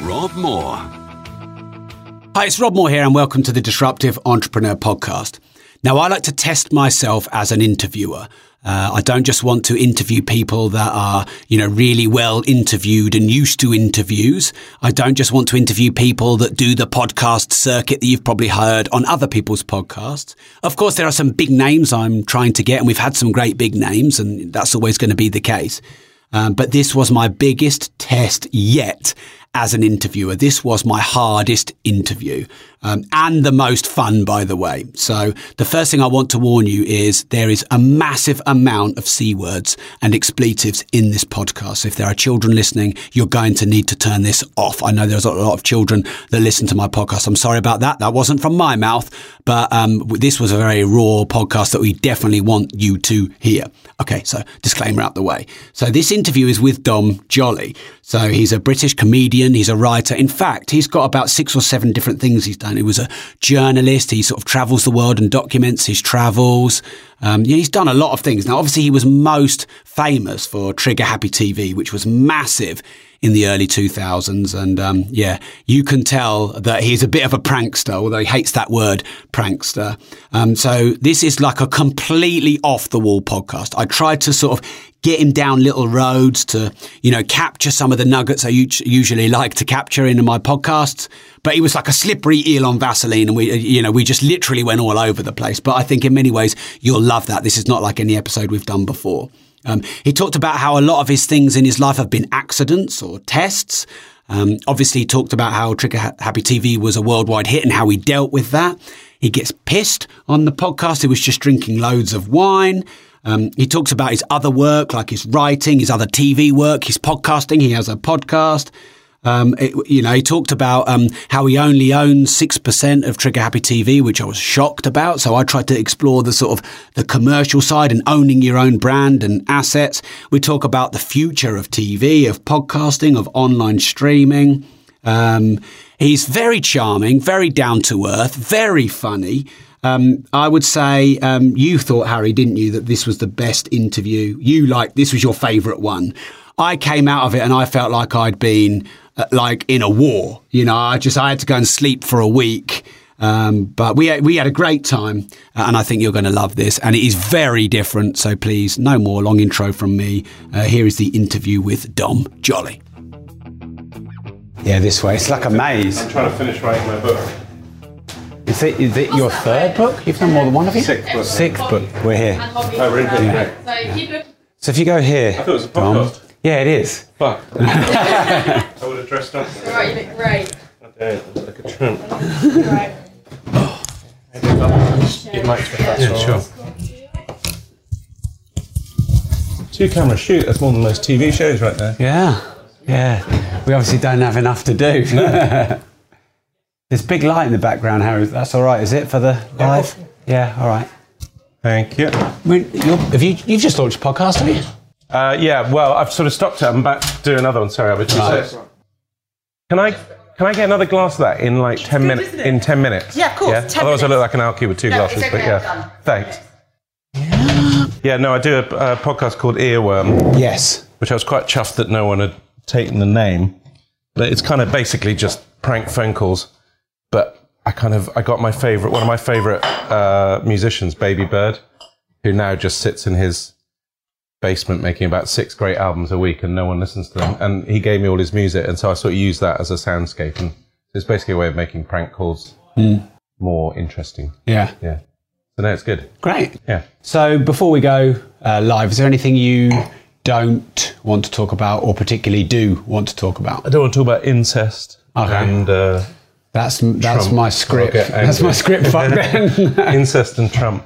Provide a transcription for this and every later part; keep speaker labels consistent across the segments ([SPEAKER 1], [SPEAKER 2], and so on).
[SPEAKER 1] Rob Moore.
[SPEAKER 2] Hi, it's Rob Moore here, and welcome to the Disruptive Entrepreneur Podcast. Now, I like to test myself as an interviewer. Uh, I don't just want to interview people that are, you know, really well interviewed and used to interviews. I don't just want to interview people that do the podcast circuit that you've probably heard on other people's podcasts. Of course, there are some big names I'm trying to get, and we've had some great big names, and that's always going to be the case. Um, but this was my biggest test yet as an interviewer. This was my hardest interview um, and the most fun, by the way. So the first thing I want to warn you is there is a massive amount of C words and expletives in this podcast. If there are children listening, you're going to need to turn this off. I know there's a lot of children that listen to my podcast. I'm sorry about that. That wasn't from my mouth, but um, this was a very raw podcast that we definitely want you to hear. Okay, so disclaimer out the way. So this interview is with Dom Joly. So he's a British comedian. He's a writer. In fact, he's got about six or seven different things he's done. He was a journalist. He sort of travels the world and documents his travels. Um, yeah, he's done a lot of things. Now, obviously, he was most famous for Trigger Happy TV, which was massive in the early 2000s. And um, yeah, you can tell that he's a bit of a prankster, although he hates that word, prankster. Um, so this is like a completely off the wall podcast. I tried to sort of get him down little roads to, you know, capture some of the nuggets I usually like to capture in my podcasts. But he was like a slippery eel on Vaseline, and we, you know, we just literally went all over the place. But I think in many ways you'll love that. This is not like any episode we've done before. Um, he talked about how a lot of his things in his life have been accidents or tests. Um, obviously, he talked about how Trigger Happy TV was a worldwide hit and how he dealt with that. He gets pissed on the podcast. He was just drinking loads of wine. Um, he talks about his other work, like his writing, his other TV work, his podcasting. He has a podcast. Um, it- you know, he talked about um, how he only owns six percent of Trigger Happy TV, which I was shocked about. So I tried to explore the sort of the commercial side and owning your own brand and assets. We talk about the future of TV, of podcasting, of online streaming. Um, he's very charming, very down to earth, very funny. Um, I would say um, you thought, Harry, didn't you, that this was the best interview? You like this was your favourite one. I came out of it and I felt like I'd been uh, like in a war. You know, I just I had to go and sleep for a week. Um, but we we had a great time, uh, and I think you're going to love this. And it is very different. So please, no more long intro from me. Uh, here is the interview with Dom Joly. Yeah, this way. It's like a maze.
[SPEAKER 3] I'm trying to finish writing my book.
[SPEAKER 2] Is it, is it your third book? You've done more than one of you?
[SPEAKER 3] Sixth book.
[SPEAKER 2] Sixth book. We're here.
[SPEAKER 3] Oh, really?
[SPEAKER 2] Yeah. So if you go here,
[SPEAKER 3] I thought it was a
[SPEAKER 2] Dom-
[SPEAKER 3] podcast.
[SPEAKER 2] yeah, it is.
[SPEAKER 3] Fuck. I would have dressed up.
[SPEAKER 4] Right, you look great.
[SPEAKER 3] I did, I look like a tramp.
[SPEAKER 4] Right.
[SPEAKER 3] Yeah, sure. Two camera shoot, that's more than most TV shows right there.
[SPEAKER 2] Yeah, yeah. We obviously don't have enough to do. There's big light in the background, Harry. That's all right, is it, for the live? Yeah, all right.
[SPEAKER 3] Thank you.
[SPEAKER 2] I mean, you're, have you, you've just launched a podcast, have you?
[SPEAKER 3] Uh, yeah, well, I've sort of stopped it. I'm about to do another one. Sorry, I'll be two
[SPEAKER 2] Right.
[SPEAKER 3] seconds. Can I can I get another glass of that in like ten minutes? In ten minutes?
[SPEAKER 4] Yeah, of course, 10
[SPEAKER 3] Otherwise, I look like an alky with two
[SPEAKER 4] No,
[SPEAKER 3] glasses.
[SPEAKER 4] it's
[SPEAKER 3] but yeah,
[SPEAKER 4] I'm done.
[SPEAKER 3] thanks. Yeah. no, I do a, a podcast called Earworm,
[SPEAKER 2] Yes.
[SPEAKER 3] which I was quite chuffed that no one had taken the name. But it's kind of basically just prank phone calls. But I kind of I got my favorite one of my favorite uh, musicians, Babybird, who now just sits in his basement making about six great albums a week and no one listens to them. And he gave me all his music, and so I sort of used that as a soundscape. And it's basically a way of making prank calls more interesting.
[SPEAKER 2] Yeah.
[SPEAKER 3] Yeah. So no, it's good.
[SPEAKER 2] Great.
[SPEAKER 3] Yeah.
[SPEAKER 2] So before we go uh, live, is there anything you don't want to talk about or particularly do want to talk about?
[SPEAKER 3] I don't want to talk about incest
[SPEAKER 2] Okay.
[SPEAKER 3] and uh,
[SPEAKER 2] That's that's
[SPEAKER 3] Trump.
[SPEAKER 2] my script. That's my script. Fuck then.
[SPEAKER 3] incest and Trump.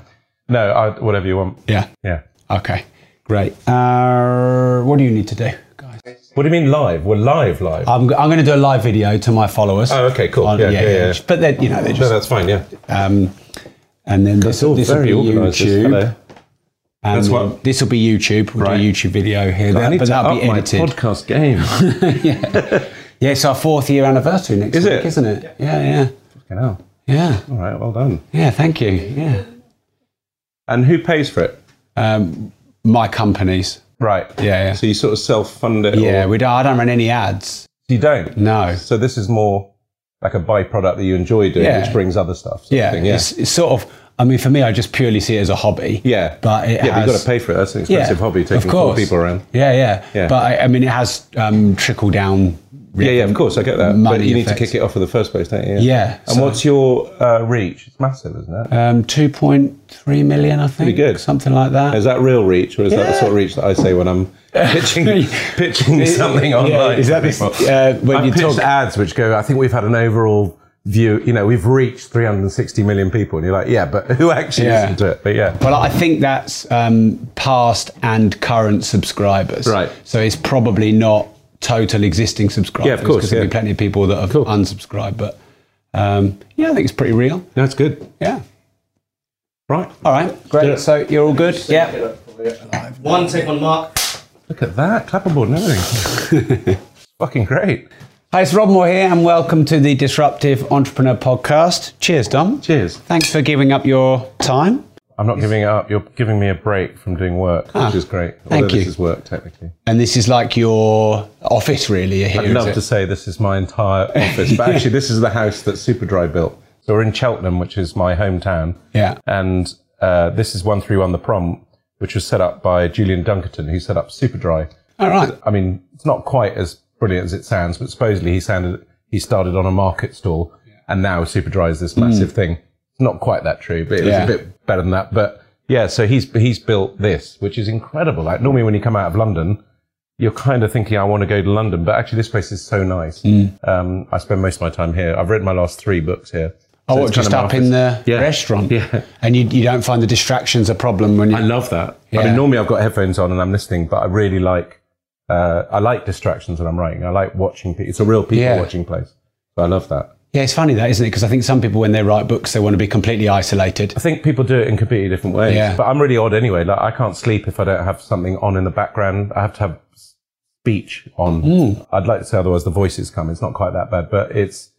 [SPEAKER 3] No, I, whatever you want.
[SPEAKER 2] Yeah.
[SPEAKER 3] Yeah.
[SPEAKER 2] Okay. Great. Uh, what do you need to do? Guys?
[SPEAKER 3] What do you mean live? We're live, live.
[SPEAKER 2] I'm, I'm going to do a live video to my followers.
[SPEAKER 3] oh, okay, cool.
[SPEAKER 2] On-
[SPEAKER 3] yeah, yeah, yeah.
[SPEAKER 2] But then, you know, they're
[SPEAKER 3] No, that's fine. Yeah.
[SPEAKER 2] Um, and then this,
[SPEAKER 3] all
[SPEAKER 2] this will be
[SPEAKER 3] organised.
[SPEAKER 2] YouTube.
[SPEAKER 3] Hello.
[SPEAKER 2] And
[SPEAKER 3] That's what-
[SPEAKER 2] This will be YouTube. We'll
[SPEAKER 3] Right.
[SPEAKER 2] do a YouTube video here. that, but that'll be edited.
[SPEAKER 3] podcast game.
[SPEAKER 2] Yeah, it's our fourth year anniversary next
[SPEAKER 3] Is
[SPEAKER 2] week,
[SPEAKER 3] it?
[SPEAKER 2] isn't it? Yeah, yeah.
[SPEAKER 3] Fucking hell.
[SPEAKER 2] Yeah.
[SPEAKER 3] All right, well done.
[SPEAKER 2] Yeah, thank you. Yeah.
[SPEAKER 3] And who pays for it?
[SPEAKER 2] Um, my companies.
[SPEAKER 3] Right.
[SPEAKER 2] Yeah, yeah.
[SPEAKER 3] So you sort of self-fund it.
[SPEAKER 2] Yeah,
[SPEAKER 3] or-
[SPEAKER 2] we don't, I don't run any ads.
[SPEAKER 3] You don't.
[SPEAKER 2] No.
[SPEAKER 3] So this is more like a byproduct that you enjoy doing,
[SPEAKER 2] Yeah.
[SPEAKER 3] which brings other stuff.
[SPEAKER 2] Yeah,
[SPEAKER 3] yeah.
[SPEAKER 2] It's, it's sort of. I mean, for me, I just purely see it as a hobby.
[SPEAKER 3] Yeah.
[SPEAKER 2] but it
[SPEAKER 3] yeah, but you've got to pay for it. That's an expensive hobby, taking four people around.
[SPEAKER 2] Yeah, yeah,
[SPEAKER 3] Yeah.
[SPEAKER 2] But I, I mean, it has um, trickle down.
[SPEAKER 3] Yeah, yeah, of course, I get that. But you need to kick it off in the first place, don't you?
[SPEAKER 2] Yeah, yeah
[SPEAKER 3] And
[SPEAKER 2] so-
[SPEAKER 3] what's your uh, reach? It's massive, isn't it?
[SPEAKER 2] Um, two point three million, I think.
[SPEAKER 3] Pretty good.
[SPEAKER 2] something like that.
[SPEAKER 3] Is that real reach, or is that the sort of reach that I say when I'm pitching pitching something
[SPEAKER 2] Yeah,
[SPEAKER 3] online?
[SPEAKER 2] is that this- uh, when
[SPEAKER 3] I've
[SPEAKER 2] you
[SPEAKER 3] pitched
[SPEAKER 2] talk-
[SPEAKER 3] ads which go, I think we've had an overall view. You know, we've reached 360 million people, and you're like, yeah, but who actually
[SPEAKER 2] Yeah.
[SPEAKER 3] listened to it? But yeah,
[SPEAKER 2] Well, I think that's um, past and current subscribers.
[SPEAKER 3] Right.
[SPEAKER 2] So it's probably not total existing subscribers.
[SPEAKER 3] Yeah, of course,
[SPEAKER 2] Because there'll be plenty of people that have
[SPEAKER 3] Cool.
[SPEAKER 2] unsubscribed. But um, yeah, I think it's pretty real.
[SPEAKER 3] that's good.
[SPEAKER 2] Yeah.
[SPEAKER 3] Right,
[SPEAKER 2] All right. Great. So you're all good? Yeah.
[SPEAKER 5] One second mark.
[SPEAKER 3] look at that clapperboard and everything. Fucking great.
[SPEAKER 2] Hi, it's Rob Moore here, and welcome to the Disruptive Entrepreneur Podcast. Cheers, Dom.
[SPEAKER 3] Cheers.
[SPEAKER 2] Thanks for giving up your time.
[SPEAKER 3] I'm not giving it up. You're giving me a break from doing work,
[SPEAKER 2] Ah,
[SPEAKER 3] which is great.
[SPEAKER 2] thank
[SPEAKER 3] Although
[SPEAKER 2] you.
[SPEAKER 3] This is work technically.
[SPEAKER 2] And this is like your office, really. Here,
[SPEAKER 3] I'd love to say this is my entire office, but actually, this is the house that Superdry built. So we're in Cheltenham, which is my hometown.
[SPEAKER 2] Yeah.
[SPEAKER 3] And uh, this is 131 The Prom, which was set up by Julian Dunkerton, who set up Superdry.
[SPEAKER 2] All right.
[SPEAKER 3] I mean, it's not quite as brilliant as it sounds, but supposedly he sounded, he started on a market stall and now Superdry is this massive thing. It's not quite that true, but it was
[SPEAKER 2] Hmm.
[SPEAKER 3] A bit better than that. But yeah, so he's, he's built this, which is incredible. Like normally when you come out of London, you're kind of thinking, I want to go to London, but actually this place is so nice.
[SPEAKER 2] Hmm.
[SPEAKER 3] Um, I spend most of my time here. I've written my last three books here.
[SPEAKER 2] Oh,
[SPEAKER 3] So
[SPEAKER 2] what,
[SPEAKER 3] it's
[SPEAKER 2] just up in the
[SPEAKER 3] Yeah.
[SPEAKER 2] restaurant?
[SPEAKER 3] Yeah.
[SPEAKER 2] And you, you don't find the distractions a problem when you.
[SPEAKER 3] I love that. I mean, normally I've got headphones on and I'm listening, but I really like, uh, I like distractions when I'm writing. I like watching people. It's a real people
[SPEAKER 2] Yeah.
[SPEAKER 3] watching place. So I love that.
[SPEAKER 2] Yeah, it's funny that, isn't it? Because I think some people, when they write books, they want to be completely isolated.
[SPEAKER 3] I think people do it in completely different ways.
[SPEAKER 2] Yeah.
[SPEAKER 3] But I'm really odd anyway. Like I can't sleep if I don't have something on in the background. I have to have speech on.
[SPEAKER 2] Hmm.
[SPEAKER 3] I'd like to say otherwise the voices come. It's not quite that bad, but it's,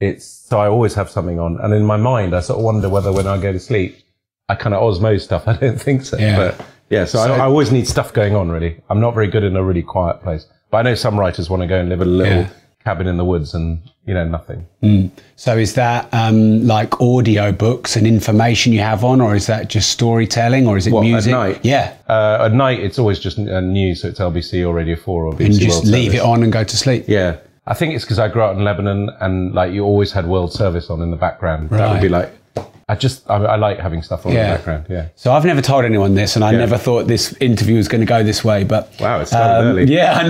[SPEAKER 3] it's, so I always have something on. And in my mind, I sort of wonder whether when I go to sleep, I kind of osmose stuff. I don't think so.
[SPEAKER 2] Yeah.
[SPEAKER 3] But yeah, so,
[SPEAKER 2] So-
[SPEAKER 3] I, I always need stuff going on really. I'm not very good in a really quiet place, but I know some writers want to go and live in a little
[SPEAKER 2] Yeah.
[SPEAKER 3] cabin in the woods and, you know, nothing.
[SPEAKER 2] So is that um, like audio books and information you have on, or is that just storytelling, or is it
[SPEAKER 3] What, at
[SPEAKER 2] music?
[SPEAKER 3] night?
[SPEAKER 2] Yeah.
[SPEAKER 3] Uh, at night, it's always just uh, news, so it's LBC or Radio 4 or BBC
[SPEAKER 2] And you just
[SPEAKER 3] World
[SPEAKER 2] leave
[SPEAKER 3] Service.
[SPEAKER 2] it on and go to sleep.
[SPEAKER 3] Yeah. I think it's because I grew up in Lebanon and like you always had World Service on in the background. That
[SPEAKER 2] Right.
[SPEAKER 3] would be like, I just, I, I like having stuff on in
[SPEAKER 2] Yeah.
[SPEAKER 3] the background. Yeah.
[SPEAKER 2] So I've never told anyone this, and I
[SPEAKER 3] Yeah.
[SPEAKER 2] never thought this interview was going to go this way. But
[SPEAKER 3] Wow, it started
[SPEAKER 2] um,
[SPEAKER 3] early.
[SPEAKER 2] Yeah, I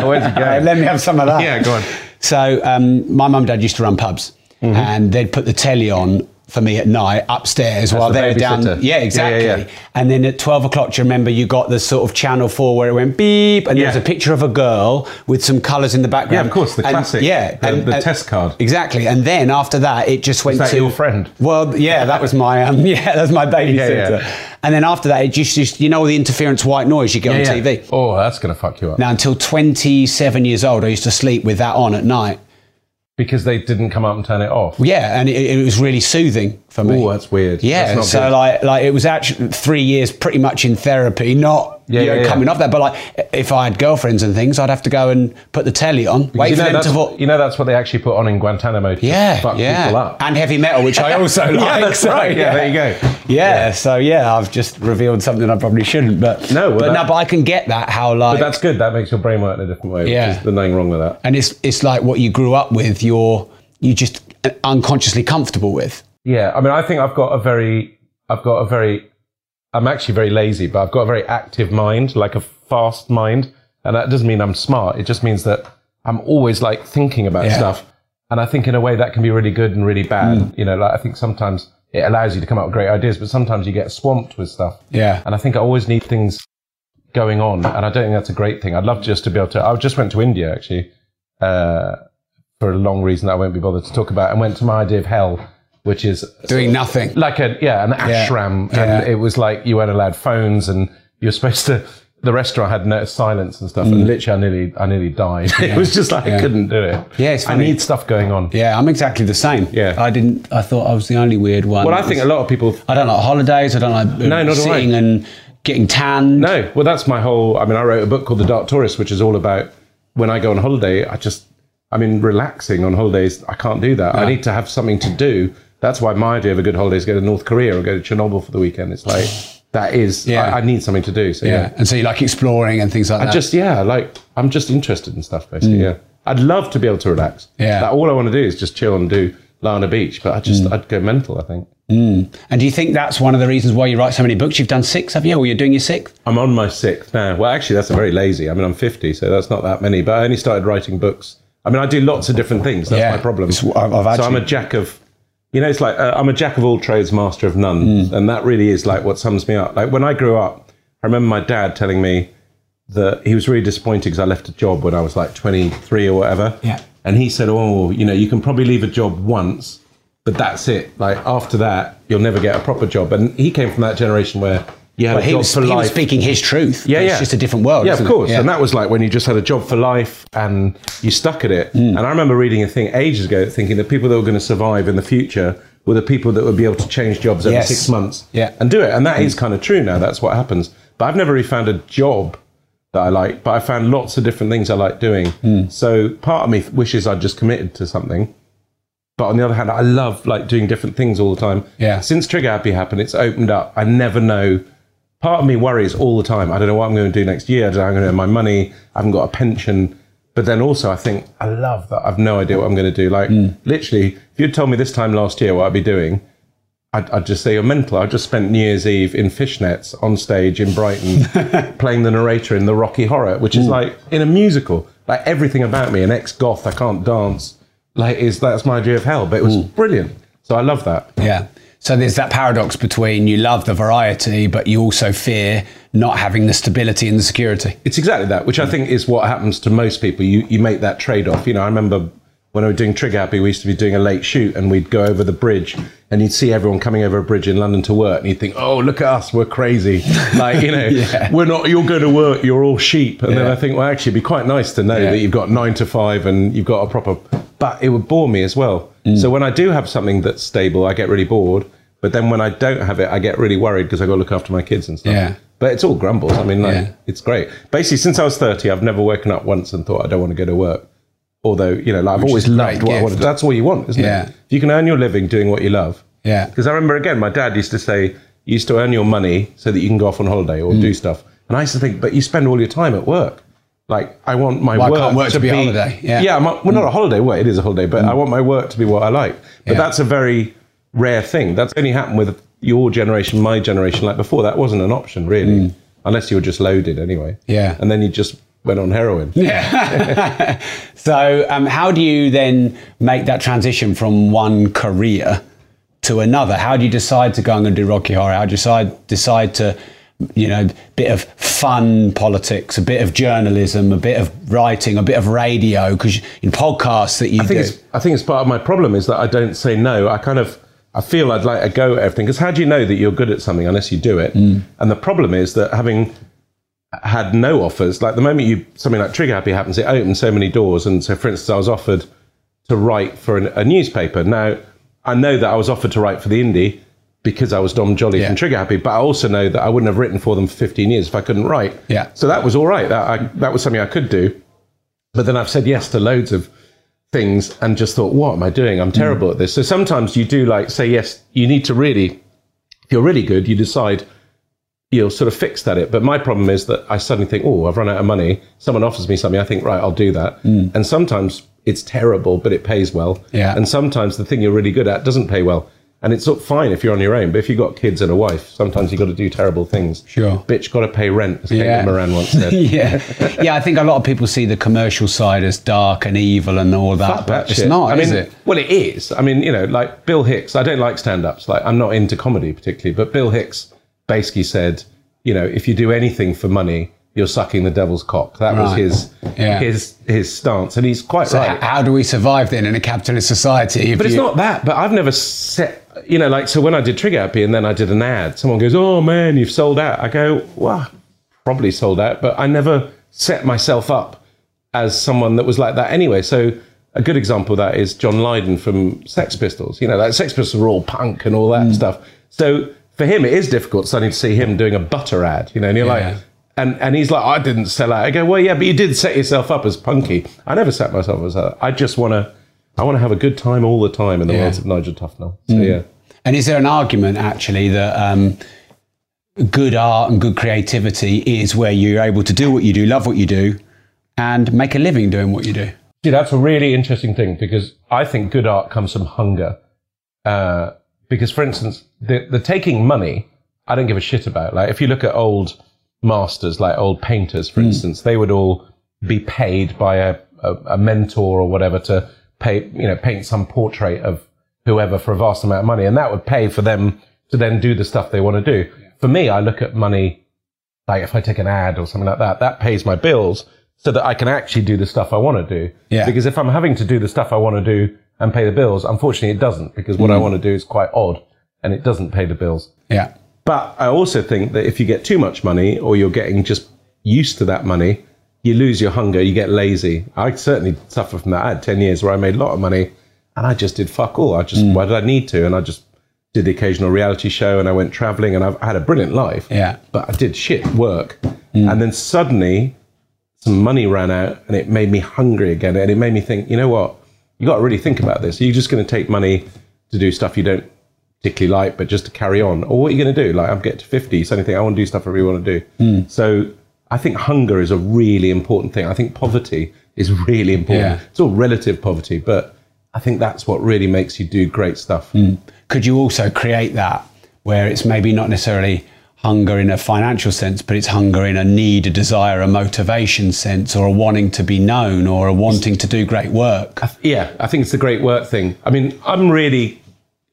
[SPEAKER 2] know.
[SPEAKER 3] Where'd you go?
[SPEAKER 2] Let me have some of that.
[SPEAKER 3] Yeah, go on.
[SPEAKER 2] So um, my mum and dad used to run pubs,
[SPEAKER 3] Mm-hmm.
[SPEAKER 2] and they'd put the telly on for me at night upstairs while
[SPEAKER 3] the
[SPEAKER 2] they're down. Yeah,
[SPEAKER 3] Yeah,
[SPEAKER 2] exactly.
[SPEAKER 3] yeah, yeah.
[SPEAKER 2] And then at twelve o'clock, do you remember you got the sort of channel four where it went beep, and there was a picture of a girl with some colours in the background.
[SPEAKER 3] Yeah, of course, the
[SPEAKER 2] And-
[SPEAKER 3] classic.
[SPEAKER 2] Yeah,
[SPEAKER 3] The- the test card.
[SPEAKER 2] Exactly. And then after that, it just went
[SPEAKER 3] that
[SPEAKER 2] to
[SPEAKER 3] your friend?
[SPEAKER 2] Well, yeah, that was my um, yeah, that was my babysitter.
[SPEAKER 3] yeah.
[SPEAKER 2] And then after that, it just, just you know all the interference white noise you get on
[SPEAKER 3] Yeah,
[SPEAKER 2] TV.
[SPEAKER 3] Oh, that's going to fuck you up.
[SPEAKER 2] Now, until 27 years old, I used to sleep with that on at night.
[SPEAKER 3] Because they didn't come up and turn it off.
[SPEAKER 2] Yeah, and it, it was really soothing for me.
[SPEAKER 3] Oh, that's weird.
[SPEAKER 2] Yeah,
[SPEAKER 3] That's not
[SPEAKER 2] so
[SPEAKER 3] good.
[SPEAKER 2] like, like it was actually three years pretty much in therapy, not
[SPEAKER 3] Yeah,
[SPEAKER 2] you know,
[SPEAKER 3] yeah, yeah.
[SPEAKER 2] coming off that. But like, if I had girlfriends and things, I'd have to go and put the telly on, wait
[SPEAKER 3] you
[SPEAKER 2] for
[SPEAKER 3] know,
[SPEAKER 2] them
[SPEAKER 3] that's,
[SPEAKER 2] to. vo-
[SPEAKER 3] you know that's what they actually put on in Guantanamo to
[SPEAKER 2] yeah,
[SPEAKER 3] fuck
[SPEAKER 2] yeah,
[SPEAKER 3] people up.
[SPEAKER 2] and heavy metal, which I also like.
[SPEAKER 3] yeah, that's
[SPEAKER 2] so,
[SPEAKER 3] right. Yeah, there you go.
[SPEAKER 2] Yeah, so yeah, I've just revealed something I probably shouldn't, but
[SPEAKER 3] No, well,
[SPEAKER 2] but
[SPEAKER 3] that-
[SPEAKER 2] no, but I can get that how like
[SPEAKER 3] But that's good. That makes your brain work in a different way.
[SPEAKER 2] Yeah.
[SPEAKER 3] Yeah. There's nothing wrong with that.
[SPEAKER 2] and it's it's like what you grew up with. You're you just unconsciously comfortable with.
[SPEAKER 3] Yeah, I mean, I think I've got a very, I've got a very, I'm actually very lazy, but I've got a very active mind, like a fast mind, and that doesn't mean I'm smart. It just means that I'm always like thinking about
[SPEAKER 2] Yeah.
[SPEAKER 3] stuff, and I think in a way that can be really good and really bad. You know, like I think sometimes it allows you to come up with great ideas, but sometimes you get swamped with stuff.
[SPEAKER 2] Yeah.
[SPEAKER 3] And I think I always need things going on, and I don't think that's a great thing. I'd love just to be able to. I just went to India actually uh, for a long reason that I won't be bothered to talk about, and went to my idea of hell, which is
[SPEAKER 2] Doing nothing.
[SPEAKER 3] like a yeah an ashram,
[SPEAKER 2] Yeah.
[SPEAKER 3] and it was like you weren't allowed phones, and you're supposed to. The restaurant had no silence and stuff, and literally, I nearly, I nearly died. it was just like I
[SPEAKER 2] Mm.
[SPEAKER 3] Couldn't do it.
[SPEAKER 2] Yeah, it's
[SPEAKER 3] I need stuff going on.
[SPEAKER 2] Yeah, I'm exactly the same.
[SPEAKER 3] Yeah.
[SPEAKER 2] I didn't. I thought I was the only weird one.
[SPEAKER 3] Well, I think a lot of people
[SPEAKER 2] I don't like holidays. I don't like uh,
[SPEAKER 3] No, do I.
[SPEAKER 2] and getting tan.
[SPEAKER 3] No, well, that's my whole. I mean, I wrote a book called The Dark Tourist, which is all about when I go on holiday. I just, I mean, relaxing on holidays. I can't do that. I need to have something to do. That's why my idea of a good holiday is go to North Korea or go to Chernobyl for the weekend. It's like that is.
[SPEAKER 2] Yeah.
[SPEAKER 3] I, I need something to do. So
[SPEAKER 2] Yeah.
[SPEAKER 3] yeah,
[SPEAKER 2] and so you like exploring and things like
[SPEAKER 3] I
[SPEAKER 2] that.
[SPEAKER 3] just yeah, like I'm just interested in stuff basically. Yeah, I'd love to be able to relax.
[SPEAKER 2] Mm. Yeah.
[SPEAKER 3] Like, all I want to do is just chill and do lie on a beach. But I just
[SPEAKER 2] Mm.
[SPEAKER 3] I'd go mental. I think.
[SPEAKER 2] And do you think that's one of the reasons why you write so many books? You've done six, have you? Or you're doing your sixth?
[SPEAKER 3] I'm on my sixth now. Well, actually, that's very lazy. I mean, I'm 50, so that's not that many. But I only started writing books. I mean, I do lots of different things. That's
[SPEAKER 2] Yeah.
[SPEAKER 3] my problem.
[SPEAKER 2] I've- I've
[SPEAKER 3] so I'm a jack of, you know, it's like uh, I'm a jack of all trades, master of none,
[SPEAKER 2] Mm.
[SPEAKER 3] and that really is like what sums me up. Like when I grew up, I remember my dad telling me that he was really disappointed because I left a job when I was like 23 or whatever.
[SPEAKER 2] Yeah.
[SPEAKER 3] And he said, "Oh, you know, you can probably leave a job once." But that's it. Like after that, you'll never get a proper job. And he came from that generation where you had
[SPEAKER 2] Well,
[SPEAKER 3] a
[SPEAKER 2] he
[SPEAKER 3] job
[SPEAKER 2] was,
[SPEAKER 3] for
[SPEAKER 2] he was speaking his truth.
[SPEAKER 3] Yeah,
[SPEAKER 2] It's
[SPEAKER 3] yeah.
[SPEAKER 2] just a different world.
[SPEAKER 3] Yeah, of course.
[SPEAKER 2] Yeah.
[SPEAKER 3] And that was like when you just had a job for life and you stuck at it.
[SPEAKER 2] Hmm.
[SPEAKER 3] And I remember reading a thing ages ago thinking that people that were going to survive in the future were the people that would be able to change jobs every
[SPEAKER 2] Yes.
[SPEAKER 3] six months
[SPEAKER 2] Yeah.
[SPEAKER 3] and do it. And that is kind of true now. That's what happens. But I've never really found a job that I like, but I found lots of different things I like doing.
[SPEAKER 2] Hmm.
[SPEAKER 3] So part of me wishes I'd just committed to something. But on the other hand, I love like doing different things all the time.
[SPEAKER 2] Yeah.
[SPEAKER 3] Since Trigger Happy happened, it's opened up. I never know. Part of me worries all the time. I don't know what I'm going to do next year. I don't know how I'm going to earn my money. I haven't got a pension. But then also, I think I love that I've no idea what I'm going to do. Like hmm. literally, if you'd told me this time last year what I'd be doing, I'd, I'd just say you're mental. I just spent New Year's Eve in fishnets on stage in Brighton, playing the narrator in the Rocky Horror, which is hmm. like in a musical. Like everything about me, an ex-goth, I can't dance. Like is that's my idea of hell, but it was hmm. brilliant. So I love that.
[SPEAKER 2] Yeah. So there's that paradox between you love the variety, but you also fear not having the stability and the security.
[SPEAKER 3] It's exactly that, which I think is what happens to most people. You you make that trade off. You know, I remember when I was doing Trigger Happy, we used to be doing a late shoot, and we'd go over the bridge, and you'd see everyone coming over a bridge in London to work, and you'd think, "Oh, look at us, we're crazy." Like you know,
[SPEAKER 2] Yeah.
[SPEAKER 3] we're not. You're going to work. You're all sheep. And then I think, well, actually, it'd be quite nice to know
[SPEAKER 2] Yeah.
[SPEAKER 3] that you've got nine to five and you've got a proper. But it would bore me as well.
[SPEAKER 2] Mm.
[SPEAKER 3] So when I do have something that's stable, I get really bored. But then when I don't have it, I get really worried because I got to look after my kids and stuff.
[SPEAKER 2] Yeah.
[SPEAKER 3] But it's all grumbles. I mean, like,
[SPEAKER 2] Yeah.
[SPEAKER 3] it's great. Basically, since I was 30, I've never woken up once and thought I don't want to go to work. Although, you know, like, I've
[SPEAKER 2] Which
[SPEAKER 3] always loved what I want to
[SPEAKER 2] gift.
[SPEAKER 3] do. That's all you want, isn't
[SPEAKER 2] Yeah.
[SPEAKER 3] it? If you can earn your living doing what you love.
[SPEAKER 2] Yeah.
[SPEAKER 3] Because I remember, again, my dad used to say, you used to earn your money so that you can go off on holiday or
[SPEAKER 2] Mm.
[SPEAKER 3] do stuff. And I used to think, but you spend all your time at work. Like, I want my
[SPEAKER 2] Well, I
[SPEAKER 3] work,
[SPEAKER 2] can't work to be a holiday. Yeah. Mm.
[SPEAKER 3] yeah, well, not a holiday. Well, it is a holiday, but I want my work to be what I like. But
[SPEAKER 2] Yeah.
[SPEAKER 3] that's a very rare thing. That's only happened with your generation, my generation. Like before, that wasn't an option really, unless you were just loaded anyway.
[SPEAKER 2] Mm. Yeah.
[SPEAKER 3] and then you just went on heroin.
[SPEAKER 2] Yeah. so, um, how do you then make that transition from one career to another? How do you decide to go and do Rocky Horror? How do you decide decide to, you know, bit of fun politics, a bit of journalism, a bit of writing, a bit of radio? Because in podcasts that you
[SPEAKER 3] I think
[SPEAKER 2] do,
[SPEAKER 3] it's I think it's part of my problem is that I don't say no. I kind of I feel I'd like to go at everything because how do you know that you're good at something unless you do it?
[SPEAKER 2] Mm.
[SPEAKER 3] And the problem is that having had no offers, like the moment you something like Trigger Happy happens, it opens so many doors. And so, for instance, I was offered to write for an, a newspaper. Now I know that I was offered to write for the Indy because I was Dom Joly
[SPEAKER 2] Yeah.
[SPEAKER 3] from Trigger Happy, but I also know that I wouldn't have written for them for 15 years if I couldn't write.
[SPEAKER 2] Yeah.
[SPEAKER 3] So that was all right. That I, that was something I could do. But then I've said yes to loads of things and just thought, what am I doing? I'm terrible hmm. at this. So sometimes you do like say yes. You need to really, if you're really good, you decide you'll sort of fix at it. But my problem is that I suddenly think, oh, I've run out of money. Someone offers me something. I think, right, I'll do that. Hmm. And sometimes it's terrible, but it pays well.
[SPEAKER 2] Yeah.
[SPEAKER 3] And sometimes the thing you're really good at doesn't pay well. And it's fine if you're on your own, but if you've got kids and a wife, sometimes you've got to do terrible things.
[SPEAKER 2] Sure.
[SPEAKER 3] Bitch got to pay rent, as
[SPEAKER 2] Yeah.
[SPEAKER 3] Caitlin Moran once said.
[SPEAKER 2] yeah, yeah. I think a lot of people see the commercial side as dark and evil and all that,
[SPEAKER 3] Fuck
[SPEAKER 2] but
[SPEAKER 3] that
[SPEAKER 2] it's
[SPEAKER 3] shit.
[SPEAKER 2] not,
[SPEAKER 3] I mean,
[SPEAKER 2] is it?
[SPEAKER 3] Well, it is. I mean, you know, like Bill Hicks. I don't like stand-ups. Like, I'm not into comedy particularly, but Bill Hicks basically said, you know, if you do anything for money, you're sucking the devil's cock. That was his
[SPEAKER 2] Yeah.
[SPEAKER 3] his his stance, and he's quite
[SPEAKER 2] So
[SPEAKER 3] right.
[SPEAKER 2] how do we survive then in a capitalist society?
[SPEAKER 3] But it's
[SPEAKER 2] you-
[SPEAKER 3] not that. But I've never set, you know, like, so when I did Trigger Happy and then I did an ad, someone goes, oh man, you've sold out. I go, well, probably sold out, but I never set myself up as someone that was like that anyway. So a good example of that is John Lydon from Sex Pistols. You know, like Sex Pistols are all punk and all that hmm. stuff. So for him, it is difficult suddenly to see him doing a butter ad, you know, and you're
[SPEAKER 2] Yeah.
[SPEAKER 3] like, and, and he's like, I didn't sell out. I go, well, yeah, but you did set yourself up as punky. I never set myself as that. I just want to, I want to have a good time all the time in the
[SPEAKER 2] Yeah.
[SPEAKER 3] words of Nigel Tufnel. So yeah.
[SPEAKER 2] And is there an argument actually that um, good art and good creativity is where you're able to do what you do, love what you do, and make a living doing what you do?
[SPEAKER 3] See, that's a really interesting thing because I think good art comes from hunger. Uh, because, for instance, the, the taking money, I don't give a shit about. Like, if you look at old masters, like old painters, for instance, they would all be paid by a, a, a mentor or whatever to pay, you know, paint some portrait of whoever for a vast amount of money. And that would pay for them to then do the stuff they want to do. For me, I look at money like if I take an ad or something like that, that pays my bills so that I can actually do the stuff I want to do.
[SPEAKER 2] Yeah.
[SPEAKER 3] Because if I'm having to do the stuff I want to do and pay the bills, unfortunately it doesn't because what I mm. want to do is quite odd and it doesn't pay the bills.
[SPEAKER 2] Yeah.
[SPEAKER 3] But I also think that if you get too much money or you're getting just used to that money, you lose your hunger, you get lazy. I certainly suffer from that. I had 10 years where I made a lot of money and I just did fuck all. I just, mm. why did I need to? And I just did the occasional reality show and I went traveling and I've had a brilliant life.
[SPEAKER 2] Yeah.
[SPEAKER 3] But I did shit work. Mm. And then suddenly some money ran out and it made me hungry again. And it made me think, you know what? You got to really think about this. Are you just going to take money to do stuff you don't particularly like, but just to carry on? Or what are you going to do? Like, I'm getting to 50, so anything I want to do stuff I really want to do. Hmm. So I think hunger is a really important thing. I think poverty is really important.
[SPEAKER 2] Yeah.
[SPEAKER 3] It's all relative poverty, but I think that's what really makes you do great stuff. Hmm.
[SPEAKER 2] Could you also create that where it's maybe not necessarily hunger in a financial sense, but it's hunger in a need, a desire, a motivation sense, or a wanting to be known, or a wanting to do great work?
[SPEAKER 3] Yeah, I think it's the great work thing. I mean, I'm really,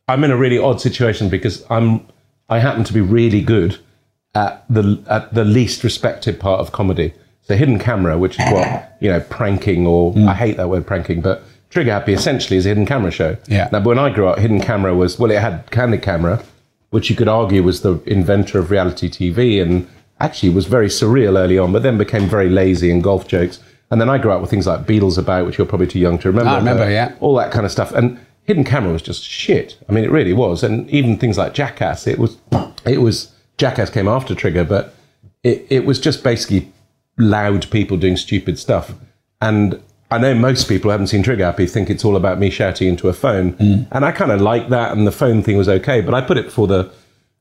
[SPEAKER 3] I'm in a really odd situation because I'm, I happen to be really good at the at the least respected part of comedy. So hidden camera, which is what you know, pranking, or mm. I hate that word pranking, but Trigger Happy essentially is a hidden camera show.
[SPEAKER 2] Yeah.
[SPEAKER 3] Now, when I grew up, hidden camera was well, it had candid camera, which you could argue was the inventor of reality TV, and actually was very surreal early on, but then became very lazy and golf jokes. And then I grew up with things like Beadle's About, which you're probably too young to remember.
[SPEAKER 2] Ah, I remember, yeah.
[SPEAKER 3] All that kind of stuff. And hidden camera was just shit. I mean, it really was. And even things like Jackass, it was, it was, Jackass came after Trigger, but it, it was just basically loud people doing stupid stuff. And I know most people who haven't seen Trigger Happy think it's all about me shouting into a phone. Mm. And I kind of like that. And the phone thing was okay. But I put it for the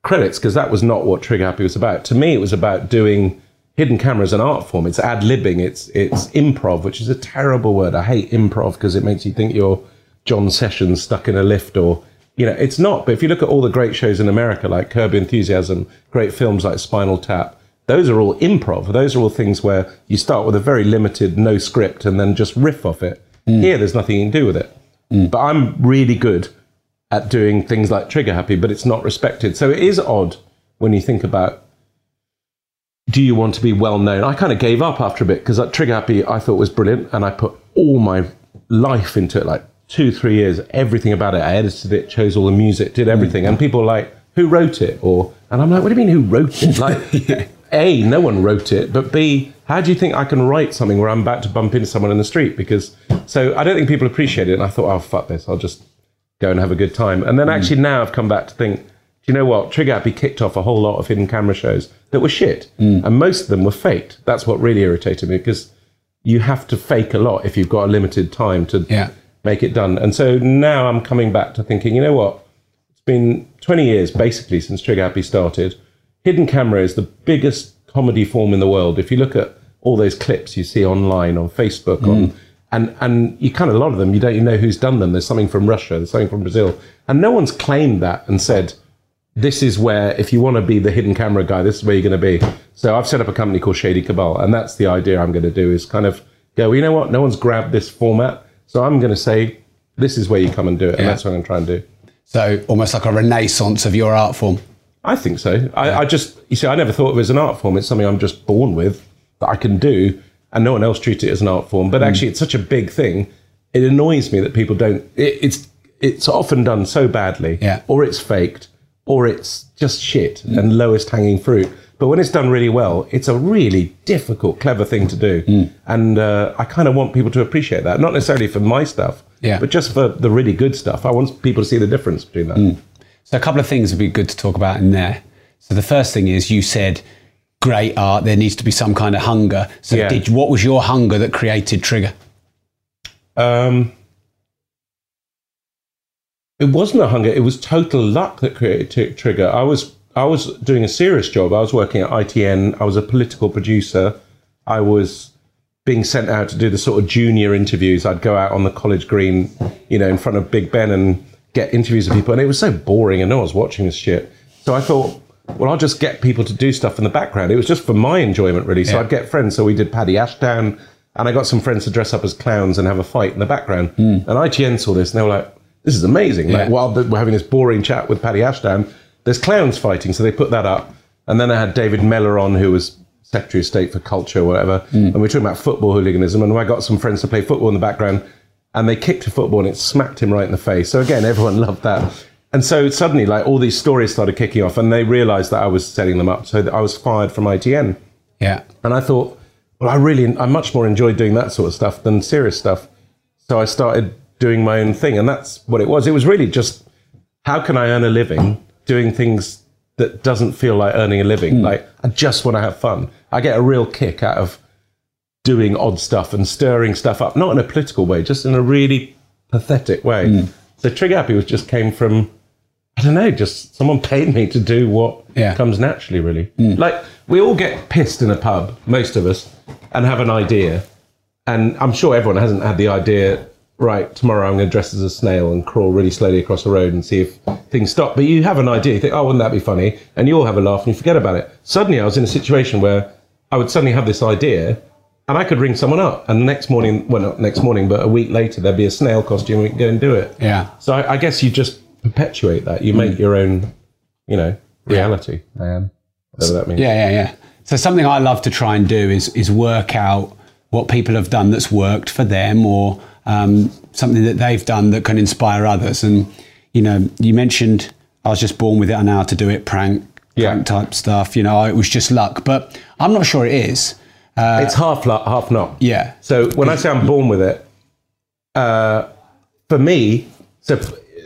[SPEAKER 3] credits because that was not what Trigger Happy was about. To me, it was about doing hidden camera as an art form. It's ad libbing. It's it's improv, which is a terrible word. I hate improv because it makes you think you're John Sessions stuck in a lift or you know it's not. But if you look at all the great shows in America, like Curb Enthusiasm, great films like Spinal Tap, those are all improv. Those are all things where you start with a very limited, no script, and then just riff off it. Mm. Here, there's nothing you can do with it. Mm. But I'm really good at doing things like Trigger Happy, but it's not respected. So it is odd when you think about do you want to be well known? I kind of gave up after a bit because uh, Trigger Happy I thought was brilliant and I put all my life into it, like two, three years, everything about it. I edited it, chose all the music, did everything. And mm-hmm. people were like, who wrote it? Or, and I'm like, what do you mean who wrote it? Like, A, no one wrote it, but B, how do you think I can write something where I'm about to bump into someone in the street? Because, so I don't think people appreciate it. And I thought, oh, fuck this, I'll just go and have a good time. And then mm. actually now I've come back to think, do you know what? Trigger Happy kicked off a whole lot of hidden camera shows that were shit. Mm. And most of them were faked. That's what really irritated me because you have to fake a lot if you've got a limited time to
[SPEAKER 2] Yeah.
[SPEAKER 3] Make it done. And so now I'm coming back to thinking, you know what? It's been 20 years basically since Trigger Happy started. Hidden camera is the biggest comedy form in the world. If you look at all those clips you see online on Facebook, on mm. and and you kind of a lot of them you don't even know who's done them. There's something from Russia, there's something from Brazil, and no one's claimed that and said this is where if you want to be the hidden camera guy, this is where you're going to be. So I've set up a company called Shady Cabal, and that's the idea I'm going to do is kind of go. Well, you know what? No one's grabbed this format, so I'm going to say this is where you come and do it, and
[SPEAKER 2] Yeah.
[SPEAKER 3] that's what I'm going to try and do.
[SPEAKER 2] So almost like a renaissance of your art form.
[SPEAKER 3] I think so. I, I just, you see, I never thought of it as an art form. It's something I'm just born with that I can do, and no one else treats it as an art form. But mm. actually, it's such a big thing. It annoys me that people don't. It, it's it's often done so badly,
[SPEAKER 2] Yeah.
[SPEAKER 3] or it's faked, or it's just shit and lowest hanging fruit. But when it's done really well, it's a really difficult, clever thing to do, and uh, I kind of want people to appreciate that. Not necessarily for my stuff,
[SPEAKER 2] Yeah.
[SPEAKER 3] but just for the really good stuff. I want people to see the difference between that.
[SPEAKER 2] So a couple of things would be good to talk about in there. So the first thing is you said great art. There needs to be some kind of hunger. So
[SPEAKER 3] Yeah.
[SPEAKER 2] did what was your hunger that created Trigger?
[SPEAKER 3] Um, it wasn't a hunger. It was total luck that created Trigger. I was I was doing a serious job. I was working at ITN. I was a political producer. I was being sent out to do the sort of junior interviews. I'd go out on the college green, you know, in front of Big Ben and get interviews with people. And it was so boring and no one was watching this shit. So I thought, well, I'll just get people to do stuff in the background. It was just for my enjoyment, really. So
[SPEAKER 2] Yeah.
[SPEAKER 3] I'd get friends. So we did Paddy Ashdown and I got some friends to dress up as clowns and have a fight in the background. Hmm. And ITN saw this and they were like, this is amazing. Like, while we're having this boring chat with Paddy Ashdown, there's clowns fighting. So they put that up. And then I had David Mellor on, who was Secretary of State for Culture or whatever. Hmm. And we were talking about football hooliganism. And I got some friends to play football in the background. And they kicked a football and it smacked him right in the face. So again, everyone loved that. And so suddenly, like all these stories started kicking off, and they realised that I was setting them up. So that I was fired from ITN.
[SPEAKER 2] Yeah.
[SPEAKER 3] And I thought, well, I really, I much more enjoyed doing that sort of stuff than serious stuff. So I started doing my own thing, and that's what it was. It was really just how can I earn a living doing things that doesn't feel like earning a living. Hmm. Like I just want to have fun. I get a real kick out of doing odd stuff and stirring stuff up, not in a political way, just in a really pathetic way. Hmm. So Trigger Happy was just came from I don't know, just someone paid me to do what
[SPEAKER 2] Yeah.
[SPEAKER 3] comes naturally, really. Hmm. Like, we all get pissed in a pub, most of us, and have an idea. And I'm sure everyone hasn't had the idea, right, tomorrow I'm going to dress as a snail and crawl really slowly across the road and see if things stop. But you have an idea, you think, oh, wouldn't that be funny? And you all have a laugh and you forget about it. Suddenly, I was in a situation where I would suddenly have this idea and I could ring someone up. And the next morning, well, not next morning, but a week later, there'd be a snail costume and we could go and do it.
[SPEAKER 2] Yeah.
[SPEAKER 3] So I, I guess you just perpetuate that. You make mm. your own, you know, reality. Man, whatever that means.
[SPEAKER 2] Yeah, yeah, yeah. So something I love to try and do is is work out what people have done that's worked for them, or um, something that they've done that can inspire others. And you know, you mentioned I was just born with it. I know how to do it. Prank,
[SPEAKER 3] Yeah.
[SPEAKER 2] prank type stuff. You know, it was just luck, but I'm not sure it is.
[SPEAKER 3] it's half luck, half not.
[SPEAKER 2] Yeah.
[SPEAKER 3] So when I say I'm born with it, uh, for me, so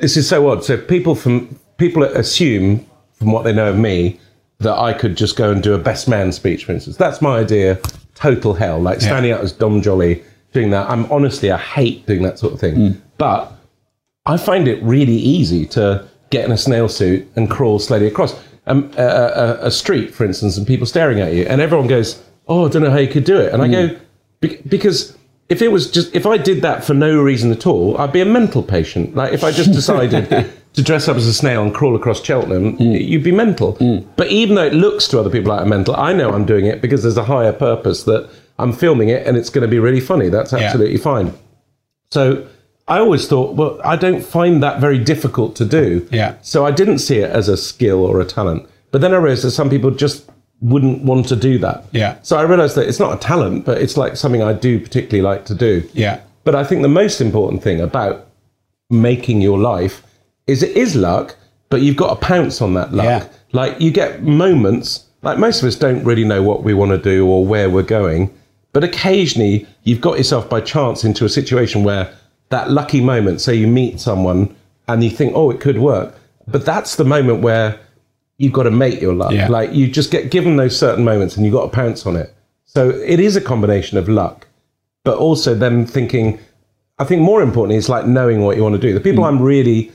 [SPEAKER 3] this is so odd. So people from people assume from what they know of me that I could just go and do a best man speech, for instance. That's my idea. Total hell, like standing out as Dom Joly doing that. I'm honestly, I hate doing that sort of thing. Mm. But I find it really easy to get in a snail suit and crawl slowly across um, a, a, a street, for instance, and people staring at you, and everyone goes, "Oh, I don't know how you could do it," and I go, mm. "Be- "Because if it was just if I did that for no reason at all, I'd be a mental patient. Like if I just decided to dress up as a snail and crawl across Cheltenham, mm. you'd be mental. But even though it looks to other people like I'm mental, I know I'm doing it because there's a higher purpose that I'm filming it and it's going to be really funny. That's absolutely fine. So I always thought, well, I don't find that very difficult to do.
[SPEAKER 2] Yeah.
[SPEAKER 3] So I didn't see it as a skill or a talent. But then I realized that some people just wouldn't want to do that.
[SPEAKER 2] Yeah.
[SPEAKER 3] So I realized that it's not a talent, but it's like something I do particularly like to do.
[SPEAKER 2] Yeah.
[SPEAKER 3] But I think the most important thing about making your life is it is luck, but you've got to pounce on that luck.
[SPEAKER 2] Yeah.
[SPEAKER 3] Like you get moments, like most of us don't really know what we want to do or where we're going, but occasionally you've got yourself by chance into a situation where that lucky moment, say you meet someone and you think, oh, it could work. But that's the moment where you've got to make your luck.
[SPEAKER 2] Yeah.
[SPEAKER 3] Like you just get given those certain moments and you've got to pounce on it. So it is a combination of luck, but also then thinking, I think more importantly, it's like knowing what you want to do. The people
[SPEAKER 2] Mm.
[SPEAKER 3] I'm really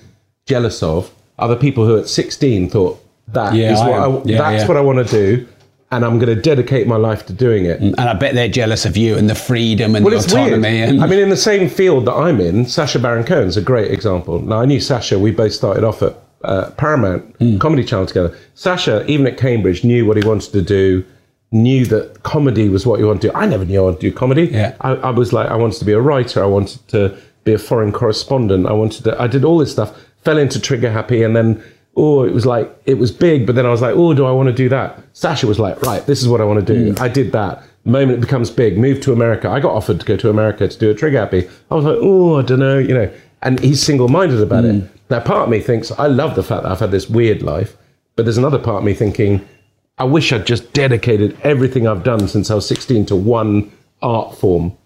[SPEAKER 3] jealous of are the people who at 16 thought that is
[SPEAKER 2] Yeah, I
[SPEAKER 3] what I,
[SPEAKER 2] am. Yeah,
[SPEAKER 3] that's what I want to do, and I'm going to dedicate my life to doing it.
[SPEAKER 2] And I bet they're jealous of you and the freedom and
[SPEAKER 3] Well,
[SPEAKER 2] the autonomy. And
[SPEAKER 3] I mean, in the same field that I'm in, Sacha Baron Cohen's a great example. Now, I knew Sacha. We both started off at uh, Paramount
[SPEAKER 2] Hmm.
[SPEAKER 3] Comedy Channel together. Sacha, even at Cambridge, knew what he wanted to do. Knew that comedy was what he wanted to do. I never knew I wanted to do comedy.
[SPEAKER 2] Yeah.
[SPEAKER 3] I, I was like, I wanted to be a writer. I wanted to be a foreign correspondent. I wanted to. I did all this stuff. Fell into Trigger Happy, and then oh, it was like it was big. But then I was like, oh, do I want to do that? Sacha was like, right, this is what I want to do. Mm. I did that. The moment it becomes big, move to America. I got offered to go to America to do a Trigger Happy. I was like, oh, I don't know, you know. And he's single-minded about it. Mm. Now, part of me thinks I love the fact that I've had this weird life, but there's another part of me thinking. I wish I'd just dedicated everything I've done since I was 16 to one art form.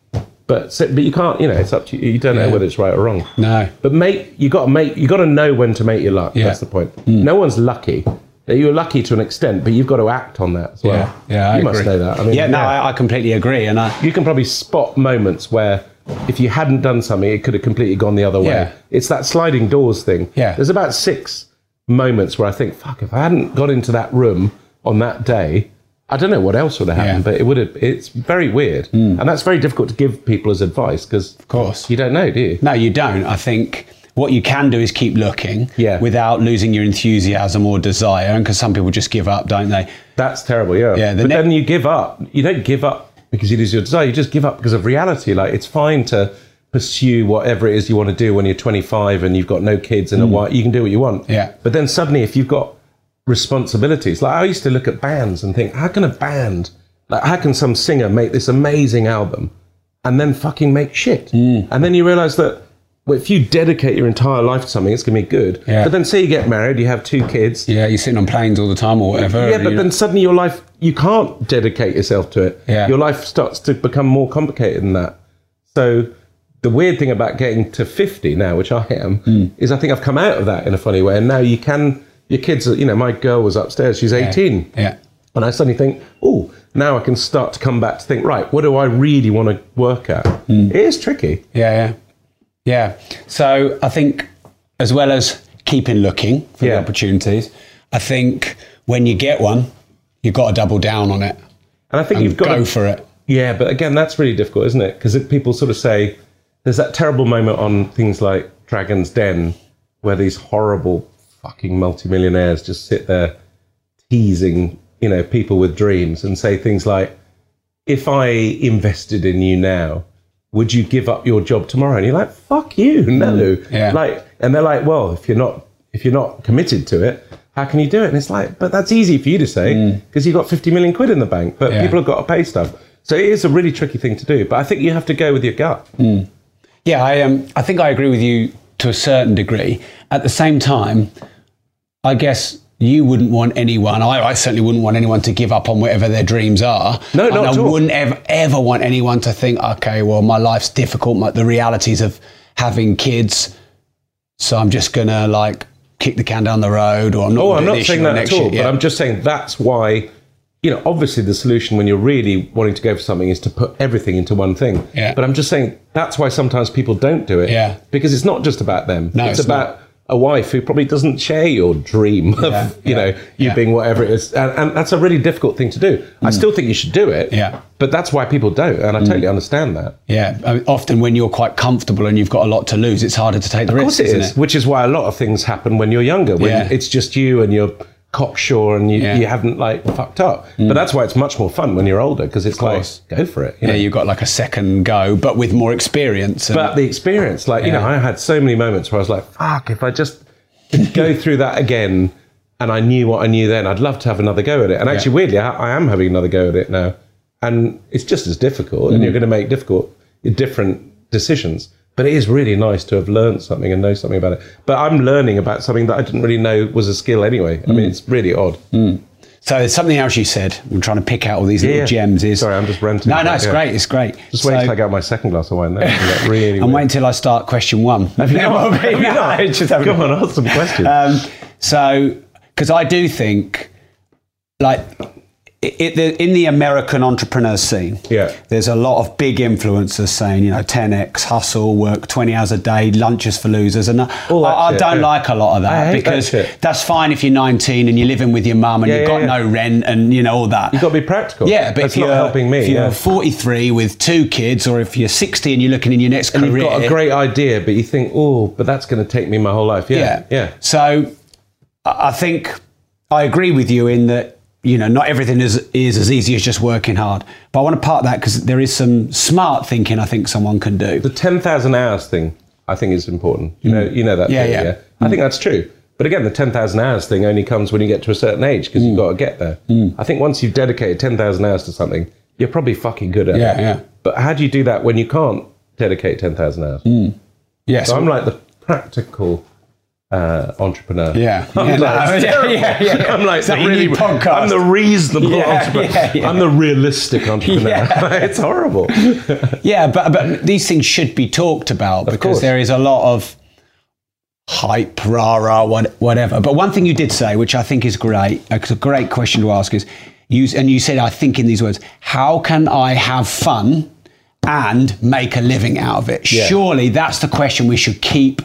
[SPEAKER 3] But so- but you can't, you know, it's up to you. You don't know
[SPEAKER 2] Yeah.
[SPEAKER 3] whether it's right or wrong.
[SPEAKER 2] No.
[SPEAKER 3] But make you got to make you got to know when to make your luck.
[SPEAKER 2] Yeah.
[SPEAKER 3] That's the point. Mm. No one's lucky. You're lucky to an extent, but you've got to act on that as well.
[SPEAKER 2] yeah, yeah, I
[SPEAKER 3] you
[SPEAKER 2] agree.
[SPEAKER 3] must know that. I mean,
[SPEAKER 2] yeah, no, I, I completely agree. And I,
[SPEAKER 3] you can probably spot moments where if you hadn't done something, it could have completely gone the other way.
[SPEAKER 2] Yeah.
[SPEAKER 3] It's that sliding doors thing.
[SPEAKER 2] Yeah.
[SPEAKER 3] There's about six moments where I think, fuck, if I hadn't got into that room on that day, I don't know what else would have happened,
[SPEAKER 2] Yeah.
[SPEAKER 3] but it would have. It's very weird, and that's very difficult to give people as advice because, of
[SPEAKER 2] course.
[SPEAKER 3] you don't know, do you?
[SPEAKER 2] No, you don't. I think what you can do is keep looking
[SPEAKER 3] Yeah.
[SPEAKER 2] without losing your enthusiasm or desire. And because some people just give up, don't they?
[SPEAKER 3] That's terrible, yeah.
[SPEAKER 2] Yeah, the
[SPEAKER 3] but
[SPEAKER 2] ne-
[SPEAKER 3] then you give up. You don't give up because you lose your desire. You just give up because of reality. Like it's fine to pursue whatever it is you want to do when you're 25 and you've got no kids and a wife. You can do what you want.
[SPEAKER 2] Hmm. Yeah.
[SPEAKER 3] But then suddenly, if you've got responsibilities, like I used to look at bands and think, how can a band, like how can some singer make this amazing album and then fucking make shit?
[SPEAKER 2] Hmm.
[SPEAKER 3] And then you realize that. Well, if you dedicate your entire life to something, it's going to be good.
[SPEAKER 2] Yeah.
[SPEAKER 3] But then, say you get married, you have two kids,
[SPEAKER 2] Yeah, you're sitting on planes all the time or whatever.
[SPEAKER 3] yeah, but
[SPEAKER 2] you
[SPEAKER 3] then suddenly your life, you can't dedicate yourself to it.
[SPEAKER 2] Yeah.
[SPEAKER 3] Your life starts to become more complicated than that. So the weird thing about getting to 50 now, which I am,
[SPEAKER 2] Hmm.
[SPEAKER 3] is I think I've come out of that in a funny way. And now you can, your kids, are, you know, my girl was upstairs, she's 18.
[SPEAKER 2] yeah.
[SPEAKER 3] And I suddenly think, oh, now I can start to come back to think, right, what do I really want to work at?
[SPEAKER 2] Hmm.
[SPEAKER 3] It is tricky.
[SPEAKER 2] Yeah, yeah. Yeah. So I think as well as keeping looking for the opportunities, I think when you get one, you've got to double down on it
[SPEAKER 3] And I think
[SPEAKER 2] and
[SPEAKER 3] you've got to
[SPEAKER 2] go
[SPEAKER 3] to,
[SPEAKER 2] for it.
[SPEAKER 3] Yeah, but again, that's really difficult, isn't it? Because people sort of say there's that terrible moment on things like Dragon's Den where these horrible fucking multimillionaires just sit there teasing, you know, people with dreams and say things like, if I invested in you now, would you give up your job tomorrow? And you're like, fuck you, no.
[SPEAKER 2] Mm, yeah.
[SPEAKER 3] Like, and they're like, well, if you're not, if you're not committed to it, how can you do it? And it's like, but that's easy for you to say mm. because you've got 50 million quid in the bank, but
[SPEAKER 2] Yeah.
[SPEAKER 3] people have got to pay stuff. So it is a really tricky thing to do. But I think you have to go with your gut. Mm.
[SPEAKER 2] Yeah, I um, I think I agree with you to a certain degree. At the same time, I guess you wouldn't want anyone. I, I certainly wouldn't want anyone to give up on whatever their dreams are.
[SPEAKER 3] No, not
[SPEAKER 2] and
[SPEAKER 3] at
[SPEAKER 2] I
[SPEAKER 3] all.
[SPEAKER 2] wouldn't ever ever want anyone to think, okay, well, my life's difficult. My, the realities of having kids, so I'm just gonna like kick the can down the road, or I'm not.
[SPEAKER 3] Oh, I'm not saying that at all,
[SPEAKER 2] year.
[SPEAKER 3] but I'm just saying that's why, you know, obviously the solution when you're really wanting to go for something is to put everything into one thing.
[SPEAKER 2] Yeah.
[SPEAKER 3] But I'm just saying that's why sometimes people don't do it.
[SPEAKER 2] Yeah.
[SPEAKER 3] Because it's not just about them.
[SPEAKER 2] No,
[SPEAKER 3] it's,
[SPEAKER 2] it's
[SPEAKER 3] about a wife who probably doesn't share your dream of,
[SPEAKER 2] Yeah,
[SPEAKER 3] you
[SPEAKER 2] yeah,
[SPEAKER 3] know, you
[SPEAKER 2] yeah. Mm.
[SPEAKER 3] being whatever it is. And, and that's a really difficult thing to do. I still think you should do it.
[SPEAKER 2] Yeah. Mm.
[SPEAKER 3] But that's why people don't. And I totally understand that.
[SPEAKER 2] Yeah, I mean, often when you're quite comfortable and you've got a lot to lose, it's harder to take the
[SPEAKER 3] Of
[SPEAKER 2] risk,
[SPEAKER 3] course it
[SPEAKER 2] isn't
[SPEAKER 3] is,
[SPEAKER 2] it?
[SPEAKER 3] which is why a lot of things happen when you're younger, when
[SPEAKER 2] Yeah.
[SPEAKER 3] it's just you and you're cocksure and you,
[SPEAKER 2] Yeah. Mm.
[SPEAKER 3] you haven't like fucked up. But that's why it's much more fun when you're older because it's like go for it. you
[SPEAKER 2] Yeah,
[SPEAKER 3] know?
[SPEAKER 2] you've got like a second go, but with more experience. And,
[SPEAKER 3] But the experience, like you know, I had so many moments where I was like, "Fuck! If I just go through that again, and I knew what I knew then, I'd love to have another go at it." And actually, weirdly, I, I am having another go at it now, and it's just as difficult, and you're
[SPEAKER 2] Mm.
[SPEAKER 3] going to make difficult, different decisions. But it is really nice to have learned something and know something about it. But I'm learning about something that I didn't really know was a skill anyway. I
[SPEAKER 2] Mm.
[SPEAKER 3] mean, it's really odd.
[SPEAKER 2] so there's something else you said. I'm trying to pick out all these little
[SPEAKER 3] yeah.
[SPEAKER 2] gems. Is
[SPEAKER 3] Sorry, I'm just ranting,
[SPEAKER 2] No, no, it's
[SPEAKER 3] yeah.
[SPEAKER 2] great. It's great.
[SPEAKER 3] Just wait
[SPEAKER 2] So-
[SPEAKER 3] until I get my second glass of wine. That really.
[SPEAKER 2] I'm waiting until I start question one. No, maybe not. Just
[SPEAKER 3] Come on, ask some questions.
[SPEAKER 2] Um, so, because I do think, like, it, the, in the American entrepreneur scene,
[SPEAKER 3] Yeah.
[SPEAKER 2] there's a lot of big influencers saying, you know, 10x, hustle, work 20 hours a day, lunches for losers. And I, I,
[SPEAKER 3] shit,
[SPEAKER 2] don't
[SPEAKER 3] yeah.
[SPEAKER 2] like a lot of that
[SPEAKER 3] hate that
[SPEAKER 2] because that's fine if you're 19 and you're living with your mum and
[SPEAKER 3] Yeah,
[SPEAKER 2] you've got
[SPEAKER 3] yeah.
[SPEAKER 2] no rent and, you know, all that.
[SPEAKER 3] You've got to be practical.
[SPEAKER 2] yeah, but
[SPEAKER 3] that's
[SPEAKER 2] if
[SPEAKER 3] not
[SPEAKER 2] you're,
[SPEAKER 3] helping me.
[SPEAKER 2] if you're
[SPEAKER 3] yeah.
[SPEAKER 2] 43 with two kids or if you're 60 and you're looking in your next
[SPEAKER 3] and
[SPEAKER 2] career.
[SPEAKER 3] you've got a great idea, but you think, oh, but that's going to take me my whole life. Yeah, yeah.
[SPEAKER 2] So I I think I agree with you in that you know not everything is is as easy as just working hard. But I want to part that because there is some smart thinking I think someone can do.
[SPEAKER 3] The ten thousand hours thing, I think, is important. You know, you know that.
[SPEAKER 2] Mm. Yeah,
[SPEAKER 3] thing,
[SPEAKER 2] yeah.
[SPEAKER 3] I think that's true. But again, the ten thousand hours thing only comes when you get to a certain age because
[SPEAKER 2] Mm.
[SPEAKER 3] you've got to get there. I think once you've dedicated ten thousand hours to something, you're probably fucking good at
[SPEAKER 2] Yeah,
[SPEAKER 3] it.
[SPEAKER 2] yeah.
[SPEAKER 3] But how do you do that when you can't dedicate ten thousand hours?
[SPEAKER 2] Yes,
[SPEAKER 3] So I'm like the practical uh, entrepreneur.
[SPEAKER 2] Yeah.
[SPEAKER 3] I'm
[SPEAKER 2] Yeah,
[SPEAKER 3] like,
[SPEAKER 2] yeah, yeah, yeah.
[SPEAKER 3] I'm like the really.
[SPEAKER 2] podcast.
[SPEAKER 3] I'm the reasonable entrepreneur. I'm the realistic entrepreneur. It's horrible.
[SPEAKER 2] yeah, but but these things should be talked about because
[SPEAKER 3] course.
[SPEAKER 2] there is a lot of hype, rah rah, what, whatever. But one thing you did say, which I think is great, it's a great question to ask, is you and you said, I think in these words, how can I have fun and make a living out of it? Surely that's the question we should keep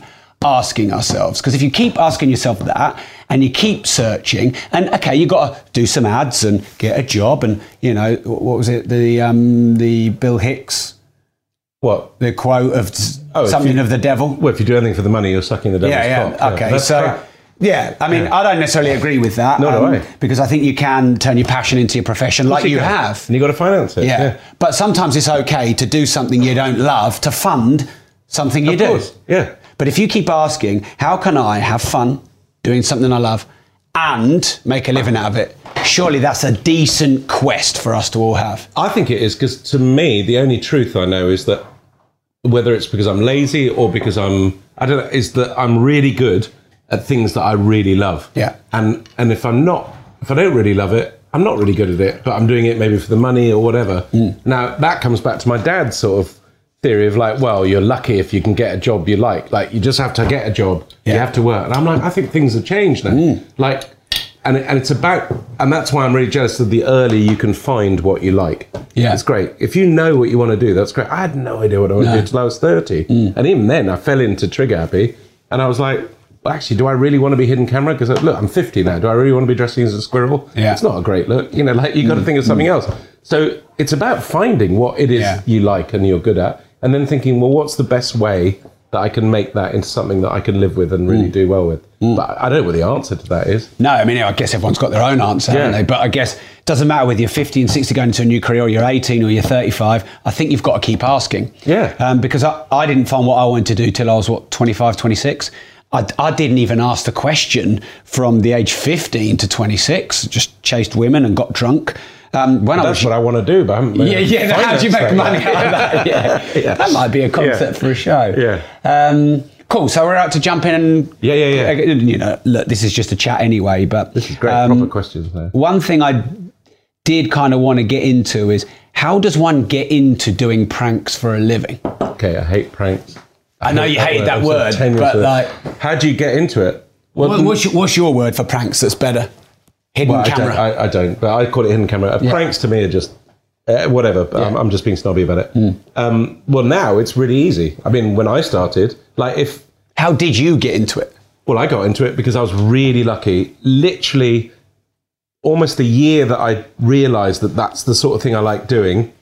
[SPEAKER 2] asking ourselves. Because if you keep asking yourself that and you keep searching, and okay, you've got to do some ads and get a job, and you know what was it the um, the Bill Hicks
[SPEAKER 3] What?
[SPEAKER 2] the quote of
[SPEAKER 3] Oh,
[SPEAKER 2] something
[SPEAKER 3] you-
[SPEAKER 2] of the devil.
[SPEAKER 3] Well, if you do anything for the money, you're sucking the devil's
[SPEAKER 2] Yeah,
[SPEAKER 3] cock.
[SPEAKER 2] yeah. Okay,
[SPEAKER 3] that's
[SPEAKER 2] so
[SPEAKER 3] crap.
[SPEAKER 2] yeah, I mean, I don't necessarily agree with that.
[SPEAKER 3] Do I.
[SPEAKER 2] Because I think you can turn your passion into your profession, like you
[SPEAKER 3] can.
[SPEAKER 2] have.
[SPEAKER 3] and you got to finance it.
[SPEAKER 2] Yeah.
[SPEAKER 3] Yeah,
[SPEAKER 2] but sometimes it's okay to do something you don't love to fund something you
[SPEAKER 3] of
[SPEAKER 2] do.
[SPEAKER 3] course. Yeah,
[SPEAKER 2] But if you keep asking, how can I have fun doing something I love and make a living out of it? Surely that's a decent quest for us to all have.
[SPEAKER 3] I think it is because to me, the only truth I know is that whether it's because I'm lazy or because I'm, I don't know, is that I'm really good at things that I really love.
[SPEAKER 2] Yeah.
[SPEAKER 3] And and if I'm not, if I don't really love it, I'm not really good at it. But I'm doing it maybe for the money or whatever.
[SPEAKER 2] Mm.
[SPEAKER 3] Now that comes back to my dad's sort of theory of like, well, you're lucky if you can get a job you like. Like you just have to get a job. You have to work. And I'm like, I think things have changed now. Like. And, and it's about, and that's why I'm really jealous of the early you can find what you like.
[SPEAKER 2] Yeah.
[SPEAKER 3] It's great. If you know what you want to do, that's great. I had no idea what I wanted to do until I was 30.
[SPEAKER 2] Mm.
[SPEAKER 3] And even then, I fell into Trigger Happy. And I was like, well, actually, do I really want to be hidden camera? Because look, I'm 50 now. Do I really want to be dressing as a squirrel?
[SPEAKER 2] Yeah. Mm.
[SPEAKER 3] It's not a great look. You know, like you got to think of something else. So it's about finding what it is
[SPEAKER 2] Yeah.
[SPEAKER 3] you like and you're good at. And then thinking, well, what's the best way that I can make that into something that I can live with and really
[SPEAKER 2] Mm.
[SPEAKER 3] do well with? But I don't know what the answer to that is.
[SPEAKER 2] No, I mean, I guess everyone's got their own answer, haven't they? But I guess it doesn't matter whether you're 50 and 60 going into a new career or you're 18 or you're 35. I think you've got to keep asking.
[SPEAKER 3] Yeah.
[SPEAKER 2] Um, because I, I didn't find what I wanted to do till I was, what, 25, 26? I, I didn't even ask the question from the age 15 to 26. Just chased women and got drunk. Um, when I
[SPEAKER 3] That's
[SPEAKER 2] was
[SPEAKER 3] what I want to do, but I haven't
[SPEAKER 2] yeah, yeah. How do you make money
[SPEAKER 3] that
[SPEAKER 2] out of that? Yeah.
[SPEAKER 3] Yeah.
[SPEAKER 2] that might be a concept
[SPEAKER 3] Yeah.
[SPEAKER 2] for a show.
[SPEAKER 3] Yeah.
[SPEAKER 2] Um, cool. So we're out to jump in and
[SPEAKER 3] Yeah, yeah, yeah.
[SPEAKER 2] You know, look, this is just a chat anyway. But
[SPEAKER 3] This is great.
[SPEAKER 2] um,
[SPEAKER 3] Proper questions there.
[SPEAKER 2] One thing I did kind of want to get into is how does one get into doing pranks for a living?
[SPEAKER 3] Okay, I hate pranks.
[SPEAKER 2] I know you hated that
[SPEAKER 3] I'm so
[SPEAKER 2] word, but like,
[SPEAKER 3] how do you get into it? Well,
[SPEAKER 2] what- what's your, what's your word for pranks that's better? Hidden
[SPEAKER 3] well, I
[SPEAKER 2] camera.
[SPEAKER 3] don't, I, I don't, but I call it hidden camera.
[SPEAKER 2] Yeah.
[SPEAKER 3] Pranks to me are just uh, whatever. But I'm, I'm just being snobby about it.
[SPEAKER 2] Hmm.
[SPEAKER 3] Um, well, now it's really easy. I mean, when I started, like if
[SPEAKER 2] how did you get into it?
[SPEAKER 3] well, I got into it because I was really lucky. Literally, almost the year that I realised that that's the sort of thing I like doing,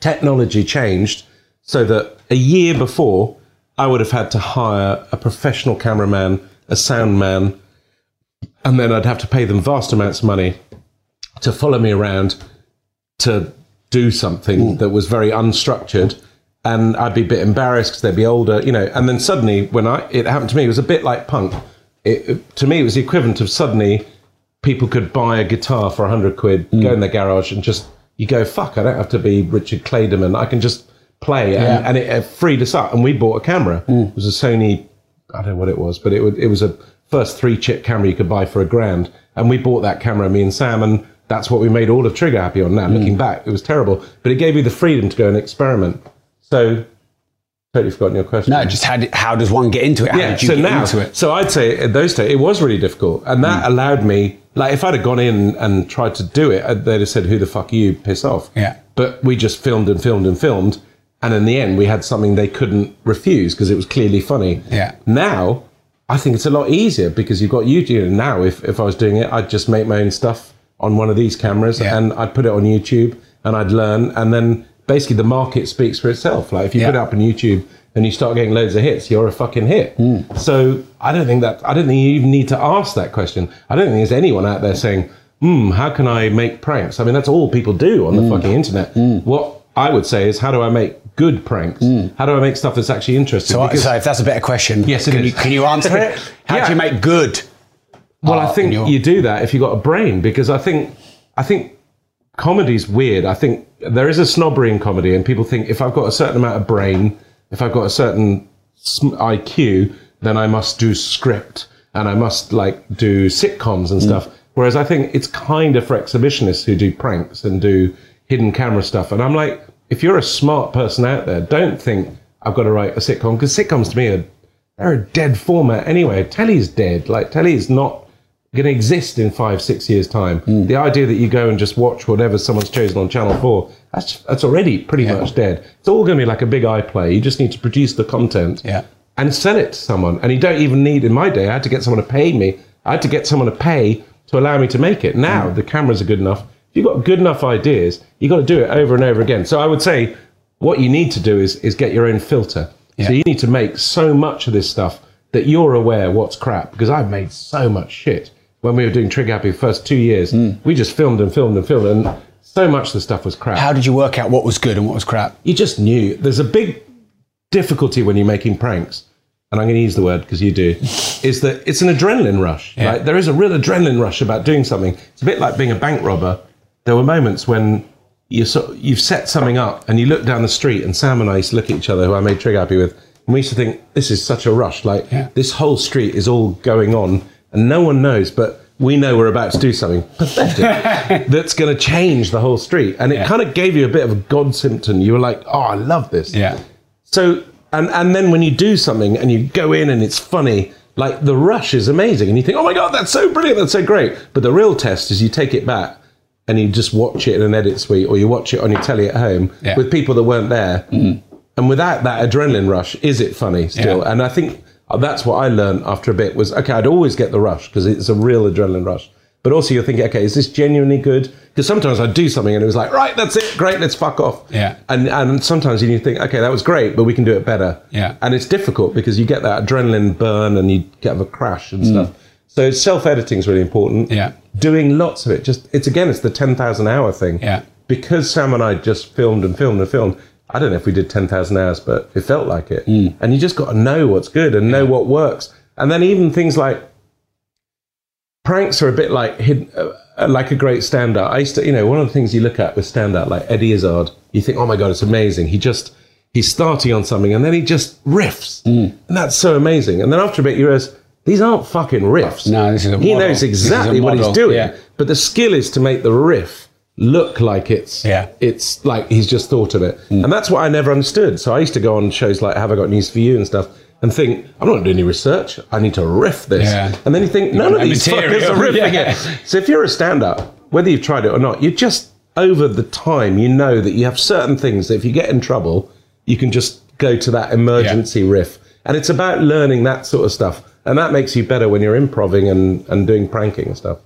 [SPEAKER 3] technology changed so that a year before, I would have had to hire a professional cameraman, a sound man, and then I'd have to pay them vast amounts of money to follow me around to do something hmm. that was very unstructured. And I'd be a bit embarrassed because they'd be older, you know. And then suddenly, when I it happened to me, it was a bit like punk. It, it- to me, it was the equivalent of suddenly people could buy a guitar for a hundred quid, hmm. go in their garage, and just you go, "Fuck! I don't have to be Richard Clayderman. I can just play." And,
[SPEAKER 2] Yeah.
[SPEAKER 3] and it, it freed us up. And we bought a camera. Hmm. It was a Sony. I don't know what it was, but it it was a first three chip camera you could buy for a grand. And we bought that camera, me and Sam, and that's what we made all of Trigger Happy on. Now hmm. looking back, it was terrible, but it gave me the freedom to go and experiment. So. Totally forgotten your question.
[SPEAKER 2] No, just how, did, how does one get into it? How
[SPEAKER 3] Yeah,
[SPEAKER 2] did you
[SPEAKER 3] so
[SPEAKER 2] get
[SPEAKER 3] now,
[SPEAKER 2] into it?
[SPEAKER 3] so I'd say at those days it was really difficult, and that hmm. allowed me Like if I'd have gone in and tried to do it, they'd have said, "Who the fuck are you? Piss off."
[SPEAKER 2] Yeah.
[SPEAKER 3] But we just filmed and filmed and filmed, and in the end, we had something they couldn't refuse because it was clearly funny.
[SPEAKER 2] Yeah.
[SPEAKER 3] Now, I think it's a lot easier because you've got YouTube. Now, if if I was doing it, I'd just make my own stuff on one of these cameras
[SPEAKER 2] Yeah.
[SPEAKER 3] and I'd put it on YouTube and I'd learn, and then basically the market speaks for itself. Like if you
[SPEAKER 2] Yeah.
[SPEAKER 3] put it up on YouTube and you start getting loads of hits, you're a fucking hit.
[SPEAKER 2] Hmm.
[SPEAKER 3] So I don't think that I don't think you even need to ask that question. I don't think there's anyone out there saying, "Hmm, how can I make pranks?" I mean, that's all people do on the
[SPEAKER 2] Hmm.
[SPEAKER 3] fucking internet. What I would say is, how do I make good pranks? How do I make stuff that's actually interesting?
[SPEAKER 2] Hmm. So,
[SPEAKER 3] Because-
[SPEAKER 2] so if that's a better question,
[SPEAKER 3] Yes,
[SPEAKER 2] can you can you answer it? How
[SPEAKER 3] Yeah.
[SPEAKER 2] do you make good?
[SPEAKER 3] Well, I think
[SPEAKER 2] your-
[SPEAKER 3] you do that if you've got a brain because I think I think comedy's weird. I think there is a snobbery in comedy, and people think if I've got a certain amount of brain, if I've got a certain IQ, then I must do script and I must like do sitcoms and stuff. Whereas I think it's kind of for exhibitionists who do pranks and do hidden camera stuff. And I'm like, if you're a smart person out there, don't think I've got to write a sitcom because sitcoms to me are they're a dead format anyway. Telly's dead. Like Telly's not going to exist in five, six years' time.
[SPEAKER 2] Hmm.
[SPEAKER 3] The idea that you go and just watch whatever someone's chosen on Channel Four, that's that's already pretty much dead. It's all going to be like a big iPlay. You just need to produce the content
[SPEAKER 2] Yeah.
[SPEAKER 3] and sell it to someone. And you don't even need. In my day, I had to get someone to pay me. I had to get someone to pay to allow me to make it. Now
[SPEAKER 2] Hmm.
[SPEAKER 3] the cameras are good enough. If you've got good enough ideas, you've got to do it over and over again. So I would say what you need to do is is get your own filter.
[SPEAKER 2] Yeah.
[SPEAKER 3] So you need to make so much of this stuff that you're aware what's crap. Because I've made so much shit when we were doing Trigger Happy the first two years.
[SPEAKER 2] Hmm.
[SPEAKER 3] We just filmed and filmed and filmed, and so much of the stuff was crap.
[SPEAKER 2] How did you work out what was good and what was crap?
[SPEAKER 3] you just knew. There's a big difficulty when you're making pranks, and I'm going to use the word because you do, is that it's an adrenaline rush.
[SPEAKER 2] Yeah.
[SPEAKER 3] Right? There is a real adrenaline rush about doing something. It's a bit like being a bank robber. There were moments when you sort you've set something up and you look down the street, and Sam and I used to look at each other, who I made Trigger Happy with, and we used to think, this is such a rush. Like,
[SPEAKER 2] Yeah.
[SPEAKER 3] this whole street is all going on, and no one knows, but we know we're about to do something pathetic that's going to change the whole street. And it
[SPEAKER 2] Yeah.
[SPEAKER 3] kind of gave you a bit of a God symptom. You were like, oh, I love this.
[SPEAKER 2] Yeah.
[SPEAKER 3] So, and, and then when you do something and you go in and it's funny, like the rush is amazing. And you think, oh my God, that's so brilliant. That's so great. But the real test is you take it back and you just watch it in an edit suite or you watch it on your telly at home
[SPEAKER 2] Yeah.
[SPEAKER 3] with people that weren't there. Mm-hmm. And without that adrenaline rush, is it funny still?
[SPEAKER 2] Yeah.
[SPEAKER 3] And I think that's what I learned after a bit was, okay, I'd always get the rush because it's a real adrenaline rush. But also you're thinking, okay, is this genuinely good? Because sometimes I'd do something and it was like, right, that's it, great, let's fuck off.
[SPEAKER 2] Yeah.
[SPEAKER 3] And and sometimes you think, okay, that was great, but we can do it better.
[SPEAKER 2] Yeah.
[SPEAKER 3] And it's difficult because you get that adrenaline burn and you get a crash and mm. stuff. So self editing is really important.
[SPEAKER 2] Yeah.
[SPEAKER 3] Doing lots of it. Just it's again, it's the ten thousand hour thing.
[SPEAKER 2] Yeah.
[SPEAKER 3] Because Sam and I just filmed and filmed and filmed. I don't know if we did ten thousand hours, but it felt like it.
[SPEAKER 2] Mm.
[SPEAKER 3] And you just got to know what's good and know what works. And then even things like pranks are a bit like hidden, uh, uh, like a great stand-up. I used to, you know, one of the things you look at with stand-up, like Eddie Izzard, you think, oh my god, it's amazing. He just he's starting on something and then he just riffs,
[SPEAKER 2] Mm.
[SPEAKER 3] and that's so amazing. And then after a bit, you realize these aren't fucking riffs.
[SPEAKER 2] No, this is a model. he knows
[SPEAKER 3] exactly what he's doing.
[SPEAKER 2] yeah.
[SPEAKER 3] But the skill is to make the riff look like it's
[SPEAKER 2] Yeah.
[SPEAKER 3] it's like he's just thought of it.
[SPEAKER 2] Mm.
[SPEAKER 3] And that's what I never understood. So I used to go on shows like Have I Got News for You and stuff and think, I'm not doing any research. I need to riff this.
[SPEAKER 2] Yeah.
[SPEAKER 3] And then you think, none of these
[SPEAKER 2] material.
[SPEAKER 3] fuckers are riffing
[SPEAKER 2] Yeah.
[SPEAKER 3] it. So if you're a stand up, whether you've tried it or not, you just over the time you know that you have certain things that if you get in trouble, you can just go to that emergency riff. And it's about learning that sort of stuff. And that makes you better when you're improving and, and doing pranking and stuff.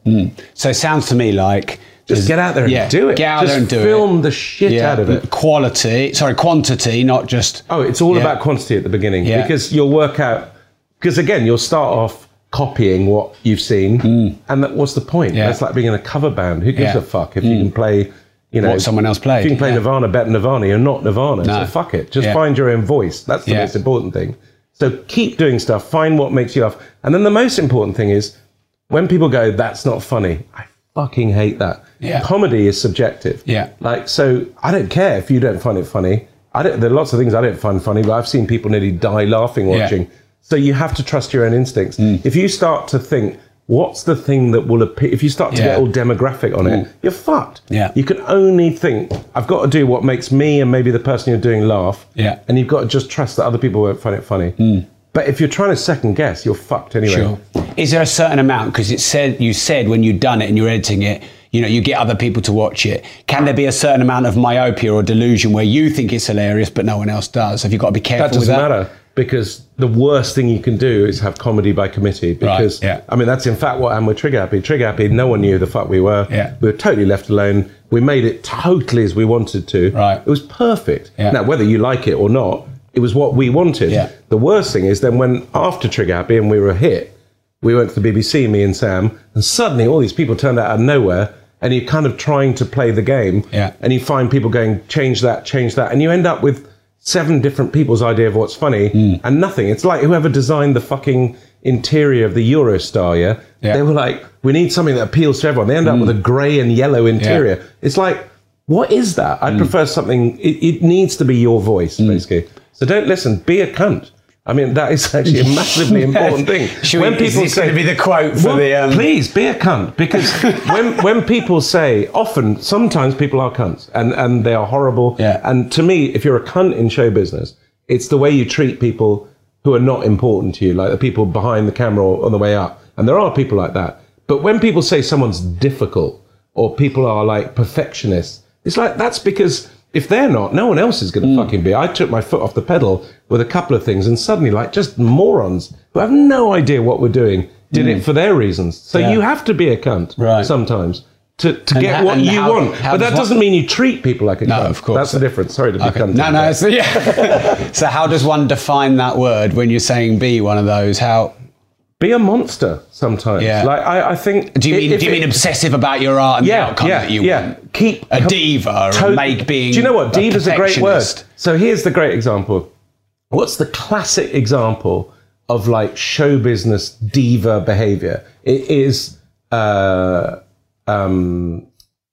[SPEAKER 2] So it sounds to me like
[SPEAKER 3] Just get out there and
[SPEAKER 2] yeah,
[SPEAKER 3] do it.
[SPEAKER 2] Get out
[SPEAKER 3] Just
[SPEAKER 2] there and do
[SPEAKER 3] film
[SPEAKER 2] it.
[SPEAKER 3] the shit out of it.
[SPEAKER 2] Quality, sorry, quantity, not just.
[SPEAKER 3] Oh, it's all
[SPEAKER 2] Yeah.
[SPEAKER 3] about quantity at the beginning
[SPEAKER 2] Yeah.
[SPEAKER 3] because you'll work out. Because again, you'll start off copying what you've seen, and that, what's the point?
[SPEAKER 2] Mm. Yeah.
[SPEAKER 3] That's like being in a cover band. Who gives
[SPEAKER 2] Yeah.
[SPEAKER 3] a fuck if you can play? You know,
[SPEAKER 2] What someone else played,
[SPEAKER 3] If you can play
[SPEAKER 2] yeah.
[SPEAKER 3] Nirvana better Nirvana, you're not Nirvana.
[SPEAKER 2] No.
[SPEAKER 3] So fuck it. Just
[SPEAKER 2] Yeah.
[SPEAKER 3] find your own voice. That's the
[SPEAKER 2] Yeah.
[SPEAKER 3] most important thing. So keep doing stuff. Find what makes you laugh. And then the most important thing is when people go, "That's not funny." I fucking hate that.
[SPEAKER 2] Yeah.
[SPEAKER 3] Comedy is subjective.
[SPEAKER 2] Yeah.
[SPEAKER 3] Like, so I don't care if you don't find it funny. I don't, there are lots of things I don't find funny, but I've seen people nearly die laughing
[SPEAKER 2] Yeah. Mm.
[SPEAKER 3] watching. So you have to trust your own instincts. If you start to think, what's the thing that will appeal? If you start to
[SPEAKER 2] Yeah. Mm.
[SPEAKER 3] get all demographic on it, you're fucked.
[SPEAKER 2] Yeah.
[SPEAKER 3] You can only think, I've got to do what makes me and maybe the person you're doing laugh.
[SPEAKER 2] Yeah.
[SPEAKER 3] And you've got to just trust that other people won't find it funny. But if you're trying to second guess, you're fucked anyway.
[SPEAKER 2] Sure. Is there a certain amount? Because it said you said when you've done it and you're editing it, you know, you get other people to watch it. Can there be a certain amount of myopia or delusion where you think it's hilarious but no one else does? Have you got to be careful
[SPEAKER 3] That doesn't
[SPEAKER 2] that?
[SPEAKER 3] matter because the worst thing you can do is have comedy by committee. Because
[SPEAKER 2] yeah.
[SPEAKER 3] I mean, that's in fact what happened with Trigger Happy. Trigger Happy, no one knew the fuck we were.
[SPEAKER 2] Yeah.
[SPEAKER 3] We were totally left alone. We made it totally as we wanted to.
[SPEAKER 2] Right.
[SPEAKER 3] It was perfect.
[SPEAKER 2] Yeah.
[SPEAKER 3] Now, whether you like it or not, it was what we wanted.
[SPEAKER 2] Yeah.
[SPEAKER 3] The worst thing is then when after Trigger Happy and we were a hit, we went to the BBC, me and Sam, and suddenly all these people turned out of nowhere. And you're kind of trying to play the game,
[SPEAKER 2] Yeah.
[SPEAKER 3] and you find people going, change that, change that, and you end up with seven different people's idea of what's funny
[SPEAKER 2] Hmm.
[SPEAKER 3] and nothing. It's like whoever designed the fucking interior of the Eurostar, yeah?
[SPEAKER 2] Yeah.
[SPEAKER 3] They were like, we need something that appeals to everyone. They end up with a grey and yellow interior. It's like, what is that?
[SPEAKER 2] Hmm.
[SPEAKER 3] I prefer something, it, it needs to be your voice, basically. So don't listen, be a cunt. I mean, that is actually a massively important thing.
[SPEAKER 2] Should we- is this gonna be the quote for
[SPEAKER 3] Well,
[SPEAKER 2] the, um,
[SPEAKER 3] please be a cunt because when when people say often sometimes people are cunts and and they are horrible
[SPEAKER 2] Yeah.
[SPEAKER 3] and to me if you're a cunt in show business it's the way you treat people who are not important to you like the people behind the camera or on the way up and there are people like that but when people say someone's difficult or people are like perfectionists it's like that's because if they're not, no one else is going to
[SPEAKER 2] Mm.
[SPEAKER 3] fucking be. I took my foot off the pedal with a couple of things, and suddenly, like, just morons who have no idea what we're doing did it for their reasons. So
[SPEAKER 2] Mm. Yeah.
[SPEAKER 3] you have to be a cunt
[SPEAKER 2] Right.
[SPEAKER 3] sometimes to, to
[SPEAKER 2] And
[SPEAKER 3] get
[SPEAKER 2] how-
[SPEAKER 3] what you
[SPEAKER 2] how-
[SPEAKER 3] want.
[SPEAKER 2] how
[SPEAKER 3] But that
[SPEAKER 2] one-
[SPEAKER 3] doesn't mean you treat people like a
[SPEAKER 2] No,
[SPEAKER 3] cunt.
[SPEAKER 2] of course.
[SPEAKER 3] That's the difference. Sorry to be
[SPEAKER 2] Okay.
[SPEAKER 3] cunt.
[SPEAKER 2] No, no. So, yeah. so how does one define that word when you're saying be one of those? How
[SPEAKER 3] be a monster sometimes.
[SPEAKER 2] Yeah.
[SPEAKER 3] Like I, I think.
[SPEAKER 2] do you mean?
[SPEAKER 3] if
[SPEAKER 2] do you
[SPEAKER 3] it-
[SPEAKER 2] mean obsessive about your art and the
[SPEAKER 3] yeah,
[SPEAKER 2] outcome
[SPEAKER 3] yeah,
[SPEAKER 2] that you
[SPEAKER 3] yeah.
[SPEAKER 2] want?
[SPEAKER 3] Keep
[SPEAKER 2] A diva or make being
[SPEAKER 3] Do you know what?
[SPEAKER 2] diva
[SPEAKER 3] is a great word. So here's the great example. What's the classic example of like show business diva behavior? It is uh, um,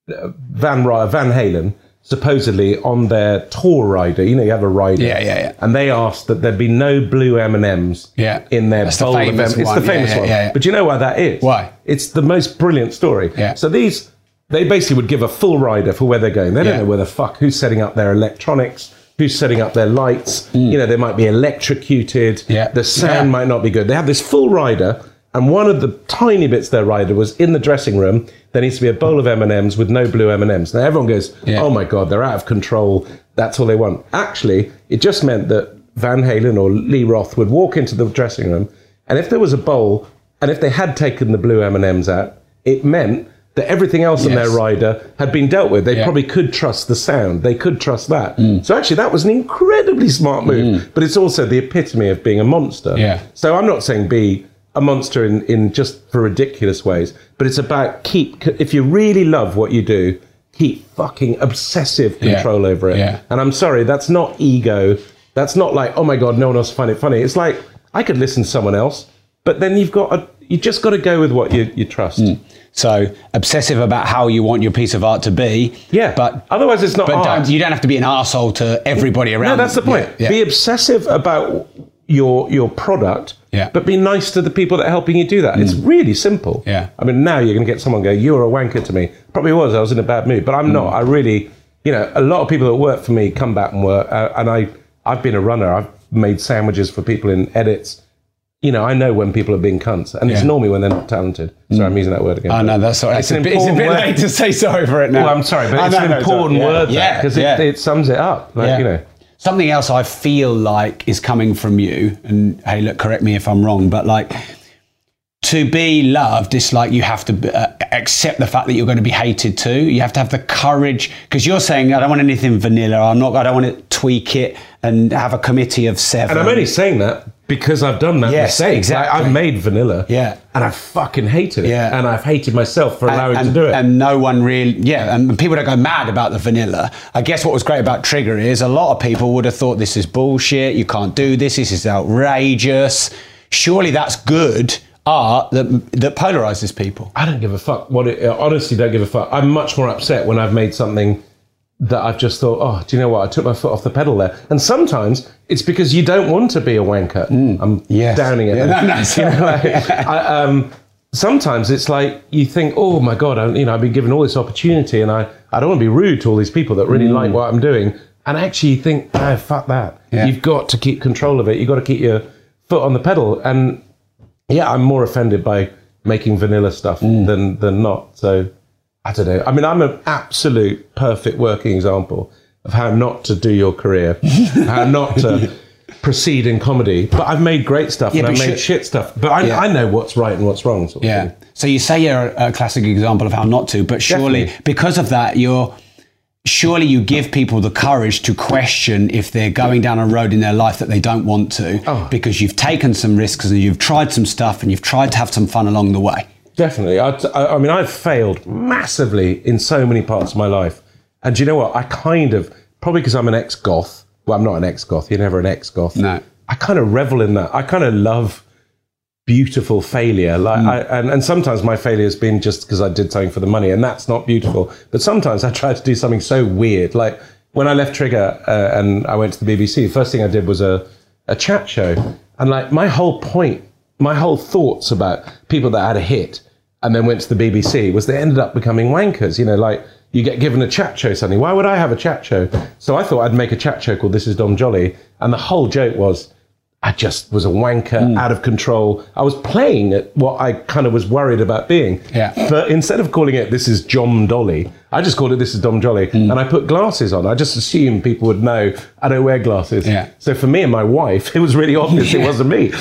[SPEAKER 3] Van Ry- Van Halen supposedly on their tour rider. You know, you have a rider.
[SPEAKER 2] Yeah, yeah, yeah.
[SPEAKER 3] And they asked that there be no blue M and M's.
[SPEAKER 2] Yeah.
[SPEAKER 3] In their
[SPEAKER 2] That's the
[SPEAKER 3] bowl of
[SPEAKER 2] famous
[SPEAKER 3] M- It's the famous
[SPEAKER 2] Yeah, yeah,
[SPEAKER 3] one.
[SPEAKER 2] yeah, yeah.
[SPEAKER 3] But you know why that is?
[SPEAKER 2] Why?
[SPEAKER 3] It's the most brilliant story.
[SPEAKER 2] Yeah.
[SPEAKER 3] So these, they basically would give a full rider for where they're going. They don't know where the fuck, who's setting up their electronics, who's setting up their lights.
[SPEAKER 2] Mm.
[SPEAKER 3] You know, they might be electrocuted.
[SPEAKER 2] Yeah.
[SPEAKER 3] The sound might not be good. They have this full rider, and one of the tiny bits their rider was in the dressing room. There needs to be a bowl of M and M's with no blue M and M's. Now everyone goes,
[SPEAKER 2] Yeah.
[SPEAKER 3] "Oh my god, they're out of control." That's all they want. Actually, it just meant that Van Halen or Lee Roth would walk into the dressing room, and if there was a bowl, and if they had taken the blue M and M's out, it meant that everything else in their rider had been dealt with. They
[SPEAKER 2] Yeah.
[SPEAKER 3] probably could trust the sound. They could trust that. Mm. So actually, that was an incredibly smart move. Mm. But it's also the epitome of being a monster.
[SPEAKER 2] Yeah.
[SPEAKER 3] So I'm not saying be a monster in, in just for ridiculous ways, but it's about keep. If you really love what you do, keep fucking obsessive
[SPEAKER 2] Yeah.
[SPEAKER 3] control over it.
[SPEAKER 2] Yeah.
[SPEAKER 3] And I'm sorry, that's not ego. That's not like, oh my god, no one else find it funny. It's like I could listen to someone else, but then you've got a, you just got to go with what you, you trust. Hmm.
[SPEAKER 2] So obsessive about how you want your piece of art to be.
[SPEAKER 3] Yeah,
[SPEAKER 2] But
[SPEAKER 3] otherwise it's not
[SPEAKER 2] but
[SPEAKER 3] art.
[SPEAKER 2] don't, you don't have to be an asshole to everybody around.
[SPEAKER 3] No, that's the point.
[SPEAKER 2] Yeah,
[SPEAKER 3] Be obsessive about your your product,
[SPEAKER 2] Yeah.
[SPEAKER 3] but be nice to the people that are helping you do that. It's mm. really simple.
[SPEAKER 2] Yeah.
[SPEAKER 3] I mean, now you're going to get someone go, "You're a wanker to me." Probably was. I was in a bad mood, but I'm not. Mm. I really, you know, a lot of people that work for me come back and work, uh, and I, I've been a runner. I've made sandwiches for people in edits. You know, I know when people are being cunts, and it's
[SPEAKER 2] Yeah.
[SPEAKER 3] normally when they're not talented. Sorry, mm. I'm using that word again.
[SPEAKER 2] Oh know that's right.
[SPEAKER 3] It's
[SPEAKER 2] It's, a bit, it's a bit
[SPEAKER 3] word.
[SPEAKER 2] late to say sorry for it now.
[SPEAKER 3] Well, I'm sorry, but
[SPEAKER 2] I
[SPEAKER 3] it's
[SPEAKER 2] know,
[SPEAKER 3] an
[SPEAKER 2] no,
[SPEAKER 3] important
[SPEAKER 2] yeah.
[SPEAKER 3] word
[SPEAKER 2] Yeah,
[SPEAKER 3] because
[SPEAKER 2] yeah.
[SPEAKER 3] it, it sums it up. Like,
[SPEAKER 2] Yeah.
[SPEAKER 3] you know.
[SPEAKER 2] Something else I feel like is coming from you, and hey, look, correct me if I'm wrong, but like to be loved, it's like you have to uh, accept the fact that you're going to be hated too. You have to have the courage because you're saying, I don't want anything vanilla. I'm not. I don't want to tweak it and have a committee of seven.
[SPEAKER 3] And I'm only saying that because I've done that
[SPEAKER 2] Yes,
[SPEAKER 3] mistake.
[SPEAKER 2] exactly.
[SPEAKER 3] Like, I've made vanilla.
[SPEAKER 2] Yeah.
[SPEAKER 3] And I fucking hated it.
[SPEAKER 2] Yeah.
[SPEAKER 3] And I've hated myself for allowing
[SPEAKER 2] and-
[SPEAKER 3] to do it.
[SPEAKER 2] And no one really, yeah, and people don't go mad about the vanilla. I guess what was great about Trigger is a lot of people would have thought this is bullshit, you can't do this, this is outrageous. Surely that's good art that, that polarizes people.
[SPEAKER 3] I don't give a fuck what it, honestly don't give a fuck. I'm much more upset when I've made something that I've just thought, oh, do you know what? I took my foot off the pedal there. And sometimes it's because you don't want to be a wanker. I'm
[SPEAKER 2] Mm. Yes.
[SPEAKER 3] downing it.
[SPEAKER 2] Yeah, no, no,
[SPEAKER 3] You know, like, I, um, sometimes it's like you think, oh my God, I, you know, I've been given all this opportunity and I, I don't want to be rude to all these people that really like what I'm doing. And actually you think, oh, fuck that.
[SPEAKER 2] Yeah.
[SPEAKER 3] You've got to keep control of it. You've got to keep your foot on the pedal. And yeah, I'm more offended by making vanilla stuff than than not. So I don't know. I mean, I'm an absolute perfect working example of how not to do your career, how not to proceed in comedy. But I've made great stuff
[SPEAKER 2] Yeah,
[SPEAKER 3] and I've made
[SPEAKER 2] shit-
[SPEAKER 3] shit stuff. But I,
[SPEAKER 2] Yeah.
[SPEAKER 3] I know what's right and what's wrong. Sort of
[SPEAKER 2] Yeah.
[SPEAKER 3] thing.
[SPEAKER 2] So you say you're a, a classic example of how not to, but surely
[SPEAKER 3] Definitely.
[SPEAKER 2] because of that, you're surely you give people the courage to question if they're going down a road in their life that they don't want to,
[SPEAKER 3] Oh.
[SPEAKER 2] because you've taken some risks and you've tried some stuff and you've tried to have some fun along the way.
[SPEAKER 3] Definitely. I, I, I mean, I've failed massively in so many parts of my life. And do you know what? I kind of, probably because I'm an ex goth. Well, I'm not an ex goth. You're never an ex goth.
[SPEAKER 2] No.
[SPEAKER 3] I kind of revel in that. I kind of love beautiful failure. Like,
[SPEAKER 2] Mm.
[SPEAKER 3] I, and, and sometimes my failure has been just because I did something for the money, and that's not beautiful. But sometimes I try to do something so weird. Like when I left Trigger uh, and I went to the BBC, the first thing I did was a, a chat show. And like my whole point, my whole thoughts about people that had a hit and then went to the BBC was they ended up becoming wankers. You know, like you get given a chat show suddenly. Why would I have a chat show? So I thought I'd make a chat show called This Is Dom Joly. And the whole joke was I just was a wanker, mm. out of control. I was playing at what I kind of was worried about being.
[SPEAKER 2] Yeah.
[SPEAKER 3] But instead of calling it This is John Dolly, I just called it This is Dom Joly. Mm. And I put glasses on. I just assumed people would know I don't wear glasses.
[SPEAKER 2] Yeah.
[SPEAKER 3] So for me and my wife, it was really obvious it wasn't me.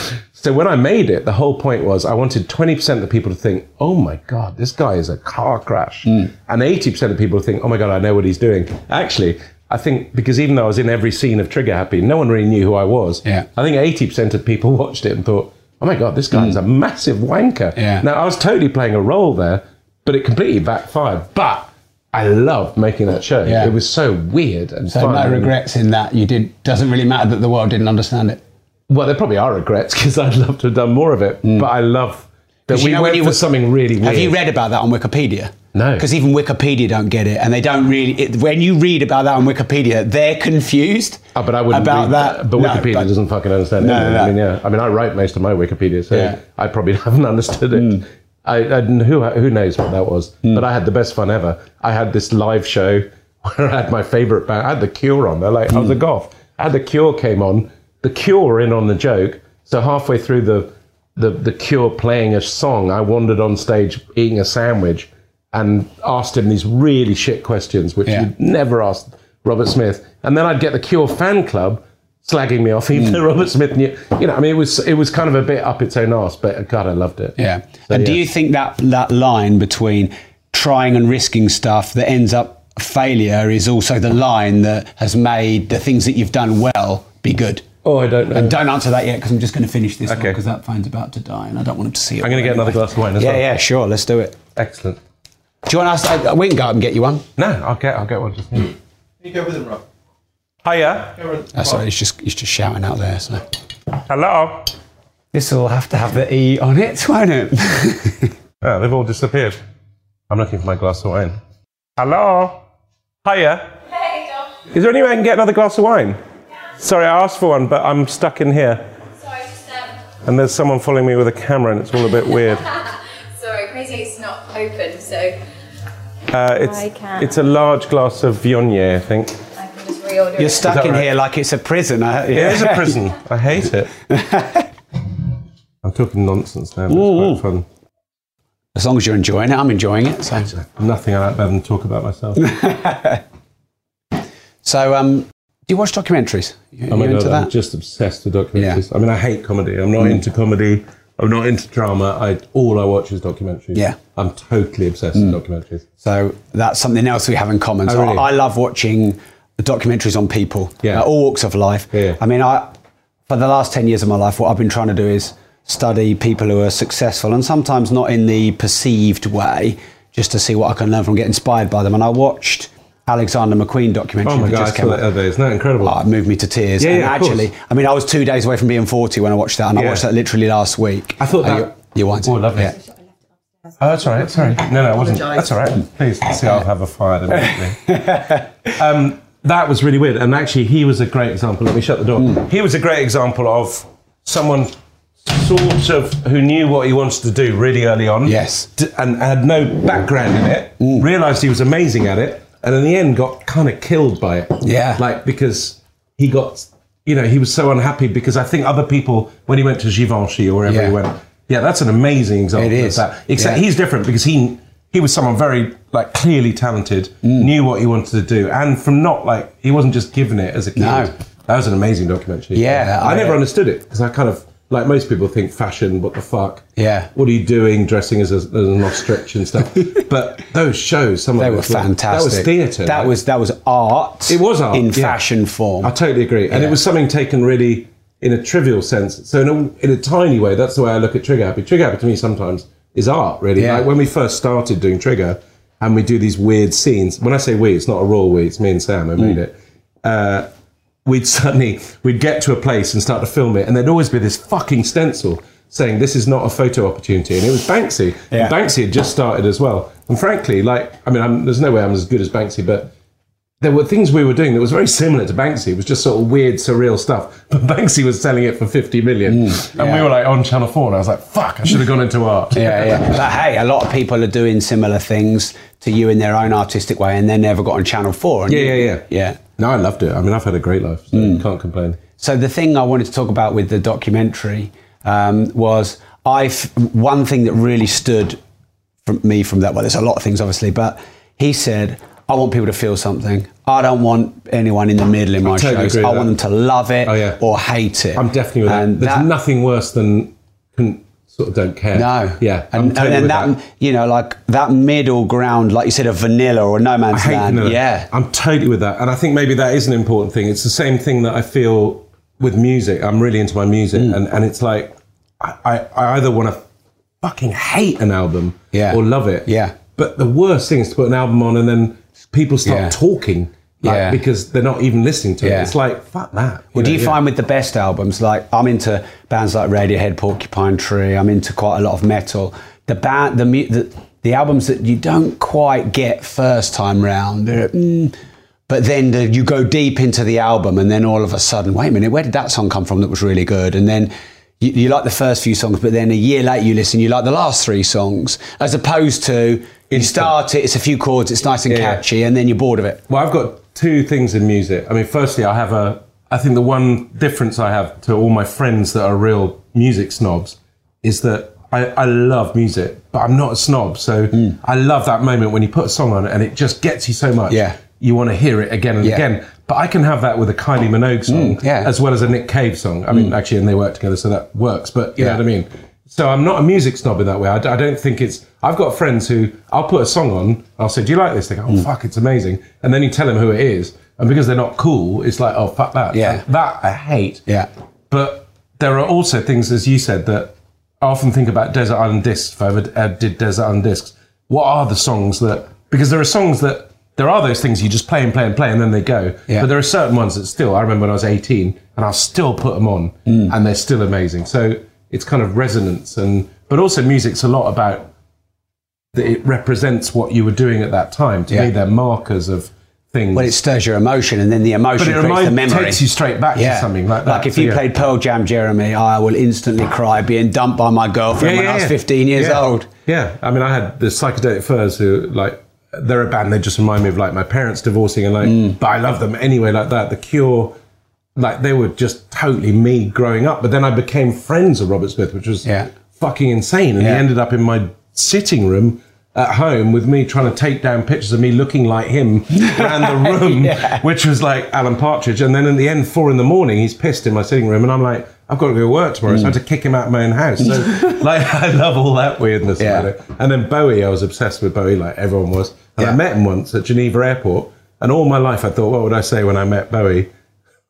[SPEAKER 3] So when I made it, the whole point was I wanted 20% of the people to think, oh my God, this guy is a car crash.
[SPEAKER 2] Hmm.
[SPEAKER 3] And 80% of people think, oh my God, I know what he's doing. Actually, I think because even though I was in every scene of Trigger Happy, no one really knew who I was.
[SPEAKER 2] Yeah.
[SPEAKER 3] I think 80% of people watched it and thought, oh my God, this guy is a massive wanker.
[SPEAKER 2] Hmm. Yeah.
[SPEAKER 3] Now, I was totally playing a role there, but it completely backfired. But I loved making that show.
[SPEAKER 2] Yeah.
[SPEAKER 3] It was so weird and
[SPEAKER 2] So
[SPEAKER 3] fun.
[SPEAKER 2] no regrets in that. You did. Doesn't really matter that the world didn't understand it.
[SPEAKER 3] Well, there probably are regrets because I'd love to have done more of it. Mm. But I love that we
[SPEAKER 2] you know
[SPEAKER 3] went
[SPEAKER 2] you
[SPEAKER 3] for something really weird.
[SPEAKER 2] Have you read about that on Wikipedia?
[SPEAKER 3] No.
[SPEAKER 2] Because even Wikipedia don't get it, and they don't really. It, when you read about that on Wikipedia, they're confused.
[SPEAKER 3] Oh, but I wouldn't
[SPEAKER 2] about
[SPEAKER 3] read
[SPEAKER 2] that.
[SPEAKER 3] But
[SPEAKER 2] No,
[SPEAKER 3] Wikipedia
[SPEAKER 2] but-
[SPEAKER 3] doesn't fucking understand
[SPEAKER 2] No,
[SPEAKER 3] it.
[SPEAKER 2] no,
[SPEAKER 3] I mean, yeah. I mean, I write most of my Wikipedia, so
[SPEAKER 2] Yeah.
[SPEAKER 3] I probably haven't understood it. Mm. I, I who who knows what that was? Mm. But I had the best fun ever. I had this live show where I had my favorite band. I had the Cure on. They're like, I was a goth. I had the Cure came on. The Cure in on the joke. So halfway through the the the Cure playing a song, I wandered on stage eating a sandwich and asked him these really shit questions, which
[SPEAKER 2] Yeah.
[SPEAKER 3] you'd never asked Robert Smith. And then I'd get the Cure fan club slagging me off, even though hmm. Robert Smith knew. You know, I mean, it was it was kind of a bit up its own arse, but God, I loved it.
[SPEAKER 2] Yeah.
[SPEAKER 3] So,
[SPEAKER 2] and do
[SPEAKER 3] yeah.
[SPEAKER 2] you think that that line between trying and risking stuff that ends up failure is also the line that has made the things that you've done well be good?
[SPEAKER 3] Oh, I don't know.
[SPEAKER 2] And don't answer that yet because I'm just going to finish this
[SPEAKER 3] Okay.
[SPEAKER 2] because that phone's about to die and I don't want him to see it.
[SPEAKER 3] I'm going to get another glass of wine as
[SPEAKER 2] Yeah,
[SPEAKER 3] well.
[SPEAKER 2] yeah, yeah, sure. Let's do it.
[SPEAKER 3] Excellent.
[SPEAKER 2] Do you want us? Uh, we can go up and get you one.
[SPEAKER 3] No, I'll get I'll get one just now.
[SPEAKER 6] You go with him, Rob.
[SPEAKER 3] Hiya.
[SPEAKER 2] That's sorry, he's just he's just shouting out there. So
[SPEAKER 3] Hello.
[SPEAKER 2] this will have to have the E on it, won't it?
[SPEAKER 3] Oh, they've all disappeared. I'm looking for my glass of wine. Hello. Hiya.
[SPEAKER 4] Hey, Dom.
[SPEAKER 3] Is there any way I can get another glass of wine? Sorry, I asked for one, but I'm stuck in here.
[SPEAKER 4] Sorry, just um,
[SPEAKER 3] And there's someone following me with a camera, and it's all a bit weird.
[SPEAKER 4] sorry, crazy it's not open, so
[SPEAKER 3] Uh, it's
[SPEAKER 4] I can.
[SPEAKER 3] it's a large glass of Viognier, I think.
[SPEAKER 4] I can just reorder
[SPEAKER 2] You're
[SPEAKER 4] it.
[SPEAKER 2] stuck in
[SPEAKER 3] right?
[SPEAKER 2] here like it's a prison. I-
[SPEAKER 3] It is a prison. I hate it. I'm talking nonsense now, but it's quite fun.
[SPEAKER 2] As long as you're enjoying it, I'm enjoying it. So,
[SPEAKER 3] Nothing I like better than talk about myself.
[SPEAKER 2] so um, do you watch documentaries? You,
[SPEAKER 3] Oh my
[SPEAKER 2] you
[SPEAKER 3] god,
[SPEAKER 2] into
[SPEAKER 3] I'm
[SPEAKER 2] that?
[SPEAKER 3] just obsessed with documentaries. I mean, I hate comedy. I'm not into comedy. I'm not into drama. I all I watch is documentaries.
[SPEAKER 2] Yeah.
[SPEAKER 3] I'm totally obsessed with documentaries.
[SPEAKER 2] So that's something else we have in common. So
[SPEAKER 3] Oh, really?
[SPEAKER 2] I love watching documentaries on people,
[SPEAKER 3] Yeah.
[SPEAKER 2] uh, all walks of life.
[SPEAKER 3] Yeah.
[SPEAKER 2] I mean, I for the last ten years of my life, what I've been trying to do is study people who are successful, and sometimes not in the perceived way, just to see what I can learn from, get inspired by them. And I watched Alexander McQueen documentary
[SPEAKER 3] Oh my
[SPEAKER 2] that
[SPEAKER 3] god, I
[SPEAKER 2] just
[SPEAKER 3] saw
[SPEAKER 2] came
[SPEAKER 3] that other Isn't that incredible?
[SPEAKER 2] Oh, it moved me to tears.
[SPEAKER 3] Yeah,
[SPEAKER 2] and
[SPEAKER 3] yeah,
[SPEAKER 2] actually,
[SPEAKER 3] course.
[SPEAKER 2] I mean, I was two days away from being 40 when I watched that, and I watched that literally last week.
[SPEAKER 3] I thought
[SPEAKER 2] Uh,
[SPEAKER 3] that-
[SPEAKER 2] you, you want
[SPEAKER 3] Oh, lovely.
[SPEAKER 2] Yeah.
[SPEAKER 3] Oh, that's all right. Sorry. No, no, I wasn't. That's all right. Please, see, I'll have a fire immediately. um, that was really weird. And actually, he was a great example. Let me shut the door.
[SPEAKER 2] Hmm.
[SPEAKER 3] He was a great example of someone sort of who knew what he wanted to do really early on.
[SPEAKER 2] Yes.
[SPEAKER 3] d- And had no background in it.
[SPEAKER 2] Hmm.
[SPEAKER 3] Realized he was amazing at it. And in the end, got kind of killed by it.
[SPEAKER 2] Yeah.
[SPEAKER 3] Like, because he got you know, he was so unhappy because I think other people, when he went to Givenchy or wherever
[SPEAKER 2] Yeah.
[SPEAKER 3] he went, yeah, that's an amazing example.
[SPEAKER 2] It is.
[SPEAKER 3] Of that. Except
[SPEAKER 2] Yeah.
[SPEAKER 3] he's different because he he was someone very like clearly talented,
[SPEAKER 2] Mm.
[SPEAKER 3] knew what he wanted to do, and from not like he wasn't just given it as a kid.
[SPEAKER 2] No.
[SPEAKER 3] That was an amazing documentary.
[SPEAKER 2] Yeah,
[SPEAKER 3] I,
[SPEAKER 2] I-
[SPEAKER 3] never understood it because I kind of like most people think fashion. What the fuck?
[SPEAKER 2] Yeah.
[SPEAKER 3] What are you doing dressing as, a, as an ostrich and stuff? but those shows, some
[SPEAKER 2] They
[SPEAKER 3] of
[SPEAKER 2] were fantastic.
[SPEAKER 3] That was theatre.
[SPEAKER 2] That
[SPEAKER 3] right?
[SPEAKER 2] was that was art.
[SPEAKER 3] It was art
[SPEAKER 2] in
[SPEAKER 3] yeah.
[SPEAKER 2] fashion form.
[SPEAKER 3] I totally agree, and
[SPEAKER 2] Yeah.
[SPEAKER 3] it was something taken really in a trivial sense. So in a, in a tiny way, that's the way I look at Trigger Happy. Trigger Happy to me sometimes is art. Really,
[SPEAKER 2] Yeah.
[SPEAKER 3] like when we first started doing Trigger, and we do these weird scenes. When I say we, it's not a raw we. It's me and Sam who
[SPEAKER 2] Mm.
[SPEAKER 3] made it. Uh, we'd suddenly we'd get to a place and start to film it, and there'd always be this fucking stencil saying this is not a photo opportunity, and it was Banksy.
[SPEAKER 2] Yeah.
[SPEAKER 3] Banksy had just started as well, and frankly, like I mean, I'm, there's no way I'm as good as Banksy, but there were things we were doing that was very similar to Banksy. It was just sort of weird, surreal stuff. But Banksy was selling it for 50 million. and
[SPEAKER 2] Mm, yeah.
[SPEAKER 3] we were like on Channel 4, and I was like, fuck, I should have gone into art.
[SPEAKER 2] yeah, yeah. But hey, a lot of people are doing similar things to you in their own artistic way, and they never got on Channel Four. and
[SPEAKER 3] Yeah, yeah, yeah.
[SPEAKER 2] yeah.
[SPEAKER 3] No, I loved it. I mean, I've had a great life, so
[SPEAKER 2] Mm.
[SPEAKER 3] can't complain.
[SPEAKER 2] So the thing I wanted to talk about with the documentary um, was I one thing that really stood from me from that. Well, there's a lot of things obviously, but he said, "I want people to feel something. I don't want anyone in the middle in my
[SPEAKER 3] totally
[SPEAKER 2] shows. I want them to love it
[SPEAKER 3] Oh, yeah.
[SPEAKER 2] or hate it."
[SPEAKER 3] I'm definitely with
[SPEAKER 2] And
[SPEAKER 3] that. There's
[SPEAKER 2] that-
[SPEAKER 3] nothing worse than sort of don't care.
[SPEAKER 2] No.
[SPEAKER 3] Yeah. I'm
[SPEAKER 2] And,
[SPEAKER 3] totally
[SPEAKER 2] and then
[SPEAKER 3] with
[SPEAKER 2] that,
[SPEAKER 3] that.
[SPEAKER 2] you know, like that middle ground, like you said, a vanilla or no
[SPEAKER 3] I
[SPEAKER 2] man's
[SPEAKER 3] hate
[SPEAKER 2] land.
[SPEAKER 3] vanilla.
[SPEAKER 2] Yeah.
[SPEAKER 3] I'm totally with that. And I think maybe that is an important thing. It's the same thing that I feel with music. I'm really into my music.
[SPEAKER 2] Mm.
[SPEAKER 3] And, and it's like, I, I, I either want to fucking hate an album
[SPEAKER 2] Yeah.
[SPEAKER 3] or love it.
[SPEAKER 2] Yeah.
[SPEAKER 3] But the worst thing is to put an album on and then people start
[SPEAKER 2] Yeah.
[SPEAKER 3] talking. Like,
[SPEAKER 2] Yeah.
[SPEAKER 3] Because they're not even listening to it. It's like, fuck that.
[SPEAKER 2] Well, do you find with the best albums, like I'm into bands like Radiohead, Porcupine Tree. I'm into quite a lot of metal. The band, the the, the albums that you don't quite get first time round, they're, mm, but then the, you go deep into the album, and then all of a sudden, wait a minute, where did that song come from? That was really good, and then. You, you like the first few songs, but then a year later you listen, you like the last three songs, as opposed to you start it, it's a few chords, it's nice and
[SPEAKER 3] Yeah,
[SPEAKER 2] catchy, and then you're bored of it.
[SPEAKER 3] Well, I've got two things in music. I mean, firstly, I have a. I think the one difference I have to all my friends that are real music snobs is that I, I love music, but I'm not a snob. So I love that moment when you put a song on and it just gets you so much.
[SPEAKER 2] Yeah.
[SPEAKER 3] You want to hear it again and
[SPEAKER 2] Yeah.
[SPEAKER 3] again. But I can have that with a Kylie Minogue song
[SPEAKER 2] Mm, yeah.
[SPEAKER 3] as well as a Nick Cave song. I mean, actually, and they work together, so that works. But you
[SPEAKER 2] Yeah.
[SPEAKER 3] know what I mean? So I'm not a music snob in that way. I don't think it's. I've got friends who I'll put a song on. I'll say, "Do you like this?" They go, "Oh
[SPEAKER 2] Mm.
[SPEAKER 3] fuck, it's amazing." And then you tell them who it is, and because they're not cool, it's like, "Oh fuck that."
[SPEAKER 2] Yeah.
[SPEAKER 3] that I hate.
[SPEAKER 2] Yeah.
[SPEAKER 3] But there are also things, as you said, that I often think about Desert Island Discs. If I ever uh, did Desert Island Discs, what are the songs that? Because there are songs that there are those things you just play and play and play, and then they go.
[SPEAKER 2] Yeah.
[SPEAKER 3] But there are certain ones that still. I remember when I was eighteen, and I'll still put them on,
[SPEAKER 2] Mm.
[SPEAKER 3] and they're still amazing. So it's kind of resonance, and but also music's a lot about that it represents what you were doing at that time. To
[SPEAKER 2] Yeah.
[SPEAKER 3] me, they're markers of things.
[SPEAKER 2] Well, it stirs your emotion, and then the emotion
[SPEAKER 3] But it
[SPEAKER 2] creates the memory.
[SPEAKER 3] takes you straight back to something like that.
[SPEAKER 2] Like if
[SPEAKER 3] So,
[SPEAKER 2] you
[SPEAKER 3] yeah.
[SPEAKER 2] played Pearl Jam, Jeremy, I will instantly cry being dumped by my girlfriend when I was 15 years
[SPEAKER 3] Yeah.
[SPEAKER 2] old.
[SPEAKER 3] Yeah, I mean, I had the psychedelic furs who like they're a band. They just remind me of like my parents divorcing and like,
[SPEAKER 2] Mm.
[SPEAKER 3] but I love them anyway. Like that, The Cure, like they were just totally me growing up. But then I became friends of Robert Smith, which was
[SPEAKER 2] Yeah.
[SPEAKER 3] fucking insane. And
[SPEAKER 2] Yeah.
[SPEAKER 3] he ended up in my sitting room. At home with me trying to take down pictures of me looking like him around the room,
[SPEAKER 2] Yeah.
[SPEAKER 3] which was like Alan Partridge. And then in the end, four in the morning, he's pissed in my sitting room, and I'm like, I've got to go to work tomorrow, so I had hmm. to kick him out of my own house. So, like, I love all that weirdness about it. And then Bowie, I was obsessed with Bowie, like everyone was. And I met him once at Geneva Airport, and all my life I thought, what would I say when I met Bowie?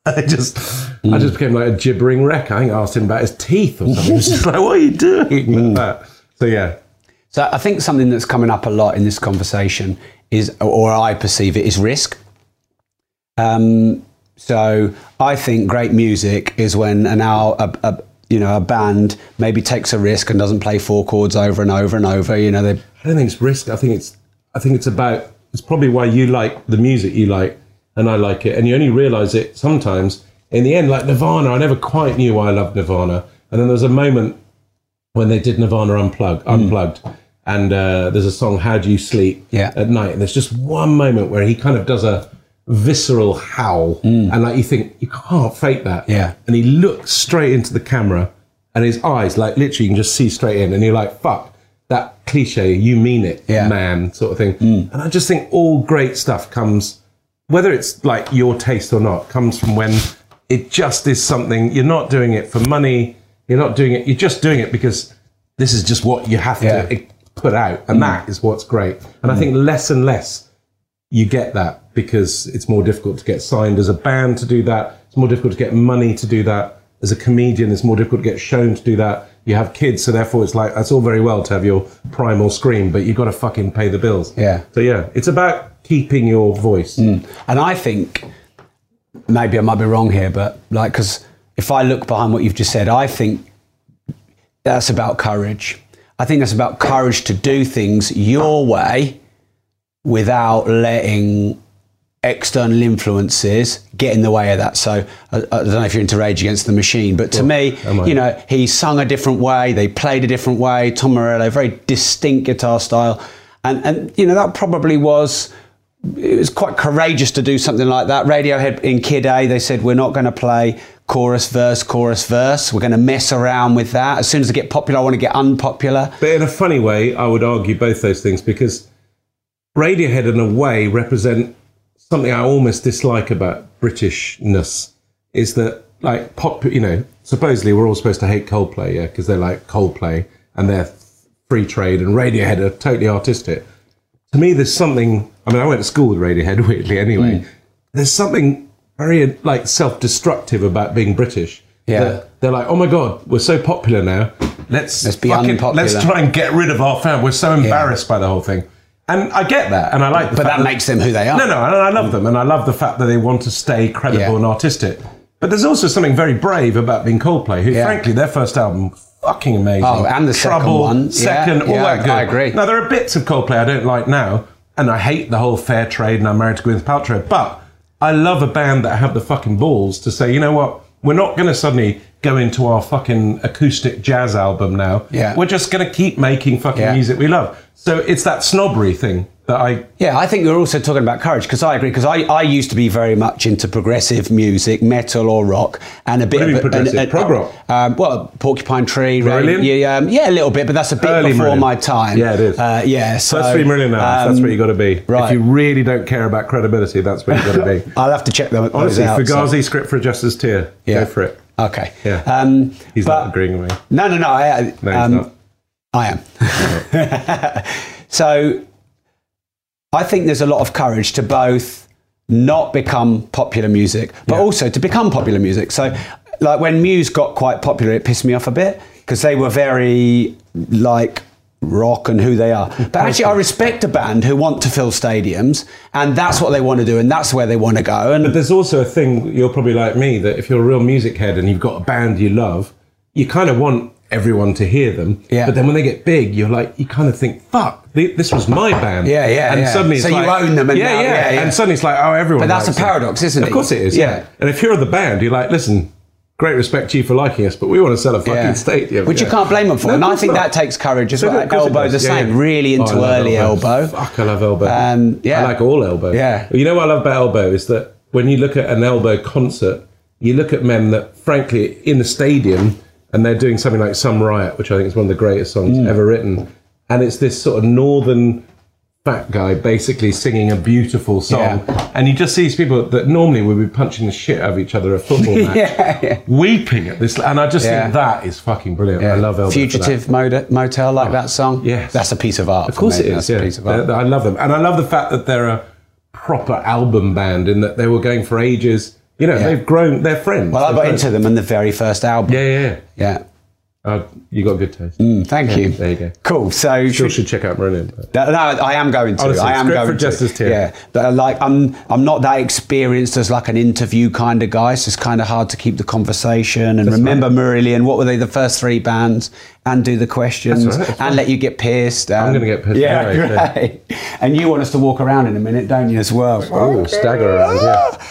[SPEAKER 3] I just, I just became like a gibbering wreck. I think I asked him about his teeth or something. Just like, what are you doing? Like that. So yeah,
[SPEAKER 2] So I think something that's coming up a lot in this conversation is, or I perceive it, is risk. Um, so I think great music is when an hour, a, a, you know, a band maybe takes a risk and doesn't play four chords over and over and over. You know, they
[SPEAKER 3] I don't think it's risk. I think it's I think it's about it's probably why you like the music you like and I like it. And you only realise it sometimes in the end, like Nirvana, I never quite knew why I loved Nirvana. And then there was a moment when they did Nirvana Unplugged unplugged. And uh, there's a song, How Do You Sleep
[SPEAKER 2] Yeah.
[SPEAKER 3] at night? And there's just one moment where he kind of does a visceral howl, and like you think you can't fake that.
[SPEAKER 2] Mm. Yeah.
[SPEAKER 3] And he looks straight into the camera, and his eyes, like literally, you can just see straight in, and you're like, "Fuck." That cliche, you mean it,
[SPEAKER 2] Yeah. Mm.
[SPEAKER 3] man, sort of thing. And I just think all great stuff comes, whether it's like your taste or not, comes from when it just is something. You're not doing it for money. You're not doing it. You're just doing it because this is just what you have
[SPEAKER 2] Yeah.
[SPEAKER 3] to put out, and mm. that is what's great. And I mm. think less and less you get that because it's more difficult to get signed as a band to do that. It's more difficult to get money to do that. As a comedian, it's more difficult to get shown to do that. You have kids, so therefore it's like that's all very well to have your primal scream, but you've got to fucking pay the bills.
[SPEAKER 2] Yeah.
[SPEAKER 3] So yeah, it's about keeping your voice. Mm.
[SPEAKER 2] And I think maybe I might be wrong here, but like, because if I look behind what you've just said, I think that's about courage. I think that's about courage to do things your way without letting external influences get in the way of that. So I, I don't know if you're into Rage Against the Machine, but to me, you know, he sung a different way, they played a different way. Tom Morello, very distinct guitar style, and and you know that probably was. It was quite courageous to do something like that. Radiohead in Kid A, they said we're not going to play chorus, verse, chorus, verse. We're going to mess around with that. As soon as I get popular, I want to get unpopular.
[SPEAKER 3] But in a funny way, I would argue both those things because Radiohead, in a way, represent something I almost dislike about Britishness. Is that like pop? You know, supposedly we're all supposed to hate Coldplay, yeah, because they're like Coldplay and they're free trade, and Radiohead are totally artistic. To me, there's something. I mean, I went to school with Radiohead, weirdly. Anyway,
[SPEAKER 2] Hmm.
[SPEAKER 3] there's something very like self-destructive about being British.
[SPEAKER 2] Yeah.
[SPEAKER 3] They're like, oh my god, we're so popular now. Let's
[SPEAKER 2] Let's be
[SPEAKER 3] fucking-
[SPEAKER 2] unpopular."
[SPEAKER 3] Let's try and get rid of our fan. We're so embarrassed by the whole thing. And I get that, and I like.
[SPEAKER 2] But
[SPEAKER 3] fact
[SPEAKER 2] that makes them who they are.
[SPEAKER 3] No, no, and I love them, and I love the fact that they want to stay credible
[SPEAKER 2] Yeah.
[SPEAKER 3] and artistic. But there's also something very brave about being Coldplay, who,
[SPEAKER 2] Yeah.
[SPEAKER 3] frankly, their first album fucking amazing.
[SPEAKER 2] Oh, and the second
[SPEAKER 3] Trouble,
[SPEAKER 2] one. Yeah,
[SPEAKER 3] second, all
[SPEAKER 2] yeah,
[SPEAKER 3] that good.
[SPEAKER 2] I agree.
[SPEAKER 3] Now there are bits of Coldplay I don't like now, and I hate the whole fair trade, and I'm married to Gwyneth Paltrow. But I love a band that have the fucking balls to say, you know what, we're not going to suddenly go into our fucking acoustic jazz album now.
[SPEAKER 2] Yeah.
[SPEAKER 3] We're just going to keep making fucking
[SPEAKER 2] Yeah.
[SPEAKER 3] music we love. So it's that snobbery thing that I
[SPEAKER 2] Yeah, I think you're also talking about courage because I agree. Because I, I used to be very much into progressive music, metal or rock, and a bit
[SPEAKER 3] What
[SPEAKER 2] of
[SPEAKER 3] progressive?
[SPEAKER 2] and- and-
[SPEAKER 3] Prog rock?
[SPEAKER 2] Um, well, Porcupine Tree,
[SPEAKER 3] Marillion?
[SPEAKER 2] yeah, um, yeah, a little bit, but that's a bit
[SPEAKER 3] Early
[SPEAKER 2] before
[SPEAKER 3] Marillion.
[SPEAKER 2] my time.
[SPEAKER 3] Yeah, it is.
[SPEAKER 2] Uh, yeah, so
[SPEAKER 3] That's three million hours. that's
[SPEAKER 2] um,
[SPEAKER 3] where you got to be.
[SPEAKER 2] right.
[SPEAKER 3] If you really don't care about credibility, that's where you got to be.
[SPEAKER 2] I'll have to check them.
[SPEAKER 3] Honestly,
[SPEAKER 2] out, so-
[SPEAKER 3] Fugazi script for a Jester's Tear.
[SPEAKER 2] Yeah.
[SPEAKER 3] Go for it.
[SPEAKER 2] Okay.
[SPEAKER 3] Yeah.
[SPEAKER 2] Um,
[SPEAKER 3] He's
[SPEAKER 2] but-
[SPEAKER 3] not agreeing with me.
[SPEAKER 2] No, no, no. I,
[SPEAKER 3] No, he's
[SPEAKER 2] um,
[SPEAKER 3] not.
[SPEAKER 2] I am. so I think there's a lot of courage to both not become popular music, but also to become popular music. So, like when Muse got quite popular, it pissed me off a bit because they were very like rock and who they are. But actually, I respect a band who want to fill stadiums, and that's what they want to do, and that's where they want to go. And
[SPEAKER 3] But there's also a thing, you're probably like me, that if you're a real music head and you've got a band you love, you kind of want everyone to hear them.
[SPEAKER 2] Yeah.
[SPEAKER 3] But then when they get big, you're like, you kind of think, fuck, this was my band.
[SPEAKER 2] Yeah, yeah,
[SPEAKER 3] And
[SPEAKER 2] yeah.
[SPEAKER 3] suddenly it's
[SPEAKER 2] So you
[SPEAKER 3] like,
[SPEAKER 2] own them and
[SPEAKER 3] yeah,
[SPEAKER 2] now-
[SPEAKER 3] yeah,
[SPEAKER 2] yeah, yeah.
[SPEAKER 3] And suddenly it's like, oh, everyone
[SPEAKER 2] But that's a paradox, isn't it?
[SPEAKER 3] Of course it is, yeah.
[SPEAKER 2] Yeah.
[SPEAKER 3] And if you're the band, you're like, listen, great respect to you for liking us, but we want to sell a fucking
[SPEAKER 2] Yeah.
[SPEAKER 3] stadium.
[SPEAKER 2] Which you can't blame them for.
[SPEAKER 3] No,
[SPEAKER 2] and I think
[SPEAKER 3] not.
[SPEAKER 2] that takes courage as
[SPEAKER 3] So
[SPEAKER 2] well.
[SPEAKER 3] of course it
[SPEAKER 2] Elbow the same.
[SPEAKER 3] yeah.
[SPEAKER 2] Really
[SPEAKER 3] Oh,
[SPEAKER 2] into
[SPEAKER 3] love
[SPEAKER 2] early elbow.
[SPEAKER 3] Fuck, I love elbow.
[SPEAKER 2] Um, yeah.
[SPEAKER 3] I like all elbow.
[SPEAKER 2] Yeah.
[SPEAKER 3] You know what I love about elbow is that when you look at an elbow concert, you look at men that, frankly, in the stadium, and they're doing something like "Some Riot," which I think is one of the greatest songs
[SPEAKER 2] Mm.
[SPEAKER 3] ever written, and it's this sort of northern fat guy basically singing a beautiful song, and you just see these people that normally would be punching the shit out of each other at a football match,
[SPEAKER 2] yeah, yeah.
[SPEAKER 3] weeping at this, and I just
[SPEAKER 2] Yeah.
[SPEAKER 3] think that is fucking brilliant. I love that.
[SPEAKER 2] Fugitive Motel, like that song.
[SPEAKER 3] yes.
[SPEAKER 2] that's a piece of art.
[SPEAKER 3] Of course
[SPEAKER 2] me.
[SPEAKER 3] it is.
[SPEAKER 2] That's
[SPEAKER 3] Yeah.
[SPEAKER 2] a piece of art.
[SPEAKER 3] I love them, and I love the fact that they're a proper album band in that they were going for ages. You know,
[SPEAKER 2] Yeah.
[SPEAKER 3] they've grown. They're friends.
[SPEAKER 2] well, I got
[SPEAKER 3] friends.
[SPEAKER 2] into them in the very first album.
[SPEAKER 3] Yeah, yeah, yeah.
[SPEAKER 2] Yeah.
[SPEAKER 3] Uh, you got good taste.
[SPEAKER 2] Mm, thank you.
[SPEAKER 3] There you go.
[SPEAKER 2] Cool. So
[SPEAKER 3] Still
[SPEAKER 2] should-
[SPEAKER 3] should check out
[SPEAKER 2] No, no, I am going to.
[SPEAKER 3] Honestly,
[SPEAKER 2] I am
[SPEAKER 3] script
[SPEAKER 2] going
[SPEAKER 3] for
[SPEAKER 2] to.
[SPEAKER 3] Jester's Tear.
[SPEAKER 2] Yeah, but uh, like I'm, I'm not that experienced as like an interview kind of guy. So it's kind of hard to keep the conversation and remember Marillion. What were they? The first three bands, and do the questions,
[SPEAKER 3] That's right, that's
[SPEAKER 2] and
[SPEAKER 3] right.
[SPEAKER 2] let you get pissed. um,
[SPEAKER 3] I'm gonna get pissed
[SPEAKER 2] Yeah,
[SPEAKER 3] anyway, yeah.
[SPEAKER 2] And you want us to walk around in a minute, don't you? As well.
[SPEAKER 3] Oh, stagger around, yeah.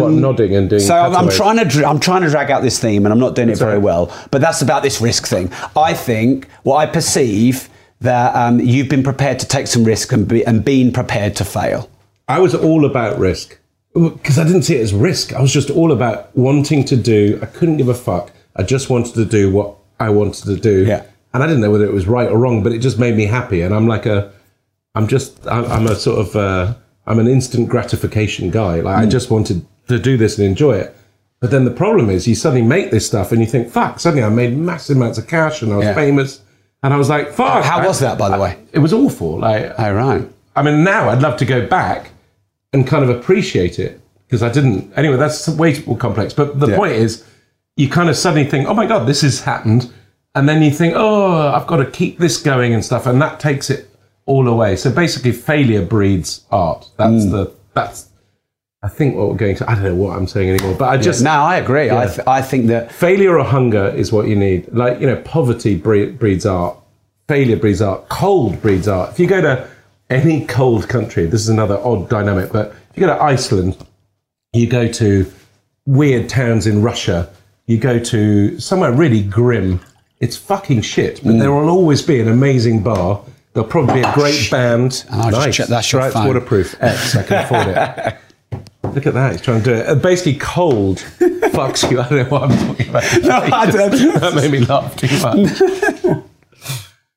[SPEAKER 3] What, nodding and doing
[SPEAKER 2] Um, So I'm, I'm trying to dr- I'm trying to drag out this theme, and I'm not doing it very well. But that's about this risk thing. I think what I perceive that um, you've been prepared to take some risk and be, and been prepared to fail.
[SPEAKER 3] I was all about risk. because I didn't see it as risk. I was just all about wanting to do. I couldn't give a fuck. I just wanted to do what I wanted to do.
[SPEAKER 2] Yeah.
[SPEAKER 3] And I didn't know whether it was right or wrong, but it just made me happy. And I'm like a, I'm just, I'm, I'm a sort of, uh, I'm an instant gratification guy. Like I
[SPEAKER 2] Mm.
[SPEAKER 3] just wanted to do this and enjoy it. But then the problem is, you suddenly make this stuff and you think, fuck. Suddenly, I made massive amounts of cash and I was
[SPEAKER 2] Yeah.
[SPEAKER 3] famous. And I was like, fuck.
[SPEAKER 2] How
[SPEAKER 3] I-
[SPEAKER 2] was that, by the way?
[SPEAKER 3] It was awful. Like,
[SPEAKER 2] Oh, right.
[SPEAKER 3] I mean, now I'd love to go back and kind of appreciate it because I didn't. Anyway, that's way more complex. But the
[SPEAKER 2] Yeah.
[SPEAKER 3] point is, you kind of suddenly think, oh my God, this has happened. And then you think, oh, I've got to keep this going and stuff. And that takes it all away. So basically, failure breeds art. That's
[SPEAKER 2] Mm.
[SPEAKER 3] the, that's, I think what we're going to, I don't know what I'm saying anymore, but I just.
[SPEAKER 2] no, I agree. I, th- I think that
[SPEAKER 3] Failure or hunger is what you need. Like, you know, poverty bre- breeds art, failure breeds art, cold breeds art. If you go to any cold country, this is another odd dynamic, but if you go to Iceland, you go to weird towns in Russia, you go to somewhere really grim, it's fucking shit, but there will always be an amazing bar. There'll probably be a great band.
[SPEAKER 2] I'll just check- that's your
[SPEAKER 3] right, it's
[SPEAKER 2] phone.
[SPEAKER 3] waterproof. X, I can afford it. Look at that, he's trying to do it. Uh, Basically, cold fucks you. I don't know what I'm talking about.
[SPEAKER 2] No, I don't.
[SPEAKER 3] that made me laugh too much.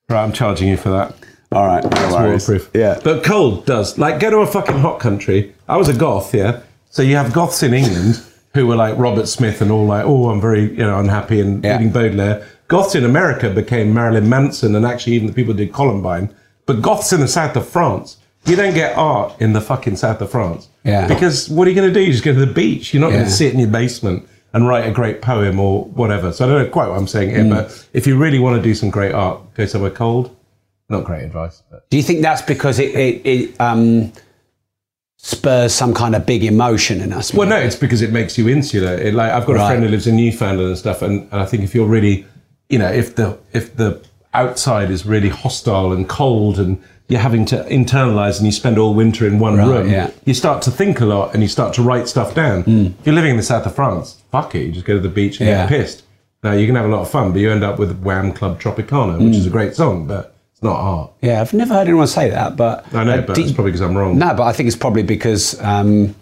[SPEAKER 3] right, I'm charging you for that.
[SPEAKER 2] All right, no worries.
[SPEAKER 3] waterproof.
[SPEAKER 2] Yeah.
[SPEAKER 3] But cold does. Like, go to a fucking hot country. I was a goth, yeah? So you have goths in England who were like Robert Smith and all like, oh, I'm very, you know, unhappy and
[SPEAKER 2] Yeah.
[SPEAKER 3] reading Baudelaire. Goths in America became Marilyn Manson and actually even the people who did Columbine. But goths in the south of France, you don't get art in the fucking south of France.
[SPEAKER 2] Yeah.
[SPEAKER 3] Because what are you going to do? You just go to the beach. You're not going to sit in your basement and write a great poem or whatever. So I don't know quite what I'm saying here,
[SPEAKER 2] Mm.
[SPEAKER 3] but if you really want to do some great art, go somewhere cold. Not great advice, but
[SPEAKER 2] Do you think that's because it, it, it um, spurs some kind of big emotion in us?
[SPEAKER 3] Well, no, it's because it makes you insular. It, like I've got a friend who lives in Newfoundland and stuff, and, and I think if you're really, you know, if the if the outside is really hostile and cold, and you're having to internalize, and you spend all winter in one
[SPEAKER 2] Right,
[SPEAKER 3] room,
[SPEAKER 2] yeah.
[SPEAKER 3] you start to think a lot, and you start to write stuff down. If you're living in the south of France, fuck it, you just go to the beach and
[SPEAKER 2] Hmm. Yeah.
[SPEAKER 3] get pissed. Now you can have a lot of fun, but you end up with Wham Club Tropicana,
[SPEAKER 2] Hmm.
[SPEAKER 3] which is a great song, but it's not art.
[SPEAKER 2] Yeah, I've never heard anyone say that, but
[SPEAKER 3] I know,
[SPEAKER 2] uh,
[SPEAKER 3] but
[SPEAKER 2] do-
[SPEAKER 3] it's probably because I'm wrong.
[SPEAKER 2] No, but I think it's probably because um,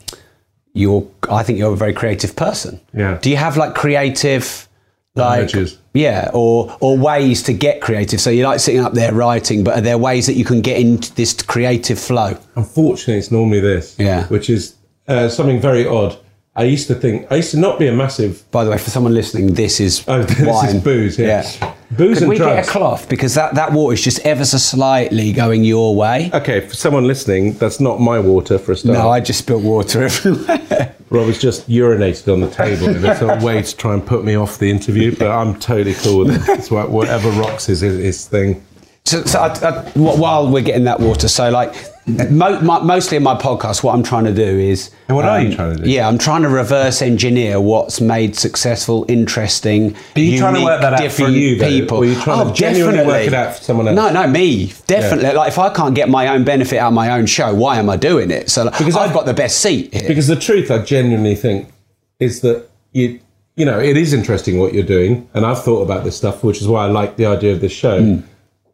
[SPEAKER 2] you're. I think you're a very creative person.
[SPEAKER 3] Yeah.
[SPEAKER 2] Do you have like creative, like
[SPEAKER 3] Urges.
[SPEAKER 2] Yeah, or or ways to get creative? So you like sitting up there writing, but are there ways that you can get into this creative flow?
[SPEAKER 3] Unfortunately, it's normally this.
[SPEAKER 2] Yeah.
[SPEAKER 3] Which is uh, something very odd. I used to think, I used to not be a massive.
[SPEAKER 2] By the way, for someone listening, this is
[SPEAKER 3] Oh, this
[SPEAKER 2] wine.
[SPEAKER 3] is booze, yeah. Booze
[SPEAKER 2] Could
[SPEAKER 3] and
[SPEAKER 2] we
[SPEAKER 3] drugs.
[SPEAKER 2] get a cloth because that that water is just ever so slightly going your way?
[SPEAKER 3] Okay, for someone listening, that's not my water for a start.
[SPEAKER 2] No, I just spilled water everywhere.
[SPEAKER 3] Rob has just urinated on the table in a way to try and put me off the interview, but I'm totally cool with it. It's whatever rocks is his, his thing.
[SPEAKER 2] So, so I, I, while we're getting that water, so like mo- my, mostly in my podcast, what I'm trying to do is.
[SPEAKER 3] And what are you um, trying to do?
[SPEAKER 2] Yeah, I'm trying to reverse engineer what's made successful, interesting.
[SPEAKER 3] Are you trying to
[SPEAKER 2] unique,
[SPEAKER 3] work that out for
[SPEAKER 2] different
[SPEAKER 3] you, though?
[SPEAKER 2] people?
[SPEAKER 3] Or are you trying to
[SPEAKER 2] oh,
[SPEAKER 3] genuinely work it out for someone else?
[SPEAKER 2] No, no, me definitely. Like if I can't get my own benefit out of my own show, why am I doing it? So like,
[SPEAKER 3] Because
[SPEAKER 2] I've
[SPEAKER 3] I-
[SPEAKER 2] got the best seat here.
[SPEAKER 3] Because the truth, I genuinely think, is that you, you know, it is interesting what you're doing, and I've thought about this stuff, which is why I like the idea of this show. Hmm.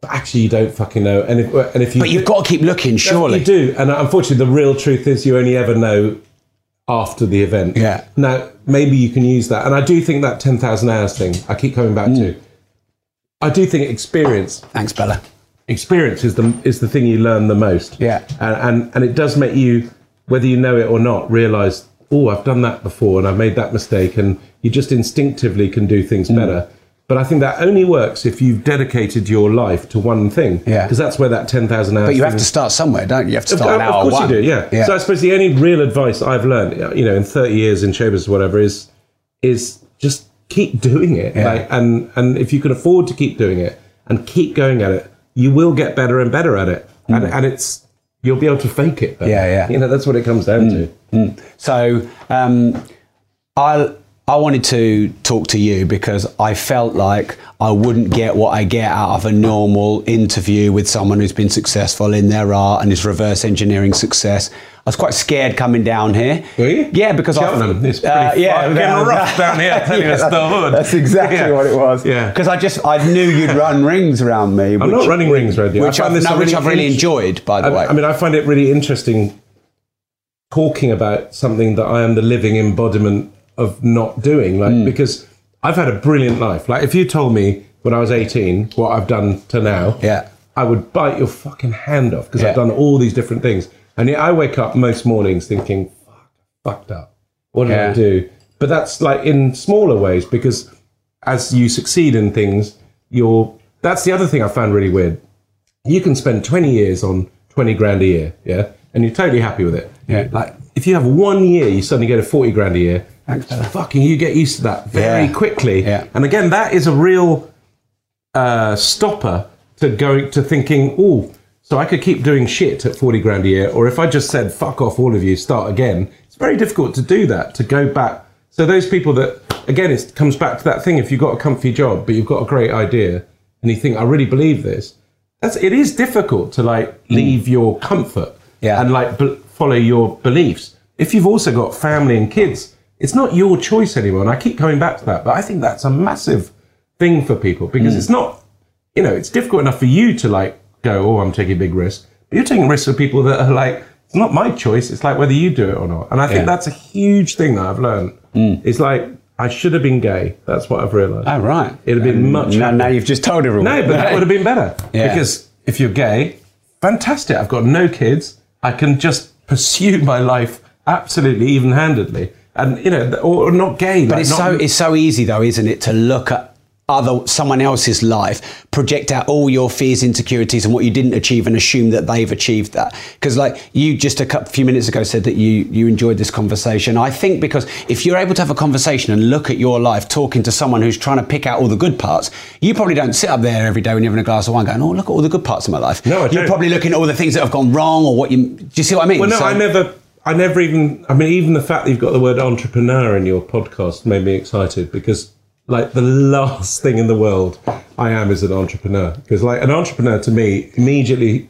[SPEAKER 3] But actually, you don't fucking know, and if and if you,
[SPEAKER 2] but you've got to keep looking, surely.
[SPEAKER 3] you do, and unfortunately, the real truth is you only ever know after the event.
[SPEAKER 2] Yeah.
[SPEAKER 3] Now, maybe you can use that, and I do think that ten thousand hours thing. I keep coming back to. I do think experience
[SPEAKER 2] Thanks, Bella.
[SPEAKER 3] experience is the is the thing you learn the most.
[SPEAKER 2] Yeah.
[SPEAKER 3] and and, and it does make you, whether you know it or not, realize, oh, I've done that before and I've made that mistake, and you just instinctively can do
[SPEAKER 2] Mm.
[SPEAKER 3] things better. But I think that only works if you've dedicated your life to one thing.
[SPEAKER 2] Yeah.
[SPEAKER 3] because that's where that ten thousand hours.
[SPEAKER 2] But you have to start somewhere, don't you? You have to
[SPEAKER 3] of,
[SPEAKER 2] start at
[SPEAKER 3] of course
[SPEAKER 2] one.
[SPEAKER 3] you do, yeah. So I suppose the only real advice I've learned, you know, in 30 years in showbiz or whatever, is is just keep doing it.
[SPEAKER 2] Yeah.
[SPEAKER 3] Like, and and if you can afford to keep doing it and keep going at it, you will get better and better at it. And and it's you'll be able to fake it.
[SPEAKER 2] Mm. Yeah, yeah.
[SPEAKER 3] You know, that's what it comes down to.
[SPEAKER 2] So um, I I wanted to talk to you because I felt like I wouldn't get what I get out of a normal interview with someone who's been successful in their art and is reverse engineering success. I was quite scared coming down here.
[SPEAKER 3] Were you?
[SPEAKER 2] Yeah, because I
[SPEAKER 3] Cheltenham, it's pretty
[SPEAKER 2] uh, yeah, yeah,
[SPEAKER 3] rough down here, I tell
[SPEAKER 2] that's,
[SPEAKER 3] the hood.
[SPEAKER 2] That's exactly
[SPEAKER 3] Yeah.
[SPEAKER 2] what it was.
[SPEAKER 3] Yeah.
[SPEAKER 2] because I just I knew you'd run rings around me.
[SPEAKER 3] I'm not running rings around you. I
[SPEAKER 2] which I've,
[SPEAKER 3] this
[SPEAKER 2] no, which
[SPEAKER 3] really
[SPEAKER 2] I've really enjoyed, by the
[SPEAKER 3] I,
[SPEAKER 2] way.
[SPEAKER 3] I mean, I find it really interesting talking about something that I am the living embodiment of not doing. Like hmm. because I've had a brilliant life. Like if you told me when I was 18 what I've done to now,
[SPEAKER 2] Yeah.
[SPEAKER 3] I would bite your fucking hand off because
[SPEAKER 2] Yeah.
[SPEAKER 3] I've done all these different things. And yet I wake up most mornings thinking, fuck, fucked up. What did
[SPEAKER 2] Yeah.
[SPEAKER 3] I do? But that's like in smaller ways because as you succeed in things, you're. That's the other thing I found really weird. You can spend 20 years on 20 grand a year, yeah, and you're totally happy with it.
[SPEAKER 2] Yeah.
[SPEAKER 3] Like if you have one year, you suddenly get a 40 grand a year. Fucking, you get used to that very
[SPEAKER 2] Yeah.
[SPEAKER 3] quickly.
[SPEAKER 2] Yeah.
[SPEAKER 3] And again, that is a real uh, stopper to going to thinking, oh, so I could keep doing shit at 40 grand a year, or if I just said, fuck off, all of you, start again. It's very difficult to do that, to go back. So those people that, again, it comes back to that thing. If you've got a comfy job, but you've got a great idea, and you think, I really believe this, that's it is difficult to like leave your comfort
[SPEAKER 2] Yeah.
[SPEAKER 3] and like b- follow your beliefs. If you've also got family and kids, it's not your choice anymore. And I keep coming back to that, but I think that's a massive thing for people because mm. it's not, you know, it's difficult enough for you to like go, oh, I'm taking a big risk. But you're taking risks for people that are like, it's not my choice. It's like whether you do it or not. And I think
[SPEAKER 2] Yeah.
[SPEAKER 3] that's a huge thing that I've learned. Mm. It's like, I should have been gay. That's what I've realized.
[SPEAKER 2] Oh, right.
[SPEAKER 3] It'd have been much
[SPEAKER 2] Now, now you've just told everyone.
[SPEAKER 3] No, but that would have been better.
[SPEAKER 2] Yeah.
[SPEAKER 3] Because if you're gay, fantastic. I've got no kids. I can just pursue my life absolutely even handedly. And, you know, or not gay.
[SPEAKER 2] But
[SPEAKER 3] like,
[SPEAKER 2] it's
[SPEAKER 3] not-
[SPEAKER 2] so it's so easy though, isn't it, to look at other someone else's life, project out all your fears, insecurities, and what you didn't achieve, and assume that they've achieved that. Because like you just a couple, few minutes ago said that you you enjoyed this conversation. I think because if you're able to have a conversation and look at your life, talking to someone who's trying to pick out all the good parts, you probably don't sit up there every day when you're having a glass of wine going, "Oh, look at all the good parts of my life."
[SPEAKER 3] No, I
[SPEAKER 2] you're
[SPEAKER 3] don't.
[SPEAKER 2] probably looking at all the things that have gone wrong or what you. Do you see what I mean?
[SPEAKER 3] Well, no,
[SPEAKER 2] So-
[SPEAKER 3] I never. I never even. I mean, even the fact that you've got the word entrepreneur in your podcast made me excited because, like, the last thing in the world I am is an entrepreneur. Because, like, an entrepreneur to me immediately,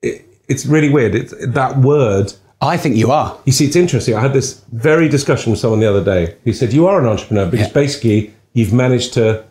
[SPEAKER 3] it, it's really weird. It's that word.
[SPEAKER 2] I think you are.
[SPEAKER 3] You see, it's interesting. I had this very discussion with someone the other day who said, "You are an entrepreneur because
[SPEAKER 2] Yeah.
[SPEAKER 3] basically you've managed to."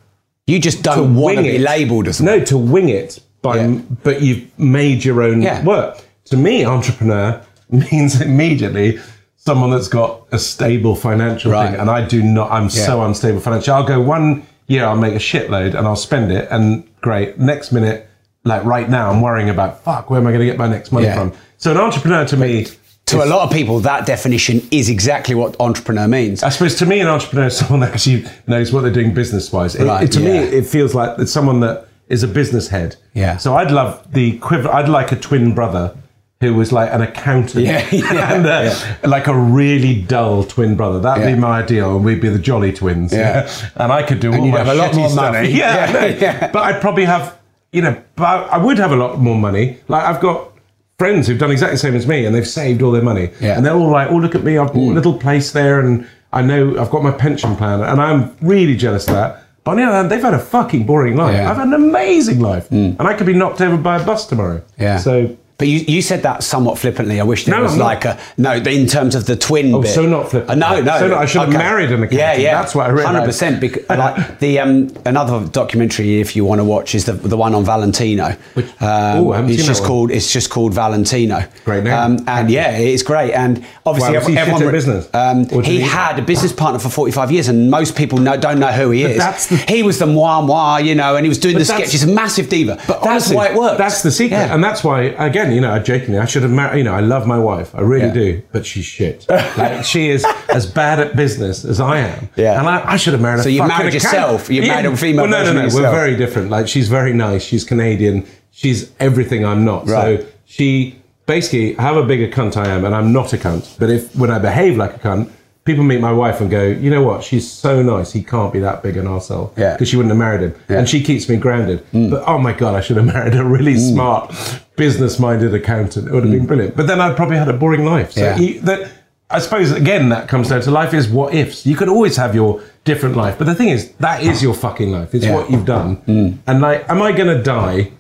[SPEAKER 2] You just don't want to be
[SPEAKER 3] it.
[SPEAKER 2] labelled as
[SPEAKER 3] no to wing it by
[SPEAKER 2] Yeah.
[SPEAKER 3] but you've made your own
[SPEAKER 2] Yeah.
[SPEAKER 3] work to me entrepreneur means immediately someone that's got a stable financial
[SPEAKER 2] Right.
[SPEAKER 3] thing and i do not i'm so unstable financially i'll go one year i'll make a shitload and i'll spend it and great next minute like right now i'm worrying about fuck where am i going to get my next money
[SPEAKER 2] Yeah.
[SPEAKER 3] from so an entrepreneur to me
[SPEAKER 2] To a lot of people, that definition is exactly what entrepreneur means.
[SPEAKER 3] I suppose to me, an entrepreneur is someone that actually knows what they're doing business wise.
[SPEAKER 2] Right,
[SPEAKER 3] to me, it feels like it's someone that is a business head.
[SPEAKER 2] Yeah.
[SPEAKER 3] So I'd love the equivalent. I'd like a twin brother who was like an accountant.
[SPEAKER 2] Yeah, yeah,
[SPEAKER 3] and uh, like a really dull twin brother. That'd
[SPEAKER 2] Yeah.
[SPEAKER 3] be my ideal, and we'd be the jolly twins.
[SPEAKER 2] Yeah.
[SPEAKER 3] and I could do all
[SPEAKER 2] you'd
[SPEAKER 3] my
[SPEAKER 2] have a lot more money.
[SPEAKER 3] Yeah,
[SPEAKER 2] Yeah, yeah.
[SPEAKER 3] But I'd probably have, you know, but I would have a lot more money. Like I've got friends who've done exactly the same as me and they've saved all their money.
[SPEAKER 2] Yeah. Mm.
[SPEAKER 3] And they're all like, oh, look at me, I've bought a little place there and I know I've got my pension plan and I'm really jealous of that. But on the other hand, they've had a fucking boring life.
[SPEAKER 2] Yeah. Mm.
[SPEAKER 3] I've had an amazing life. And I could be knocked over by a bus tomorrow.
[SPEAKER 2] Yeah.
[SPEAKER 3] So,
[SPEAKER 2] But you, you said that somewhat flippantly. I wish there
[SPEAKER 3] No,
[SPEAKER 2] was
[SPEAKER 3] I'm not.
[SPEAKER 2] like a no. In terms of the twin.
[SPEAKER 3] Oh,
[SPEAKER 2] bit.
[SPEAKER 3] so not flippant.
[SPEAKER 2] Uh, no, no.
[SPEAKER 3] So not- I should have married an accountant.
[SPEAKER 2] Yeah, yeah.
[SPEAKER 3] That's what I realised.
[SPEAKER 2] Hundred percent. Because like the um, another documentary, if you want to watch, is the the one on Valentino.
[SPEAKER 3] Which-
[SPEAKER 2] um,
[SPEAKER 3] Ooh,
[SPEAKER 2] it's just called it's just called Valentino.
[SPEAKER 3] Great name.
[SPEAKER 2] Um, and yeah, it's great. And obviously,
[SPEAKER 3] Wow, was he
[SPEAKER 2] everyone
[SPEAKER 3] business?
[SPEAKER 2] Um, he,
[SPEAKER 3] he-
[SPEAKER 2] had a business partner for forty five years, and most people know, don't know who he
[SPEAKER 3] But
[SPEAKER 2] is.
[SPEAKER 3] that's the-
[SPEAKER 2] he was the moi moi, you know, and he was doing the sketches. Massive diva.
[SPEAKER 3] But
[SPEAKER 2] that's
[SPEAKER 3] honestly,
[SPEAKER 2] why it works.
[SPEAKER 3] That's the secret,
[SPEAKER 2] Yeah.
[SPEAKER 3] and that's why again, you know, I jokingly, I should have married. You know, I love my wife, I really
[SPEAKER 2] Yeah.
[SPEAKER 3] do, but she's shit. like she is as bad at business as I am.
[SPEAKER 2] Yeah.
[SPEAKER 3] and I, I should have married.
[SPEAKER 2] So
[SPEAKER 3] a
[SPEAKER 2] you
[SPEAKER 3] fucking
[SPEAKER 2] married yourself. You married a female
[SPEAKER 3] Well, no, no, no. We're very different. Like she's very nice. She's Canadian. She's everything I'm not.
[SPEAKER 2] Right.
[SPEAKER 3] So she basically, however big a cunt I am, and I'm not a cunt. But if when I behave like a cunt. People meet my wife and go, you know what? She's so nice. He can't be that big an arsehole.
[SPEAKER 2] Yeah.
[SPEAKER 3] Because she wouldn't have married him.
[SPEAKER 2] Yeah. Mm.
[SPEAKER 3] And she keeps me grounded. But oh my God, I should have married a really smart, business minded accountant. It would have been brilliant. But then I'd probably had a boring life. So
[SPEAKER 2] Mm. Yeah.
[SPEAKER 3] you, that, I suppose, again, that comes down to life is what ifs. You could always have your different life. But the thing is, that is your fucking life. It's
[SPEAKER 2] Yeah.
[SPEAKER 3] what you've done.
[SPEAKER 2] Mm.
[SPEAKER 3] And like, am I going to die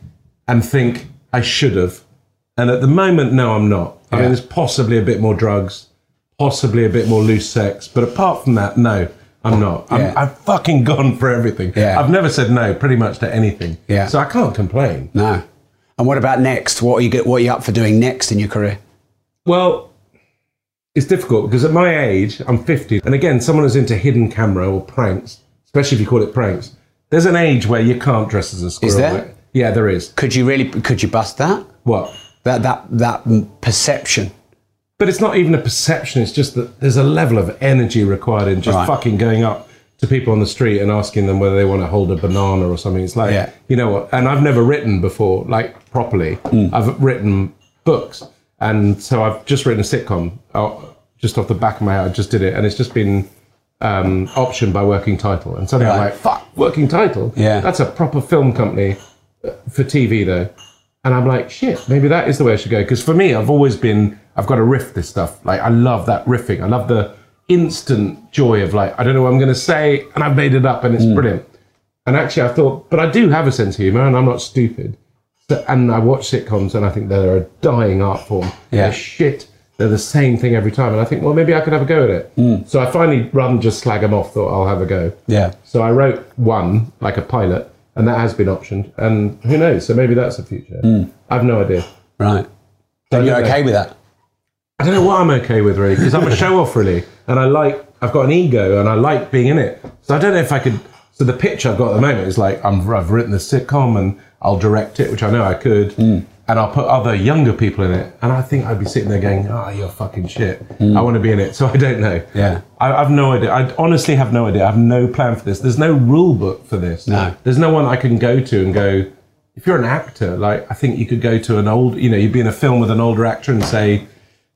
[SPEAKER 3] and think I should have? And at the moment, no, I'm not. I mean, there's possibly a bit more drugs, possibly a bit more loose sex. But apart from that, no. I'm not. I'm,
[SPEAKER 2] Yeah.
[SPEAKER 3] I've fucking gone for everything.
[SPEAKER 2] Yeah.
[SPEAKER 3] I've never said no, pretty much to anything.
[SPEAKER 2] Yeah.
[SPEAKER 3] So I can't complain.
[SPEAKER 2] No. And what about next? What are you get? What are you up for doing next in your career?
[SPEAKER 3] Well, it's difficult because at my age, I'm 50, and again, someone who's into hidden camera or pranks, especially if you call it pranks, there's an age where you can't dress as a squirrel.
[SPEAKER 2] Is there?
[SPEAKER 3] right? Yeah, there is.
[SPEAKER 2] Could you really? Could you bust that?
[SPEAKER 3] What?
[SPEAKER 2] That that that perception.
[SPEAKER 3] But it's not even a perception. It's just that there's a level of energy required in just
[SPEAKER 2] Right.
[SPEAKER 3] fucking going up to people on the street and asking them whether they want to hold a banana or something. It's like,
[SPEAKER 2] Yeah.
[SPEAKER 3] you know what? And I've never written before, like properly.
[SPEAKER 2] Hmm.
[SPEAKER 3] I've written books. And so I've just written a sitcom uh, just off the back of my head. I just did it. And it's just been um, optioned by Working Title. And suddenly I'm like, fuck, Working Title?
[SPEAKER 2] Yeah.
[SPEAKER 3] That's a proper film company uh, for TV, though. And I'm like, shit, maybe that is the way I should go. Because for me, I've always been, I've got to riff this stuff. Like, I love that riffing. I love the instant joy of, like, I don't know what I'm going to say, and I've made it up, and it's
[SPEAKER 2] Mm.
[SPEAKER 3] brilliant. And actually, I thought, but I do have a sense of humor, and I'm not stupid. So, and I watch sitcoms, and I think they're a dying art form.
[SPEAKER 2] Yeah.
[SPEAKER 3] They're shit. They're the same thing every time. And I think, well, maybe I could have a go at it. So I finally, rather than just slag them off, thought I'll have a go.
[SPEAKER 2] Yeah.
[SPEAKER 3] So I wrote one, like a pilot, and that has been optioned. And who knows? So maybe that's the future. Hmm. I've no idea.
[SPEAKER 2] Right. And you're
[SPEAKER 3] know.
[SPEAKER 2] okay with that?
[SPEAKER 3] I don't know what I'm okay with, really, because I'm a show off, really. And I like, I've got an ego and I like being in it. So I don't know if I could. So the pitch I've got at the moment is like, I'm, I've written the sitcom and I'll direct it, which I know I could. Hmm. And I'll put other younger people in it. And I think I'd be sitting there going, oh, you're fucking shit. I hmm. want to be in it. So I don't know.
[SPEAKER 2] Yeah.
[SPEAKER 3] I, I've no idea. I honestly have no idea. I have no plan for this. There's no rule book for this.
[SPEAKER 2] No.
[SPEAKER 3] There's no one I can go to and go, if you're an actor, like, I think you could go to an old, you know, you'd be in a film with an older actor and say,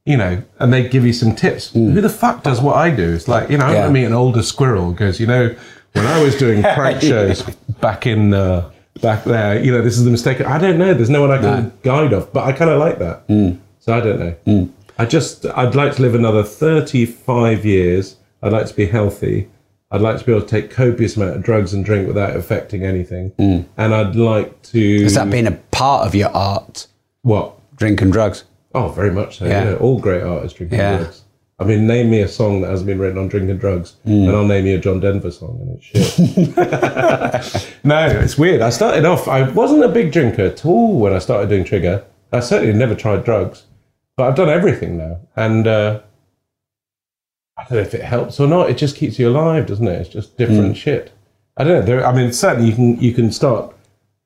[SPEAKER 3] you know, and they give you some tips. Hmm. Who the fuck does what I do? It's like, you know, I
[SPEAKER 2] Yeah.
[SPEAKER 3] to meet an older squirrel goes, you know, when I was doing prank shows back in, uh, back there, you know, this is the mistake. I don't know. There's no one I can
[SPEAKER 2] No.
[SPEAKER 3] guide off, but I kind of like that. Mm. So I don't know. Mm. I just, I'd like to live another 35 years. I'd like to be healthy. I'd like to be able to take copious amount of drugs and drink without affecting anything. Mm. And I'd like to.
[SPEAKER 2] Has that been a part of your art?
[SPEAKER 3] What?
[SPEAKER 2] Drink and drugs.
[SPEAKER 3] Oh, very much so.
[SPEAKER 2] Yeah.
[SPEAKER 3] Yeah. All great artists drinking
[SPEAKER 2] Yeah.
[SPEAKER 3] drugs. I mean, name me a song that hasn't been written on drinking drugs,
[SPEAKER 2] Mm.
[SPEAKER 3] and I'll name you a John Denver song, and it's shit. no, it's weird. I started off, I wasn't a big drinker at all when I started doing Trigger. I certainly never tried drugs, but I've done everything now. And uh, I don't know if it helps or not. It just keeps you alive, doesn't it? It's just different shit. I don't know. There, I mean, certainly you can you can start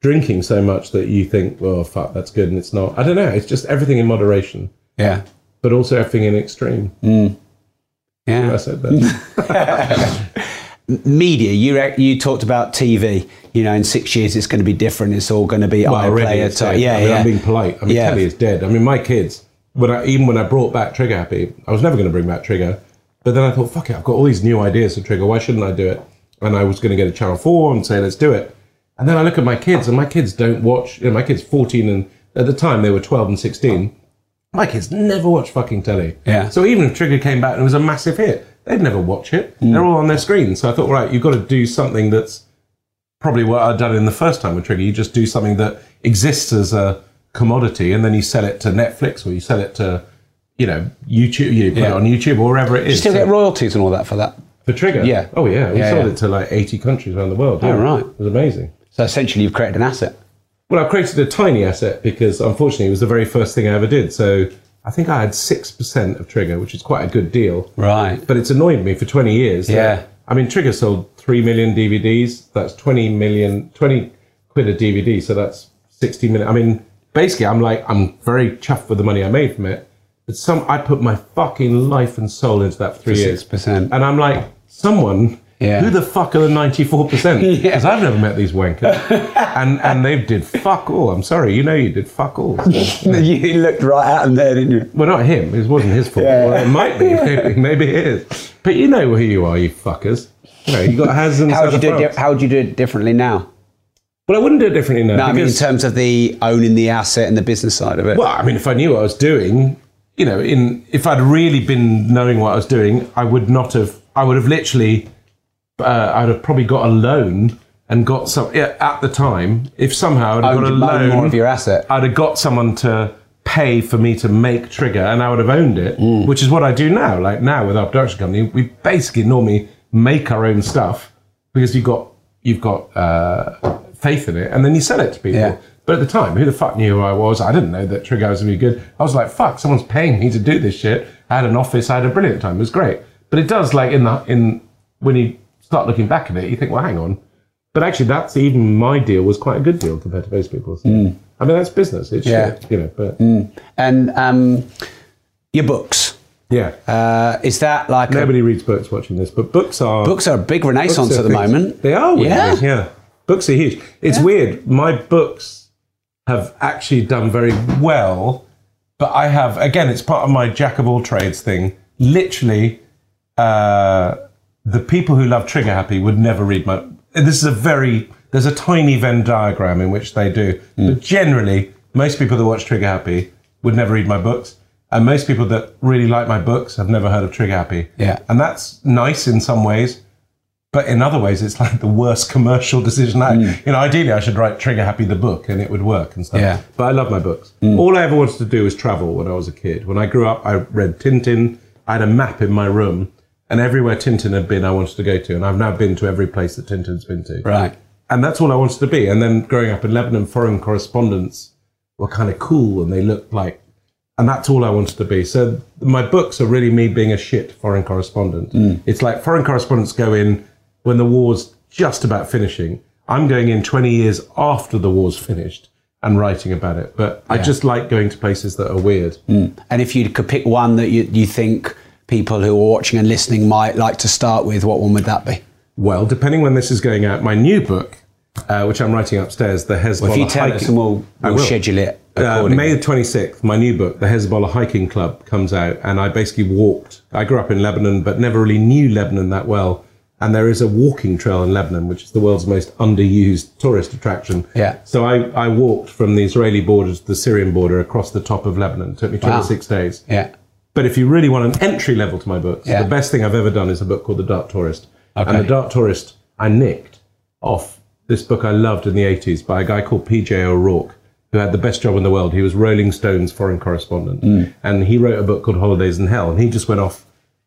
[SPEAKER 3] drinking so much that you think, well, fuck, that's good, and it's not. I don't know. It's just everything in moderation
[SPEAKER 2] Yeah.
[SPEAKER 3] But also everything in extreme. Mm.
[SPEAKER 2] Yeah.
[SPEAKER 3] I said that.
[SPEAKER 2] media you you talked about tv you know in six years it's going to be different it's all going to be
[SPEAKER 3] well,
[SPEAKER 2] iPlayer type. yeah
[SPEAKER 3] I mean,
[SPEAKER 2] yeah
[SPEAKER 3] I'm being polite. I mean,
[SPEAKER 2] Yeah.
[SPEAKER 3] telly is dead. I mean, my kids. When I, even when I brought back Trigger Happy, I was never going to bring back Trigger. But then I thought, fuck it, I've got all these new ideas for Trigger. Why shouldn't I do it? And I was going to get a Channel Four and say, let's do it. And then I look at my kids, and my kids don't watch. You know, my kids 14 and at the time they were 12 and 16. My kids never watch fucking telly.
[SPEAKER 2] Yeah.
[SPEAKER 3] So even if Trigger came back and it was a massive hit, they'd never watch it.
[SPEAKER 2] Mm.
[SPEAKER 3] They're all on their screens. So I thought, right, you've got to do something that's probably what I'd done in the first time with Trigger. You just do something that exists as a commodity, and then you sell it to Netflix or you sell it to, you know, YouTube. You put it
[SPEAKER 2] Yeah.
[SPEAKER 3] on YouTube or wherever it is.
[SPEAKER 2] you still
[SPEAKER 3] So-
[SPEAKER 2] get royalties and all that for that
[SPEAKER 3] for Trigger.
[SPEAKER 2] Yeah.
[SPEAKER 3] Oh yeah, we
[SPEAKER 2] Yeah,
[SPEAKER 3] sold
[SPEAKER 2] yeah.
[SPEAKER 3] it to like eighty countries around the world.
[SPEAKER 2] Oh, right.
[SPEAKER 3] It was amazing.
[SPEAKER 2] so essentially you've created an asset
[SPEAKER 3] Well, I created a tiny asset because unfortunately it was the very first thing I ever did. So I think I had six percent of Trigger, which is quite a good deal.
[SPEAKER 2] right
[SPEAKER 3] But it's annoyed me for 20 years. that-
[SPEAKER 2] Yeah.
[SPEAKER 3] I mean, Trigger sold 3 million DVDs. That's 20 million, 20 quid a DVD. So that's 60 million. I mean, basically, I'm like, I'm very chuffed with the money I made from it. But some, I put my fucking life and soul into that for three years.
[SPEAKER 2] 6%.
[SPEAKER 3] And I'm like, someone,
[SPEAKER 2] Yeah.
[SPEAKER 3] who the fuck are the 94%? Because
[SPEAKER 2] Yeah.
[SPEAKER 3] I've never met these wankers. and, and they did fuck all. I'm sorry, you know you did fuck all. So-
[SPEAKER 2] you looked right at him there didn't you
[SPEAKER 3] well, not him. It wasn't his fault.
[SPEAKER 2] Yeah.
[SPEAKER 3] Well, it might be. Maybe, maybe it is. But you know who you are, you fuckers. You know, you got has and
[SPEAKER 2] how would you do it di- how would you do it differently now
[SPEAKER 3] Well, I wouldn't do it differently now.
[SPEAKER 2] no I mean in terms of the owning the asset and the business side of it
[SPEAKER 3] well, I mean, if I knew what I was doing, you know, in if I'd really been knowing what I was doing, I would not have. I would have literally. Uh, I'd have probably got a loan and got some yeah, at the time. If somehow I'd have got a loan,
[SPEAKER 2] more of your asset
[SPEAKER 3] I'd have got someone to pay for me to make Trigger, and I would have owned it,
[SPEAKER 2] Mm.
[SPEAKER 3] which is what I do now. Like now with our production company, we basically normally make our own stuff because you've got you've got uh, faith in it, and then you sell it to people.
[SPEAKER 2] Yeah.
[SPEAKER 3] But at the time, who the fuck knew who I was? I didn't know that Trigger was going to be good. I was like, fuck, someone's paying me to do this shit. I had an office. I had a brilliant time. It was great. But it does like in the in when you start looking back at it, you think, well, hang on. But actually, that's even my deal was quite a good deal compared to most people's. I mean, that's business. It's
[SPEAKER 2] Yeah.
[SPEAKER 3] shit, you know. But
[SPEAKER 2] And um, your books.
[SPEAKER 3] yeah,
[SPEAKER 2] Uh, is that like a-
[SPEAKER 3] nobody reads books watching this, but books are
[SPEAKER 2] books are a big renaissance at the
[SPEAKER 3] things-
[SPEAKER 2] moment.
[SPEAKER 3] They are. weird,
[SPEAKER 2] Yeah.
[SPEAKER 3] yeah. Books are huge. It's weird. My books have actually done very well, but I have again. It's part of my jack of all trades thing. Literally, uh, the people who love Trigger Happy would never read my. This is a very. There's a tiny Venn diagram in which they do,
[SPEAKER 2] Hmm.
[SPEAKER 3] but generally, most people that watch Trigger Happy would never read my books. And most people that really like my books have never heard of Trigger Happy.
[SPEAKER 2] Yeah.
[SPEAKER 3] And that's nice in some ways. But in other ways, it's like the worst commercial decision. I, You know, ideally, I should write Trigger Happy the book and it would work and stuff.
[SPEAKER 2] Yeah.
[SPEAKER 3] But I love my books. All I ever wanted to do was travel when I was a kid. When I grew up, I read Tintin. I had a map in my room, and everywhere Tintin had been, I wanted to go to. And I've now been to every place that Tintin's been to.
[SPEAKER 2] Right.
[SPEAKER 3] And that's all I wanted to be. And then growing up in Lebanon, foreign correspondents were kind of cool and they looked like, and that's all I wanted to be. So my books are really me being a shit foreign correspondent. Mm. It's like foreign correspondents go in when the war's just about finishing. I'm going in 20 years after the war's finished and writing about it. But I just like going to places that are weird. Mm.
[SPEAKER 2] And if you could pick one that you, you think people who are watching and listening might like to start with, what one would that be?
[SPEAKER 3] Well, depending when this is going out, my new book, uh, which I'm writing upstairs, the Hezbollah
[SPEAKER 2] Well, if you tell
[SPEAKER 3] hiking-
[SPEAKER 2] us and we'll, we'll schedule it
[SPEAKER 3] Uh. May the 26th, my new book, The Hezbollah Hiking Club, comes out, and I basically walked. I grew up in Lebanon, but never really knew Lebanon that well. And there is a walking trail in Lebanon, which is the world's most underused tourist attraction.
[SPEAKER 2] Yeah.
[SPEAKER 3] So I, I walked from the Israeli border to the Syrian border across the top of Lebanon. It took me 26 days.
[SPEAKER 2] yeah.
[SPEAKER 3] But if you really want an entry level to my books,
[SPEAKER 2] Yeah.
[SPEAKER 3] the best thing I've ever done is a book called The Dark Tourist.
[SPEAKER 2] Okay.
[SPEAKER 3] And The Dark Tourist, I nicked off this book I loved in the 80s by a guy called PJ O'Rourke, who had the best job in the world. He was Rolling Stone's foreign correspondent.
[SPEAKER 2] Mm.
[SPEAKER 3] And he wrote a book called Holidays in Hell. And he just went off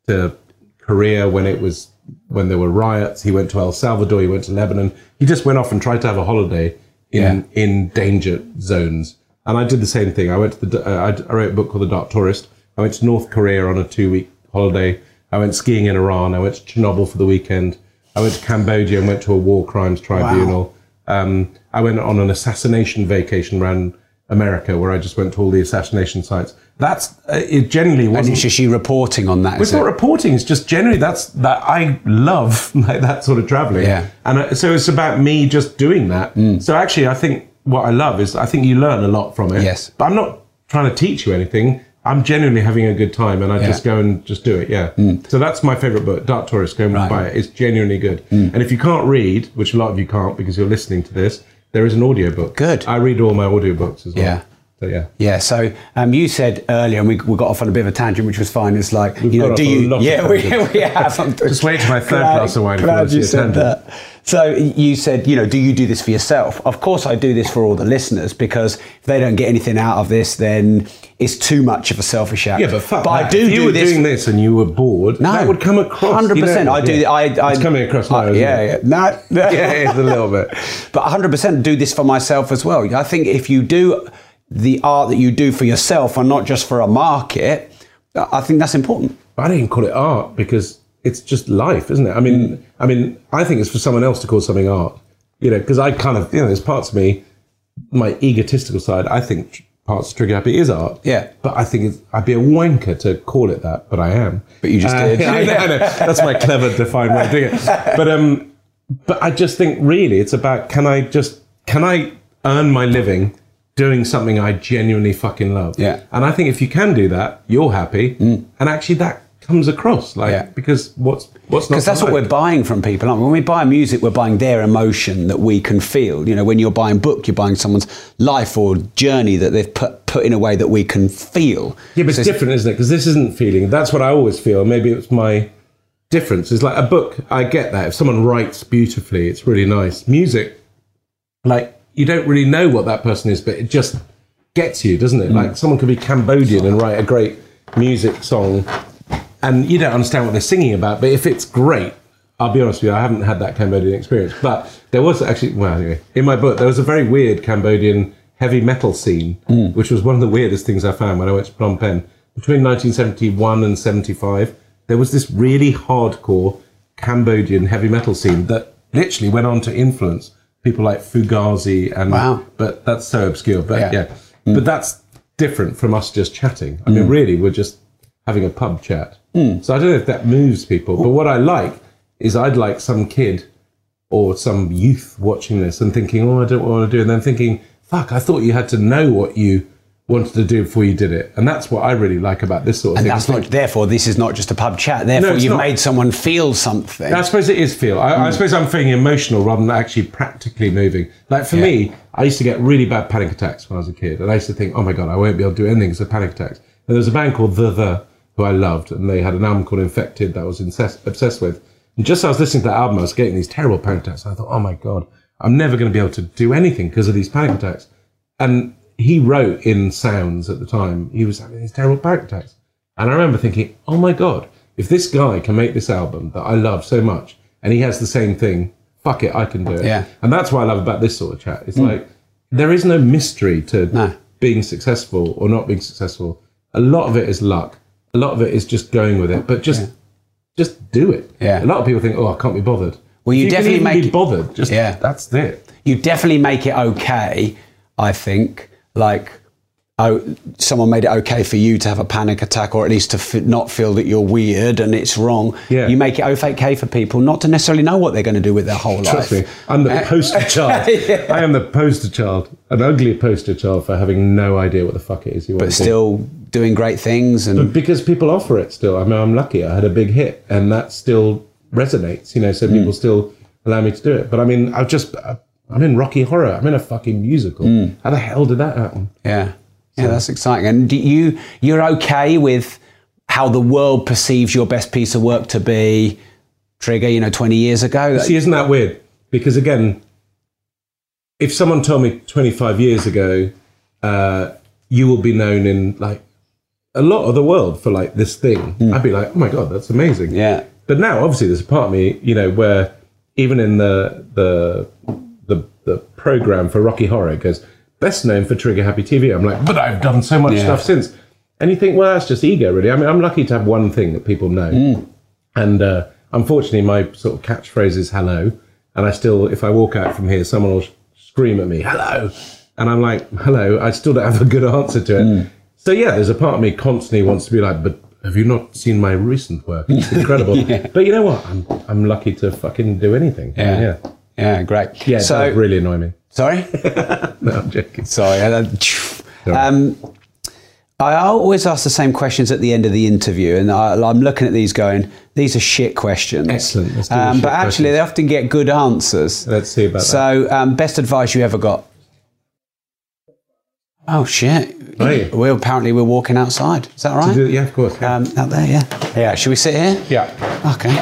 [SPEAKER 3] to Korea when it was when there were riots. He went to El Salvador. He went to Lebanon. He just went off and tried to have a holiday in
[SPEAKER 2] Yeah.
[SPEAKER 3] in danger zones. And I did the same thing. I went to the. Uh, I, I wrote a book called The Dark Tourist. I went to North Korea on a two week holiday. I went skiing in Iran. I went to Chernobyl for the weekend. I went to Cambodia and went to a war crimes tribunal. Um, I went on an assassination vacation around America where I just went to all the assassination sites. That's uh, it. Generally wasn't
[SPEAKER 2] it's just you reporting on that.
[SPEAKER 3] it's not
[SPEAKER 2] it?
[SPEAKER 3] reporting. It's just generally that's that I love like that sort of traveling.
[SPEAKER 2] Yeah.
[SPEAKER 3] And uh, so it's about me just doing that. So actually, I think what I love is I think you learn a lot from it.
[SPEAKER 2] Yes.
[SPEAKER 3] But I'm not trying to teach you anything. I'm genuinely having a good time, and I just go and just do it. Yeah. So that's my favorite book, Dark Tourist. Go and
[SPEAKER 2] Right.
[SPEAKER 3] buy it. It's genuinely good. And if you can't read, which a lot of you can't because you're listening to this, there is an audiobook.
[SPEAKER 2] Good.
[SPEAKER 3] I read all my audiobooks as well.
[SPEAKER 2] Yeah.
[SPEAKER 3] So yeah.
[SPEAKER 2] Yeah, so um, you said earlier, and we, we got off on a bit of a tangent, which was fine. It's like, you know, do
[SPEAKER 3] off on a
[SPEAKER 2] you? Yeah, we, we have.
[SPEAKER 3] Just wait till my third glass of wine
[SPEAKER 2] glad
[SPEAKER 3] want to
[SPEAKER 2] you said
[SPEAKER 3] tangent.
[SPEAKER 2] that. So you said, you know, do you do this for yourself? Of course, I do this for all the listeners because if they don't get anything out of this, then it's too much of a selfish act.
[SPEAKER 3] Yeah, but fuck
[SPEAKER 2] But I
[SPEAKER 3] that.
[SPEAKER 2] do
[SPEAKER 3] if you
[SPEAKER 2] do
[SPEAKER 3] were
[SPEAKER 2] this.
[SPEAKER 3] doing this and you were bored,
[SPEAKER 2] no,
[SPEAKER 3] that would come across.
[SPEAKER 2] Hundred
[SPEAKER 3] you know,
[SPEAKER 2] percent. I do.
[SPEAKER 3] yeah.
[SPEAKER 2] I, I.
[SPEAKER 3] it's coming across now.
[SPEAKER 2] I- yeah, yeah. No,
[SPEAKER 3] yeah, it's a little bit.
[SPEAKER 2] but 100% do this for myself as well. I think if you do the art that you do for yourself and not just for a market, I think that's important.
[SPEAKER 3] I don't call it art because it's just life, isn't it? I mean,
[SPEAKER 2] Mm.
[SPEAKER 3] I mean, I think it's for someone else to call something art. You know, because I kind of, you know, there's parts of me, my egotistical side. I think parts of Trigger Happy is art.
[SPEAKER 2] Yeah.
[SPEAKER 3] but I think it's, I'd be a wanker to call it that, but I am.
[SPEAKER 2] But you just
[SPEAKER 3] Uh,
[SPEAKER 2] did.
[SPEAKER 3] I know, I know. That's my clever, defined way of doing it. But um, but I just think really it's about can I just can I earn my living doing something I genuinely fucking love?
[SPEAKER 2] Yeah.
[SPEAKER 3] And I think if you can do that, you're happy, and actually that comes across like
[SPEAKER 2] Yeah.
[SPEAKER 3] because what's what's not
[SPEAKER 2] Because that's what we're buying from people. Aren't we? When we buy music, we're buying their emotion that we can feel. You know, when you're buying a book, you're buying someone's life or journey that they've put, put in a way that we can feel.
[SPEAKER 3] Yeah, but
[SPEAKER 2] So
[SPEAKER 3] it's different, isn't it? Because this isn't feeling. That's what I always feel. Maybe it's my difference. It's like a book. I get that. If someone writes beautifully, it's really nice. Music, like you don't really know what that person is, but it just gets you, doesn't it? Mm. Like someone could be Cambodian and write a great music song, and you don't understand what they're singing about. But if it's great, I'll be honest with you, I haven't had that Cambodian experience. But there was actually, well, anyway, in my book, there was a very weird Cambodian heavy metal scene, mm. which was one of the weirdest things I found when I went to Phnom Penh. between 1971 and 75, there was this really hardcore Cambodian heavy metal scene that literally went on to influence people like Fugazi and
[SPEAKER 2] Wow.
[SPEAKER 3] but that's so obscure. But
[SPEAKER 2] Yeah.
[SPEAKER 3] yeah, but mm. that's different from us just chatting. I mean, mm. really, we're just having a pub chat. Hmm. So I don't know if that moves people. But what I like is I'd like some kid or some youth watching this and thinking, "Oh, I don't want to do," and then thinking, "Fuck, I thought you had to know what you wanted to do before you did it." And that's what I really like about this sort of thing.
[SPEAKER 2] And
[SPEAKER 3] thing.
[SPEAKER 2] that's not, therefore, this is not just a pub chat. Therefore,
[SPEAKER 3] it's
[SPEAKER 2] you've
[SPEAKER 3] not.
[SPEAKER 2] made someone feel something.
[SPEAKER 3] I suppose it is feel. I, I hmm. suppose I'm feeling emotional rather than actually practically moving. Like for me, I used to get really bad panic attacks when I was a kid, and I used to think, "Oh my god, I won't be able to do anything because of panic attacks." And there was a band called The The who I loved, and they had an album called Infected that I was incest- obsessed with. And just as I was listening to that album, I was getting these terrible panic attacks. I thought, "Oh my god, I'm never going to be able to do anything because of these panic attacks." And he wrote in Sounds at the time, he was having these terrible panic attacks. And I remember thinking, oh my God, if this guy can make this album that I love so much and he has the same thing, fuck it, I can do it.
[SPEAKER 2] Yeah.
[SPEAKER 3] And that's what I love about this sort of chat. It's hmm. like, there is no mystery to
[SPEAKER 2] No.
[SPEAKER 3] being successful or not being successful. A lot of it is luck. A lot of it is just going with it, but just, just do it.
[SPEAKER 2] Yeah.
[SPEAKER 3] A lot of people think, oh, I can't be bothered.
[SPEAKER 2] Well, you
[SPEAKER 3] can
[SPEAKER 2] definitely make
[SPEAKER 3] be
[SPEAKER 2] it-
[SPEAKER 3] bothered. Just,
[SPEAKER 2] Yeah.
[SPEAKER 3] that's it.
[SPEAKER 2] you definitely make it okay. I think, like, oh, someone made it okay for you to have a panic attack, or at least to f- not feel that you're weird and it's wrong.
[SPEAKER 3] Yeah.
[SPEAKER 2] You make it okay for people not to necessarily know what they're going to do with their whole
[SPEAKER 3] Trust me,
[SPEAKER 2] life.
[SPEAKER 3] I'm the uh, poster child. I am the poster child, an ugly poster child for having no idea what the fuck it is you want
[SPEAKER 2] But
[SPEAKER 3] to
[SPEAKER 2] still doing great things, and
[SPEAKER 3] because people offer it still. I mean, I'm lucky. I had a big hit, and that still resonates. You know, so people still allow me to do it. But I mean, I've just I'm in Rocky Horror. I'm in a fucking musical.
[SPEAKER 2] Hmm.
[SPEAKER 3] How the hell did that happen?
[SPEAKER 2] yeah, yeah, that's exciting. And do you you're okay with how the world perceives your best piece of work to be? Trigger, you know, 20 years ago.
[SPEAKER 3] See, isn't that weird? Because again, if someone told me 25 years ago, uh, you will be known in like a lot of the world for like this thing, I'd be like, oh my god, that's amazing.
[SPEAKER 2] Yeah.
[SPEAKER 3] But now, obviously, there's a part of me, you know, where even in the the the, the program for Rocky Horror, it goes best known for Trigger Happy TV. I'm like, but I've done so much
[SPEAKER 2] Yeah.
[SPEAKER 3] stuff since. And you think, well, that's just ego, really. I mean, I'm lucky to have one thing that people know.
[SPEAKER 2] Hmm.
[SPEAKER 3] And uh, unfortunately, my sort of catchphrase is hello. And I still, if I walk out from here, someone will sh- scream at me, hello. And I'm like, hello. I still don't have a good answer to it.
[SPEAKER 2] Hmm.
[SPEAKER 3] So, yeah, there's a part of me constantly wants to be like, but have you not seen my recent work? It's incredible. But you know what? I'm, I'm lucky to fucking do anything.
[SPEAKER 2] Yeah.
[SPEAKER 3] Yeah.
[SPEAKER 2] Yeah, great.
[SPEAKER 3] Yeah,
[SPEAKER 2] so,
[SPEAKER 3] that really annoy me.
[SPEAKER 2] sorry?
[SPEAKER 3] No, I'm joking.
[SPEAKER 2] Sorry. Um, I always ask the same questions at the end of the interview, and I, I'm looking at these going, these are shit questions.
[SPEAKER 3] Excellent. Let's do the
[SPEAKER 2] Um,
[SPEAKER 3] shit
[SPEAKER 2] but actually,
[SPEAKER 3] questions.
[SPEAKER 2] they often get good answers.
[SPEAKER 3] Let's see about that.
[SPEAKER 2] So, um, best advice you ever got? Oh shit!
[SPEAKER 3] Hey.
[SPEAKER 2] We apparently we're walking outside. Is that right?
[SPEAKER 3] Do- Yeah, of course. yeah.
[SPEAKER 2] Um, out there, yeah. Yeah. Should we sit here?
[SPEAKER 3] yeah.
[SPEAKER 2] Okay.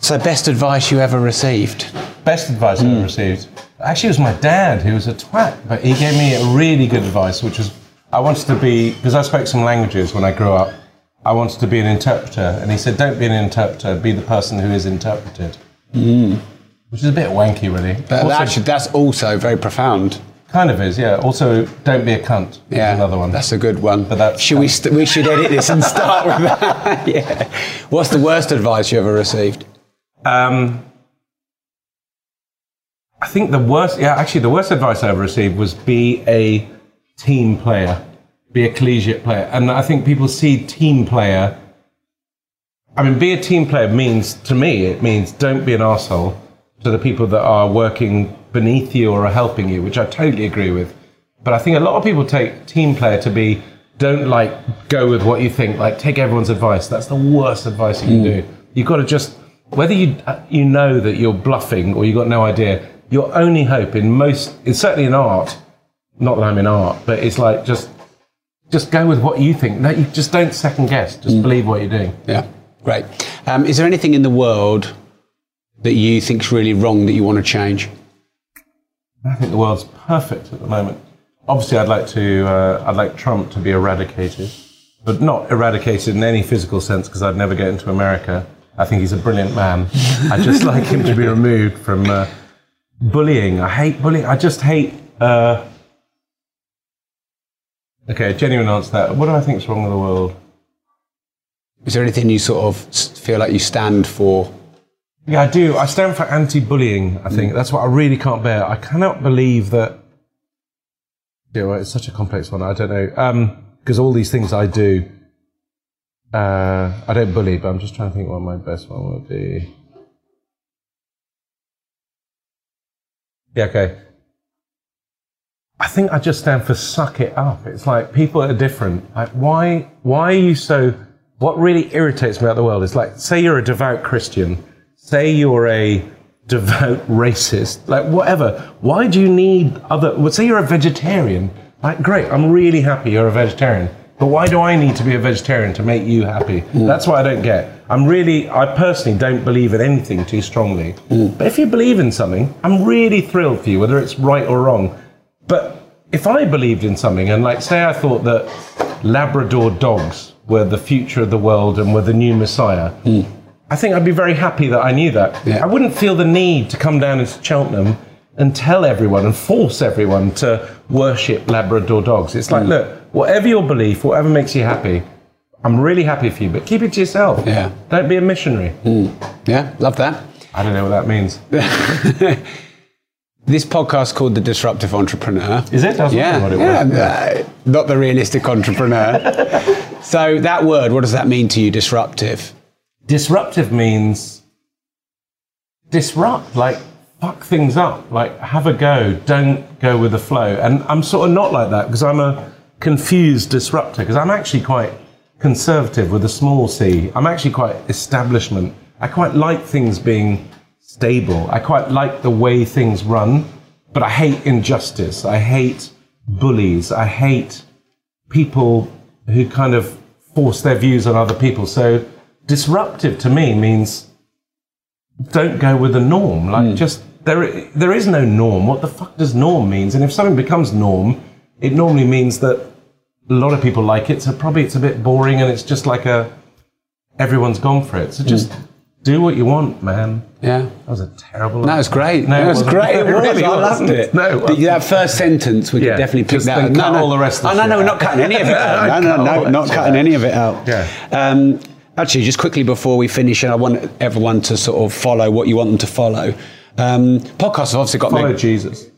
[SPEAKER 2] So, best advice you ever received?
[SPEAKER 3] best advice I ever received. Actually, it was my dad who was a twat, but he gave me a really good advice, which was I wanted to be because I spoke some languages when I grew up. I wanted to be an interpreter, and he said, "Don't be an interpreter. Be the person who is interpreted." Which is a bit wanky, really.
[SPEAKER 2] But
[SPEAKER 3] Also-
[SPEAKER 2] actually, that's also very profound.
[SPEAKER 3] Kind of is, yeah. Also, don't be a cunt. is
[SPEAKER 2] Yeah,
[SPEAKER 3] another one.
[SPEAKER 2] That's a good one.
[SPEAKER 3] But that's-
[SPEAKER 2] should we? St- we should edit this and start with that. yeah. What's the worst advice you ever received?
[SPEAKER 3] Um, I think the worst, yeah, actually, the worst advice I ever received was be a team player, be a collegiate player. And I think people see team player. I mean, be a team player means, to me, it means don't be an asshole to the people that are working beneath you or are helping you, which I totally agree with. But I think a lot of people take team player to be don't like go with what you think, like take everyone's advice. That's the worst advice you can do. You've got to just whether you uh, you know that you're bluffing or you've got no idea. Your only hope in most, it's certainly in art. Not that I'm in art, but it's like just just go with what you think. No, you just don't second guess. Just believe what you're doing.
[SPEAKER 2] Yeah, great. Um, is there anything in the world that you think's really wrong that you want to change?
[SPEAKER 3] I think the world's perfect at the moment. Obviously, I'd like to. Uh, I'd like Trump to be eradicated, but not eradicated in any physical sense because I'd never get into America. I think he's a brilliant man. I just like him to be removed from uh, bullying. I hate bullying. I just hate. Uh, Okay, genuine answer to that. What do I think is wrong with the world?
[SPEAKER 2] Is there anything you sort of feel like you stand for?
[SPEAKER 3] Yeah, I do. I stand for anti-bullying. I
[SPEAKER 2] Mm.
[SPEAKER 3] think that's what I really can't bear. I cannot believe that. Yeah, well, it's such a complex one. I don't know because all these things I do, uh, I don't bully. But I'm just trying to think what my best one would be. Yeah, okay. I think I just stand for suck it up. It's like people are different. Like why why are you so what really irritates me about the world is like say you're a devout Christian, say you're a devout racist, like whatever. Why do you need other well say you're a vegetarian. Like great, I'm really happy you're a vegetarian. But why do I need to be a vegetarian to make you happy? Mm. That's what I don't get. I'm really, I personally don't believe in anything too strongly. Mm. But if you believe in something, I'm really thrilled for you, whether it's right or wrong. But if I believed in something, and like say I thought that Labrador dogs were the future of the world and were the new Messiah, mm. I think I'd be very happy that I knew that. I wouldn't feel the need to come down into Cheltenham and tell everyone and force everyone to worship Labrador dogs. It's like, look, whatever your belief, whatever makes you happy, I'm really happy for you, but keep it to yourself.
[SPEAKER 2] Yeah.
[SPEAKER 3] Don't be a missionary.
[SPEAKER 2] Yeah, love that.
[SPEAKER 3] I don't know what that means.
[SPEAKER 2] This podcast called The Disruptive Entrepreneur.
[SPEAKER 3] Is it? I
[SPEAKER 2] Yeah,
[SPEAKER 3] what it was.
[SPEAKER 2] yeah, uh, not the realistic entrepreneur. so that word, what does that mean to you? Disruptive.
[SPEAKER 3] Disruptive means disrupt like fuck things up like have a go don't go with the flow. And i'm sort of not like that because i'm a confused disruptor because i'm actually quite conservative with a small c. I'm actually quite establishment. I quite like things being stable. I quite like the way things run but i hate injustice. I hate bullies. I hate people who kind of force their views on other people. So disruptive to me means don't go with the norm. Like just there there is no norm. What the fuck does norm means? And if something becomes norm, it normally means that a lot of people like it. So probably it's a bit boring and it's just like a everyone's gone for it. So just do what you want, man.
[SPEAKER 2] Yeah.
[SPEAKER 3] That was a terrible.
[SPEAKER 2] No, it's great.
[SPEAKER 3] No,
[SPEAKER 2] No,
[SPEAKER 3] it
[SPEAKER 2] was great. It
[SPEAKER 3] It
[SPEAKER 2] was.
[SPEAKER 3] really
[SPEAKER 2] I loved it.
[SPEAKER 3] No, it
[SPEAKER 2] that first sentence, we
[SPEAKER 3] Yeah,
[SPEAKER 2] could definitely pick that
[SPEAKER 3] then
[SPEAKER 2] up.
[SPEAKER 3] cut all the rest of
[SPEAKER 2] Oh, no, no, we're not cutting any of it out. No, no, no, not cutting any of it out.
[SPEAKER 3] Yeah.
[SPEAKER 2] Um, actually, just quickly before we finish, and I want everyone to sort of follow what you want them to follow. Um, podcasts have obviously got
[SPEAKER 3] Follow
[SPEAKER 2] me.
[SPEAKER 3] Jesus.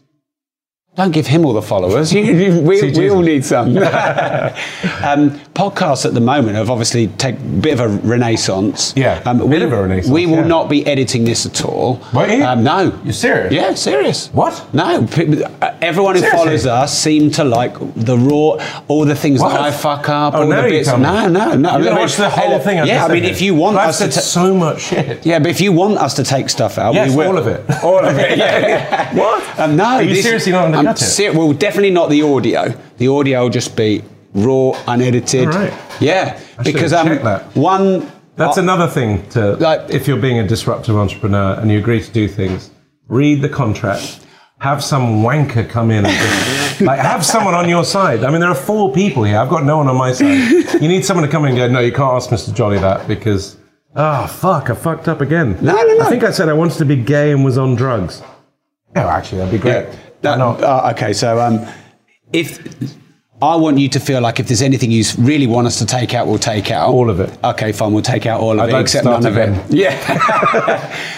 [SPEAKER 2] Don't give him all the followers. You, you, we, we all need some. um, podcasts at the moment have obviously taken a bit of a renaissance.
[SPEAKER 3] Yeah,
[SPEAKER 2] um,
[SPEAKER 3] a bit of a renaissance,
[SPEAKER 2] We will
[SPEAKER 3] yeah.
[SPEAKER 2] not be editing this at all.
[SPEAKER 3] You?
[SPEAKER 2] Um, no.
[SPEAKER 3] You're serious?
[SPEAKER 2] Yeah, serious.
[SPEAKER 3] What?
[SPEAKER 2] No. pe- uh, Everyone who
[SPEAKER 3] Seriously?
[SPEAKER 2] follows us seem to like the raw, all the things
[SPEAKER 3] What?
[SPEAKER 2] that I fuck up,
[SPEAKER 3] Oh,
[SPEAKER 2] all the
[SPEAKER 3] you
[SPEAKER 2] bits. No, no, no. I mean,
[SPEAKER 3] watch the whole thing.
[SPEAKER 2] Yeah, I mean, if you want us to. ta-
[SPEAKER 3] so much shit.
[SPEAKER 2] yeah, but if you want us to take stuff out,
[SPEAKER 3] Yes,
[SPEAKER 2] we will.
[SPEAKER 3] all of it.
[SPEAKER 2] All of it. Yeah.
[SPEAKER 3] What?
[SPEAKER 2] Um, no.
[SPEAKER 3] Are you seriously not
[SPEAKER 2] ser- well, definitely not the audio. The audio will just be raw, unedited.
[SPEAKER 3] All right.
[SPEAKER 2] Yeah,
[SPEAKER 3] I
[SPEAKER 2] because um,
[SPEAKER 3] that.
[SPEAKER 2] one.
[SPEAKER 3] That's
[SPEAKER 2] uh,
[SPEAKER 3] another thing to
[SPEAKER 2] Like-
[SPEAKER 3] if you're being a disruptive entrepreneur and you agree to do things, read the contract. Have some wanker come in and just, like have someone on your side. I mean, there are four people here. I've got no one on my side. You need someone to come in and go, no, you can't ask Mr. Joly that because, oh fuck, I fucked up again.
[SPEAKER 2] No, no, no.
[SPEAKER 3] I think I said I wanted to be gay and was on drugs. Oh, actually, that'd be great.
[SPEAKER 2] Yeah. That- uh, okay, so um, if I want you to feel like if there's anything you really want us to take out, we'll take out
[SPEAKER 3] All of it.
[SPEAKER 2] Okay, fine, we'll take out all of
[SPEAKER 3] I'd
[SPEAKER 2] it except none of it. Yeah.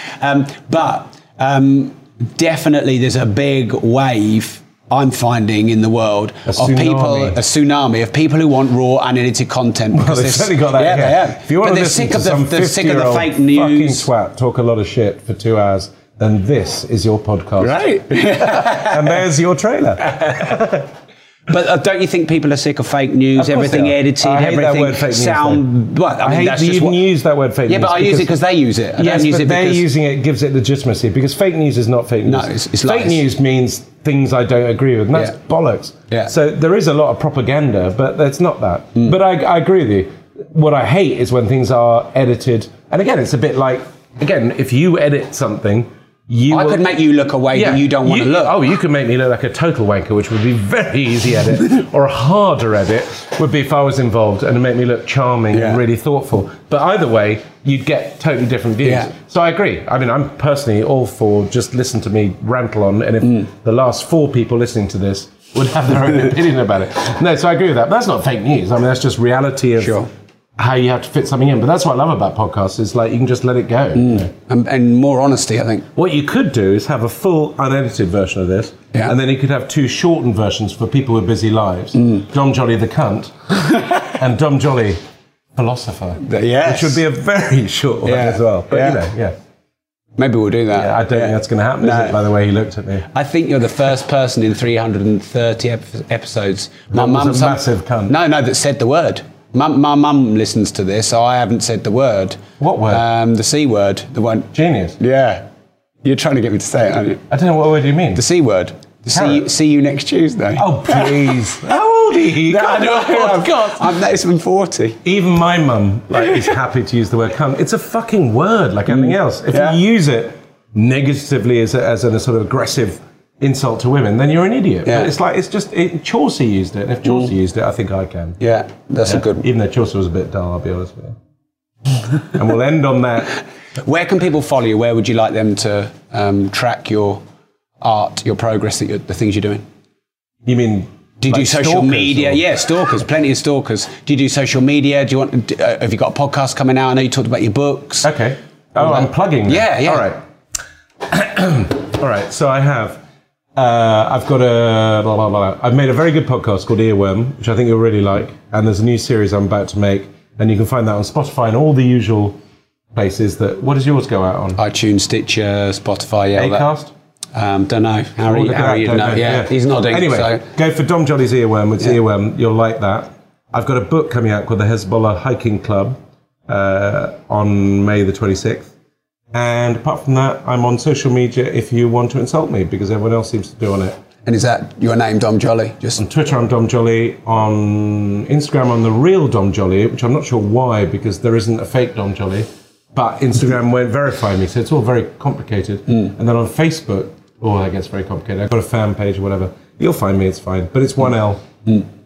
[SPEAKER 2] um, but um, definitely, there's a big wave. I'm finding in the world
[SPEAKER 3] A
[SPEAKER 2] of people a tsunami of people who want raw, unedited content.
[SPEAKER 3] Well, they've certainly got that.
[SPEAKER 2] Yeah, have.
[SPEAKER 3] If you want
[SPEAKER 2] but
[SPEAKER 3] to
[SPEAKER 2] they're
[SPEAKER 3] listen
[SPEAKER 2] sick
[SPEAKER 3] to
[SPEAKER 2] of the,
[SPEAKER 3] some
[SPEAKER 2] they're sick of the
[SPEAKER 3] 50-year-old
[SPEAKER 2] fake
[SPEAKER 3] fucking
[SPEAKER 2] news.
[SPEAKER 3] twat talk a lot of shit for two hours, then this is your podcast.
[SPEAKER 2] Right.
[SPEAKER 3] and there's your trailer.
[SPEAKER 2] But uh, don't you think people are sick of fake news?
[SPEAKER 3] Of
[SPEAKER 2] everything
[SPEAKER 3] they are.
[SPEAKER 2] edited,
[SPEAKER 3] I hate that
[SPEAKER 2] everything
[SPEAKER 3] word fake news,
[SPEAKER 2] sound. Well, I,
[SPEAKER 3] I,
[SPEAKER 2] mean,
[SPEAKER 3] hate
[SPEAKER 2] that's
[SPEAKER 3] that you
[SPEAKER 2] just what,
[SPEAKER 3] use that word fake
[SPEAKER 2] Yeah,
[SPEAKER 3] news.
[SPEAKER 2] Yeah, but I use it because they use it. I
[SPEAKER 3] yes,
[SPEAKER 2] don't use
[SPEAKER 3] but
[SPEAKER 2] it
[SPEAKER 3] they're using it gives it legitimacy because fake news is not fake news.
[SPEAKER 2] No, it's- it's
[SPEAKER 3] fake
[SPEAKER 2] lies.
[SPEAKER 3] news means things I don't agree with, and that's
[SPEAKER 2] Yeah.
[SPEAKER 3] bollocks.
[SPEAKER 2] Yeah.
[SPEAKER 3] So there is a lot of propaganda, but that's not that.
[SPEAKER 2] Mm.
[SPEAKER 3] But I, I agree with you. What I hate is when things are edited, and again, it's a bit like again, if you edit something. You
[SPEAKER 2] I
[SPEAKER 3] will-
[SPEAKER 2] could make you look a way that you don't want to look.
[SPEAKER 3] Oh, you could make me look like a total wanker, which would be very easy edit, or a harder edit would be if I was involved and make me look charming
[SPEAKER 2] Yeah.
[SPEAKER 3] and really thoughtful. But either way, you'd get totally different views.
[SPEAKER 2] Yeah.
[SPEAKER 3] So I agree. I mean, I'm personally all for just listen to me rantle on, and if
[SPEAKER 2] Mm.
[SPEAKER 3] the last four people listening to this would have their own opinion about it. No, so I agree with that. But that's not fake news. I mean, that's just reality of
[SPEAKER 2] Sure.
[SPEAKER 3] How you have to fit something in. But that's what I love about podcasts. Is like you can just let it go. know.
[SPEAKER 2] And, and more honesty, I think.
[SPEAKER 3] What you could do is have a full unedited version of this,
[SPEAKER 2] Yeah.
[SPEAKER 3] and then you could have two shortened versions for people with busy lives.
[SPEAKER 2] Mm.
[SPEAKER 3] Dom Joly the cunt and Dom Joly philosopher.
[SPEAKER 2] yes.
[SPEAKER 3] Which would be a very short one
[SPEAKER 2] Yeah.
[SPEAKER 3] as well. But
[SPEAKER 2] Yeah.
[SPEAKER 3] you know, yeah.
[SPEAKER 2] Maybe we'll do that.
[SPEAKER 3] I don't think that's going to happen,
[SPEAKER 2] No.
[SPEAKER 3] is it, by the way he looked at me?
[SPEAKER 2] I think you're the first person in 330 ep- episodes.
[SPEAKER 3] That was a massive cunt.
[SPEAKER 2] No, no, that said the word. Mum, my mum listens to this, so I haven't said the word.
[SPEAKER 3] What word?
[SPEAKER 2] Um, the C word. The one.
[SPEAKER 3] Genius.
[SPEAKER 2] Yeah. You're trying to get me to say it, aren't you?
[SPEAKER 3] I don't know what word you mean.
[SPEAKER 2] The C word. See you, see you next Tuesday.
[SPEAKER 3] Oh, please. How old are you?
[SPEAKER 2] No,
[SPEAKER 3] Come
[SPEAKER 2] know,
[SPEAKER 3] on.
[SPEAKER 2] I've got. I'm less than 40.
[SPEAKER 3] Even my mum like, is happy to use the word cunt. It's a fucking word like anything else. If
[SPEAKER 2] Mm. Yeah.
[SPEAKER 3] you use it negatively as a, as a sort of aggressive insult to women, then you're an idiot.
[SPEAKER 2] Yeah.
[SPEAKER 3] But it's like, it's just, it, Chaucer used it. And if Chaucer used it, I think I can.
[SPEAKER 2] Yeah, that's a good.
[SPEAKER 3] Even though Chaucer was a bit dull, I'll be honest with you. and we'll end on that.
[SPEAKER 2] Where can people follow you? Where would you like them to um, track your art, your progress, that you're, the things you're doing?
[SPEAKER 3] You mean
[SPEAKER 2] Do you do social media?
[SPEAKER 3] or-
[SPEAKER 2] Yeah, stalkers. Plenty of stalkers. Do you do social media? Do you want? do- Uh, have you got a podcast coming out? I know you talked about your books.
[SPEAKER 3] Okay. Oh, I'm plugging.
[SPEAKER 2] Yeah, yeah.
[SPEAKER 3] All right. All right. So I have. Uh, I've got a. Blah, blah, blah. I've made a very good podcast called Earworm, which I think you'll really like. And there's a new series I'm about to make, and you can find that on Spotify and all the usual places. That what does yours go out on?
[SPEAKER 2] iTunes, Stitcher, Spotify. Yeah, all that.
[SPEAKER 3] Acast.
[SPEAKER 2] Um, don't know. Harry,
[SPEAKER 3] look at
[SPEAKER 2] Harry,
[SPEAKER 3] that,
[SPEAKER 2] you
[SPEAKER 3] don't
[SPEAKER 2] know.
[SPEAKER 3] know.
[SPEAKER 2] Yeah, he's nodding.
[SPEAKER 3] Anyway,
[SPEAKER 2] so.
[SPEAKER 3] go for Dom Joly's Earworm. It's
[SPEAKER 2] Yeah.
[SPEAKER 3] Earworm. You'll like that. I've got a book coming out called The Hezbollah Hiking Club uh, on May the 26th. And apart from that, I'm on social media if you want to insult me because everyone else seems to do on it.
[SPEAKER 2] And is that your name, Dom Joly? Just
[SPEAKER 3] On Twitter, I'm Dom Joly. On Instagram, I'm the real Dom Joly, which I'm not sure why because there isn't a fake Dom Joly. But Instagram won't verify me, so it's all very complicated.
[SPEAKER 2] Hmm.
[SPEAKER 3] And then on Facebook, oh, that gets very complicated. I've got a fan page or whatever. You'll find me, it's fine. But it's one L.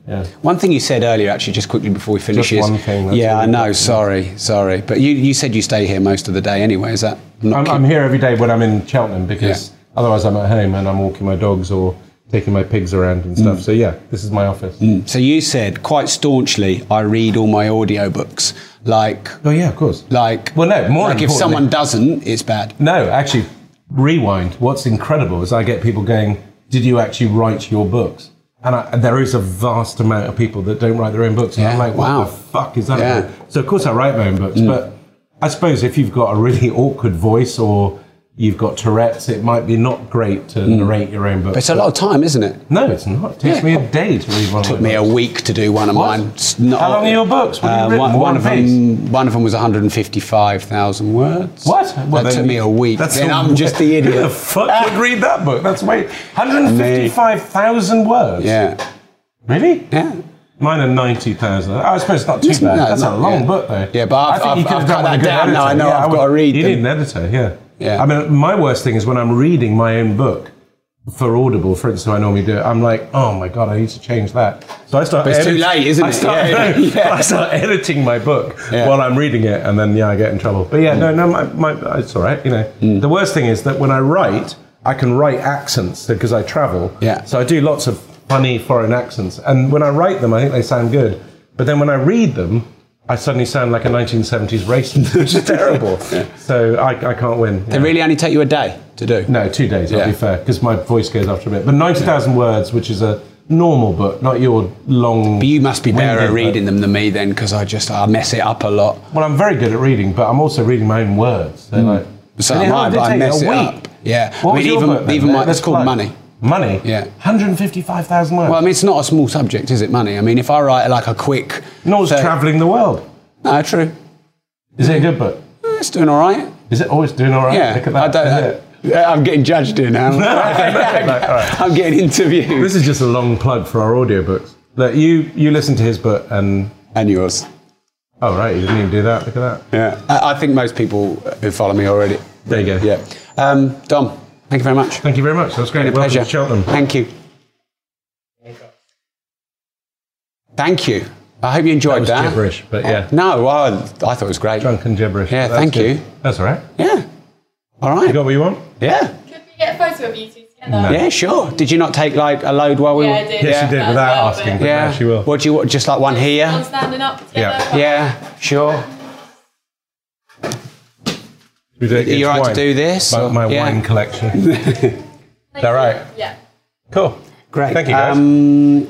[SPEAKER 3] Yeah.
[SPEAKER 2] One thing you said earlier, actually, just quickly before we finish,
[SPEAKER 3] Just
[SPEAKER 2] is
[SPEAKER 3] one thing,
[SPEAKER 2] yeah, I know. Sorry, sorry, but you, you said you stay here most of the day anyway. Is that? I'm
[SPEAKER 3] I'm, I'm here every day when I'm in Cheltenham because otherwise I'm at home and I'm walking my dogs or taking my pigs around and
[SPEAKER 2] Mm.
[SPEAKER 3] stuff. So yeah, this is my office.
[SPEAKER 2] So you said quite staunchly, I read all my audiobooks. Like,
[SPEAKER 3] Oh yeah, of course.
[SPEAKER 2] like,
[SPEAKER 3] Well, no, more
[SPEAKER 2] like if someone doesn't, it's bad.
[SPEAKER 3] No, actually, rewind. What's incredible is I get people going, "Did you actually write your books?" And, I, there is a vast amount of people that don't write their own books. And I'm
[SPEAKER 2] Yeah,
[SPEAKER 3] like, what
[SPEAKER 2] wow.
[SPEAKER 3] the fuck is that?
[SPEAKER 2] Yeah.
[SPEAKER 3] about?" So of course I write my own books, mm. but I suppose if you've got a really awkward voice or you've got Tourette's, it might be not great to narrate your own book.
[SPEAKER 2] But it's a lot of time, isn't it?
[SPEAKER 3] No, it's not. It takes me a day to read one.
[SPEAKER 2] Took
[SPEAKER 3] of
[SPEAKER 2] me
[SPEAKER 3] my
[SPEAKER 2] a week to do one of
[SPEAKER 3] What?
[SPEAKER 2] mine. It's not-
[SPEAKER 3] How long are your books? What
[SPEAKER 2] Uh, one, one
[SPEAKER 3] and
[SPEAKER 2] of them, one of them was 155,000 words.
[SPEAKER 3] What?
[SPEAKER 2] that took me a week. then
[SPEAKER 3] a-
[SPEAKER 2] I'm just the
[SPEAKER 3] Who
[SPEAKER 2] idiot.
[SPEAKER 3] the fuck would read that book? That's way 155,000 words.
[SPEAKER 2] yeah,
[SPEAKER 3] Really?
[SPEAKER 2] yeah.
[SPEAKER 3] Mine are 90,000. I suppose it's not too
[SPEAKER 2] It's-
[SPEAKER 3] bad.
[SPEAKER 2] no,
[SPEAKER 3] That's
[SPEAKER 2] no,
[SPEAKER 3] a long
[SPEAKER 2] yeah.
[SPEAKER 3] book, though.
[SPEAKER 2] Yeah, but I've-
[SPEAKER 3] I think
[SPEAKER 2] I've-
[SPEAKER 3] you could
[SPEAKER 2] I've
[SPEAKER 3] have done
[SPEAKER 2] cut that down now. I know
[SPEAKER 3] Yeah,
[SPEAKER 2] I've
[SPEAKER 3] would-
[SPEAKER 2] gotta read
[SPEAKER 3] You
[SPEAKER 2] them.
[SPEAKER 3] need an editor, yeah.
[SPEAKER 2] Yeah.
[SPEAKER 3] I mean, my worst thing is when I'm reading my own book for Audible, for instance, I normally do it. I'm like, oh my god, I need to change that. So I start.
[SPEAKER 2] But it's too late, isn't
[SPEAKER 3] I
[SPEAKER 2] it?
[SPEAKER 3] Start,
[SPEAKER 2] Yeah,
[SPEAKER 3] no,
[SPEAKER 2] yeah.
[SPEAKER 3] I start editing my book
[SPEAKER 2] Yeah.
[SPEAKER 3] while I'm reading it, and then yeah, I get in trouble. But yeah, no, no, my, my, it's all right. You know,
[SPEAKER 2] Mm.
[SPEAKER 3] the worst thing is that when I write, I can write accents because I travel.
[SPEAKER 2] Yeah.
[SPEAKER 3] So I do lots of funny foreign accents, and when I write them, I think they sound good. But then when I read them, I suddenly sound like a 1970s racist, which is terrible. So I, I can't win.
[SPEAKER 2] They really only take you a day to do.
[SPEAKER 3] No, two days,
[SPEAKER 2] Yeah.
[SPEAKER 3] I'll be fair, because my voice goes after a bit. But 90,000 words, which is a normal book, not your long.
[SPEAKER 2] But you must be better at reading
[SPEAKER 3] book.
[SPEAKER 2] them than me then, because I just I mess it up a lot.
[SPEAKER 3] Well, I'm very good at reading, but I'm also reading my own words. So mm. like,
[SPEAKER 2] So
[SPEAKER 3] And
[SPEAKER 2] am I, but I mess
[SPEAKER 3] a
[SPEAKER 2] it
[SPEAKER 3] week.
[SPEAKER 2] up. Yeah.
[SPEAKER 3] What
[SPEAKER 2] I
[SPEAKER 3] was
[SPEAKER 2] mean,
[SPEAKER 3] your
[SPEAKER 2] even
[SPEAKER 3] book then?
[SPEAKER 2] even my,
[SPEAKER 3] Let's
[SPEAKER 2] it's called
[SPEAKER 3] plug.
[SPEAKER 2] money.
[SPEAKER 3] Money?
[SPEAKER 2] Yeah.
[SPEAKER 3] 155,000 words.
[SPEAKER 2] Well, I mean, it's not a small subject, is it? Money. I mean, if I write like a quick.
[SPEAKER 3] Nor is travelling the world.
[SPEAKER 2] No, true.
[SPEAKER 3] Is it a good book?
[SPEAKER 2] It's doing all right.
[SPEAKER 3] Is it always doing all right?
[SPEAKER 2] Yeah.
[SPEAKER 3] Look at that.
[SPEAKER 2] I don't.
[SPEAKER 3] Is it?
[SPEAKER 2] I, I'm getting judged here now.
[SPEAKER 3] okay, no, no, all right.
[SPEAKER 2] I'm getting interviewed.
[SPEAKER 3] This is just a long plug for our audiobooks. Look, you, you listen to his book and.
[SPEAKER 2] and yours.
[SPEAKER 3] Oh, right, you didn't even do that. Look at that.
[SPEAKER 2] Yeah. I, I think most people who follow me already.
[SPEAKER 3] There you go.
[SPEAKER 2] Yeah. Um, Dom, thank you very much.
[SPEAKER 3] Thank you very much. That was great.
[SPEAKER 2] Been a
[SPEAKER 3] Welcome
[SPEAKER 2] pleasure.
[SPEAKER 3] to Cheltenham.
[SPEAKER 2] Thank you. Thank you. I hope you enjoyed
[SPEAKER 3] was
[SPEAKER 2] that.
[SPEAKER 3] gibberish, but yeah.
[SPEAKER 2] No, well, I thought it was great.
[SPEAKER 3] Drunken gibberish.
[SPEAKER 2] Yeah, thank
[SPEAKER 3] good.
[SPEAKER 2] you.
[SPEAKER 3] That's all right.
[SPEAKER 2] Yeah. All right.
[SPEAKER 3] You got what you want?
[SPEAKER 2] Yeah.
[SPEAKER 4] Could we get a photo of you two together?
[SPEAKER 2] Yeah, sure. Did you not take like a load while we
[SPEAKER 4] Yeah,
[SPEAKER 2] were?
[SPEAKER 4] I did.
[SPEAKER 3] Yes, she did without asking.
[SPEAKER 4] but-
[SPEAKER 3] But
[SPEAKER 2] Yeah.
[SPEAKER 3] now she will.
[SPEAKER 2] What do you want? Just like one
[SPEAKER 4] One
[SPEAKER 2] here?
[SPEAKER 4] standing up
[SPEAKER 3] Yeah.
[SPEAKER 2] Yeah, sure.
[SPEAKER 3] We do it
[SPEAKER 2] Are you
[SPEAKER 3] against
[SPEAKER 2] to do this,
[SPEAKER 3] My, my
[SPEAKER 2] yeah.
[SPEAKER 3] wine collection. Is that right?
[SPEAKER 4] Yeah.
[SPEAKER 3] Cool.
[SPEAKER 2] Great.
[SPEAKER 3] Thank you, guys.
[SPEAKER 2] Um,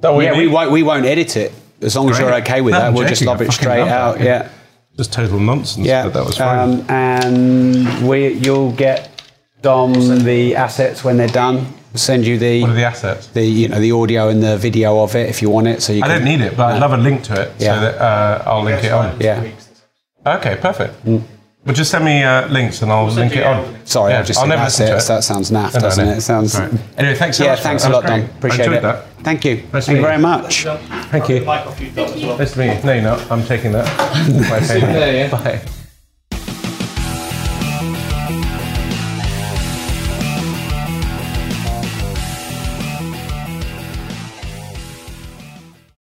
[SPEAKER 3] That way
[SPEAKER 2] yeah, we won't. We won't edit it as long as
[SPEAKER 3] Great.
[SPEAKER 2] you're okay with
[SPEAKER 3] No,
[SPEAKER 2] that.
[SPEAKER 3] I'm
[SPEAKER 2] We'll just
[SPEAKER 3] joking.
[SPEAKER 2] lob it straight
[SPEAKER 3] love
[SPEAKER 2] out.
[SPEAKER 3] that.
[SPEAKER 2] Yeah.
[SPEAKER 3] Just total nonsense.
[SPEAKER 2] Yeah.
[SPEAKER 3] But that was fine.
[SPEAKER 2] Um, and we, you'll get Dom the assets when they're done. Send you the
[SPEAKER 3] what are the assets?
[SPEAKER 2] the you know the audio and the video of it if you want it. So you
[SPEAKER 3] I
[SPEAKER 2] can,
[SPEAKER 3] don't need it, but I'd love a link to it
[SPEAKER 2] Yeah.
[SPEAKER 3] so that uh, I'll link it on.
[SPEAKER 2] Yeah.
[SPEAKER 3] Okay, perfect. But just send me uh, links and I'll link it on.
[SPEAKER 2] Sorry,
[SPEAKER 3] Yeah,
[SPEAKER 2] I just
[SPEAKER 3] I'll
[SPEAKER 2] said
[SPEAKER 3] never listen to it.
[SPEAKER 2] That sounds naff,
[SPEAKER 3] No, no,
[SPEAKER 2] doesn't
[SPEAKER 3] no.
[SPEAKER 2] it? It sounds.
[SPEAKER 3] Right. Anyway, thanks so
[SPEAKER 2] yeah,
[SPEAKER 3] much.
[SPEAKER 2] thanks
[SPEAKER 3] That
[SPEAKER 2] a lot, Don.
[SPEAKER 3] great. I
[SPEAKER 2] Appreciate
[SPEAKER 3] enjoyed
[SPEAKER 2] it.
[SPEAKER 3] that.
[SPEAKER 2] Thank you.
[SPEAKER 3] Nice to
[SPEAKER 2] Thank you
[SPEAKER 3] meet
[SPEAKER 2] very
[SPEAKER 3] you.
[SPEAKER 2] much. Thank you.
[SPEAKER 3] Nice to meet you. No, you're not. I'm taking that. My payment. Bye.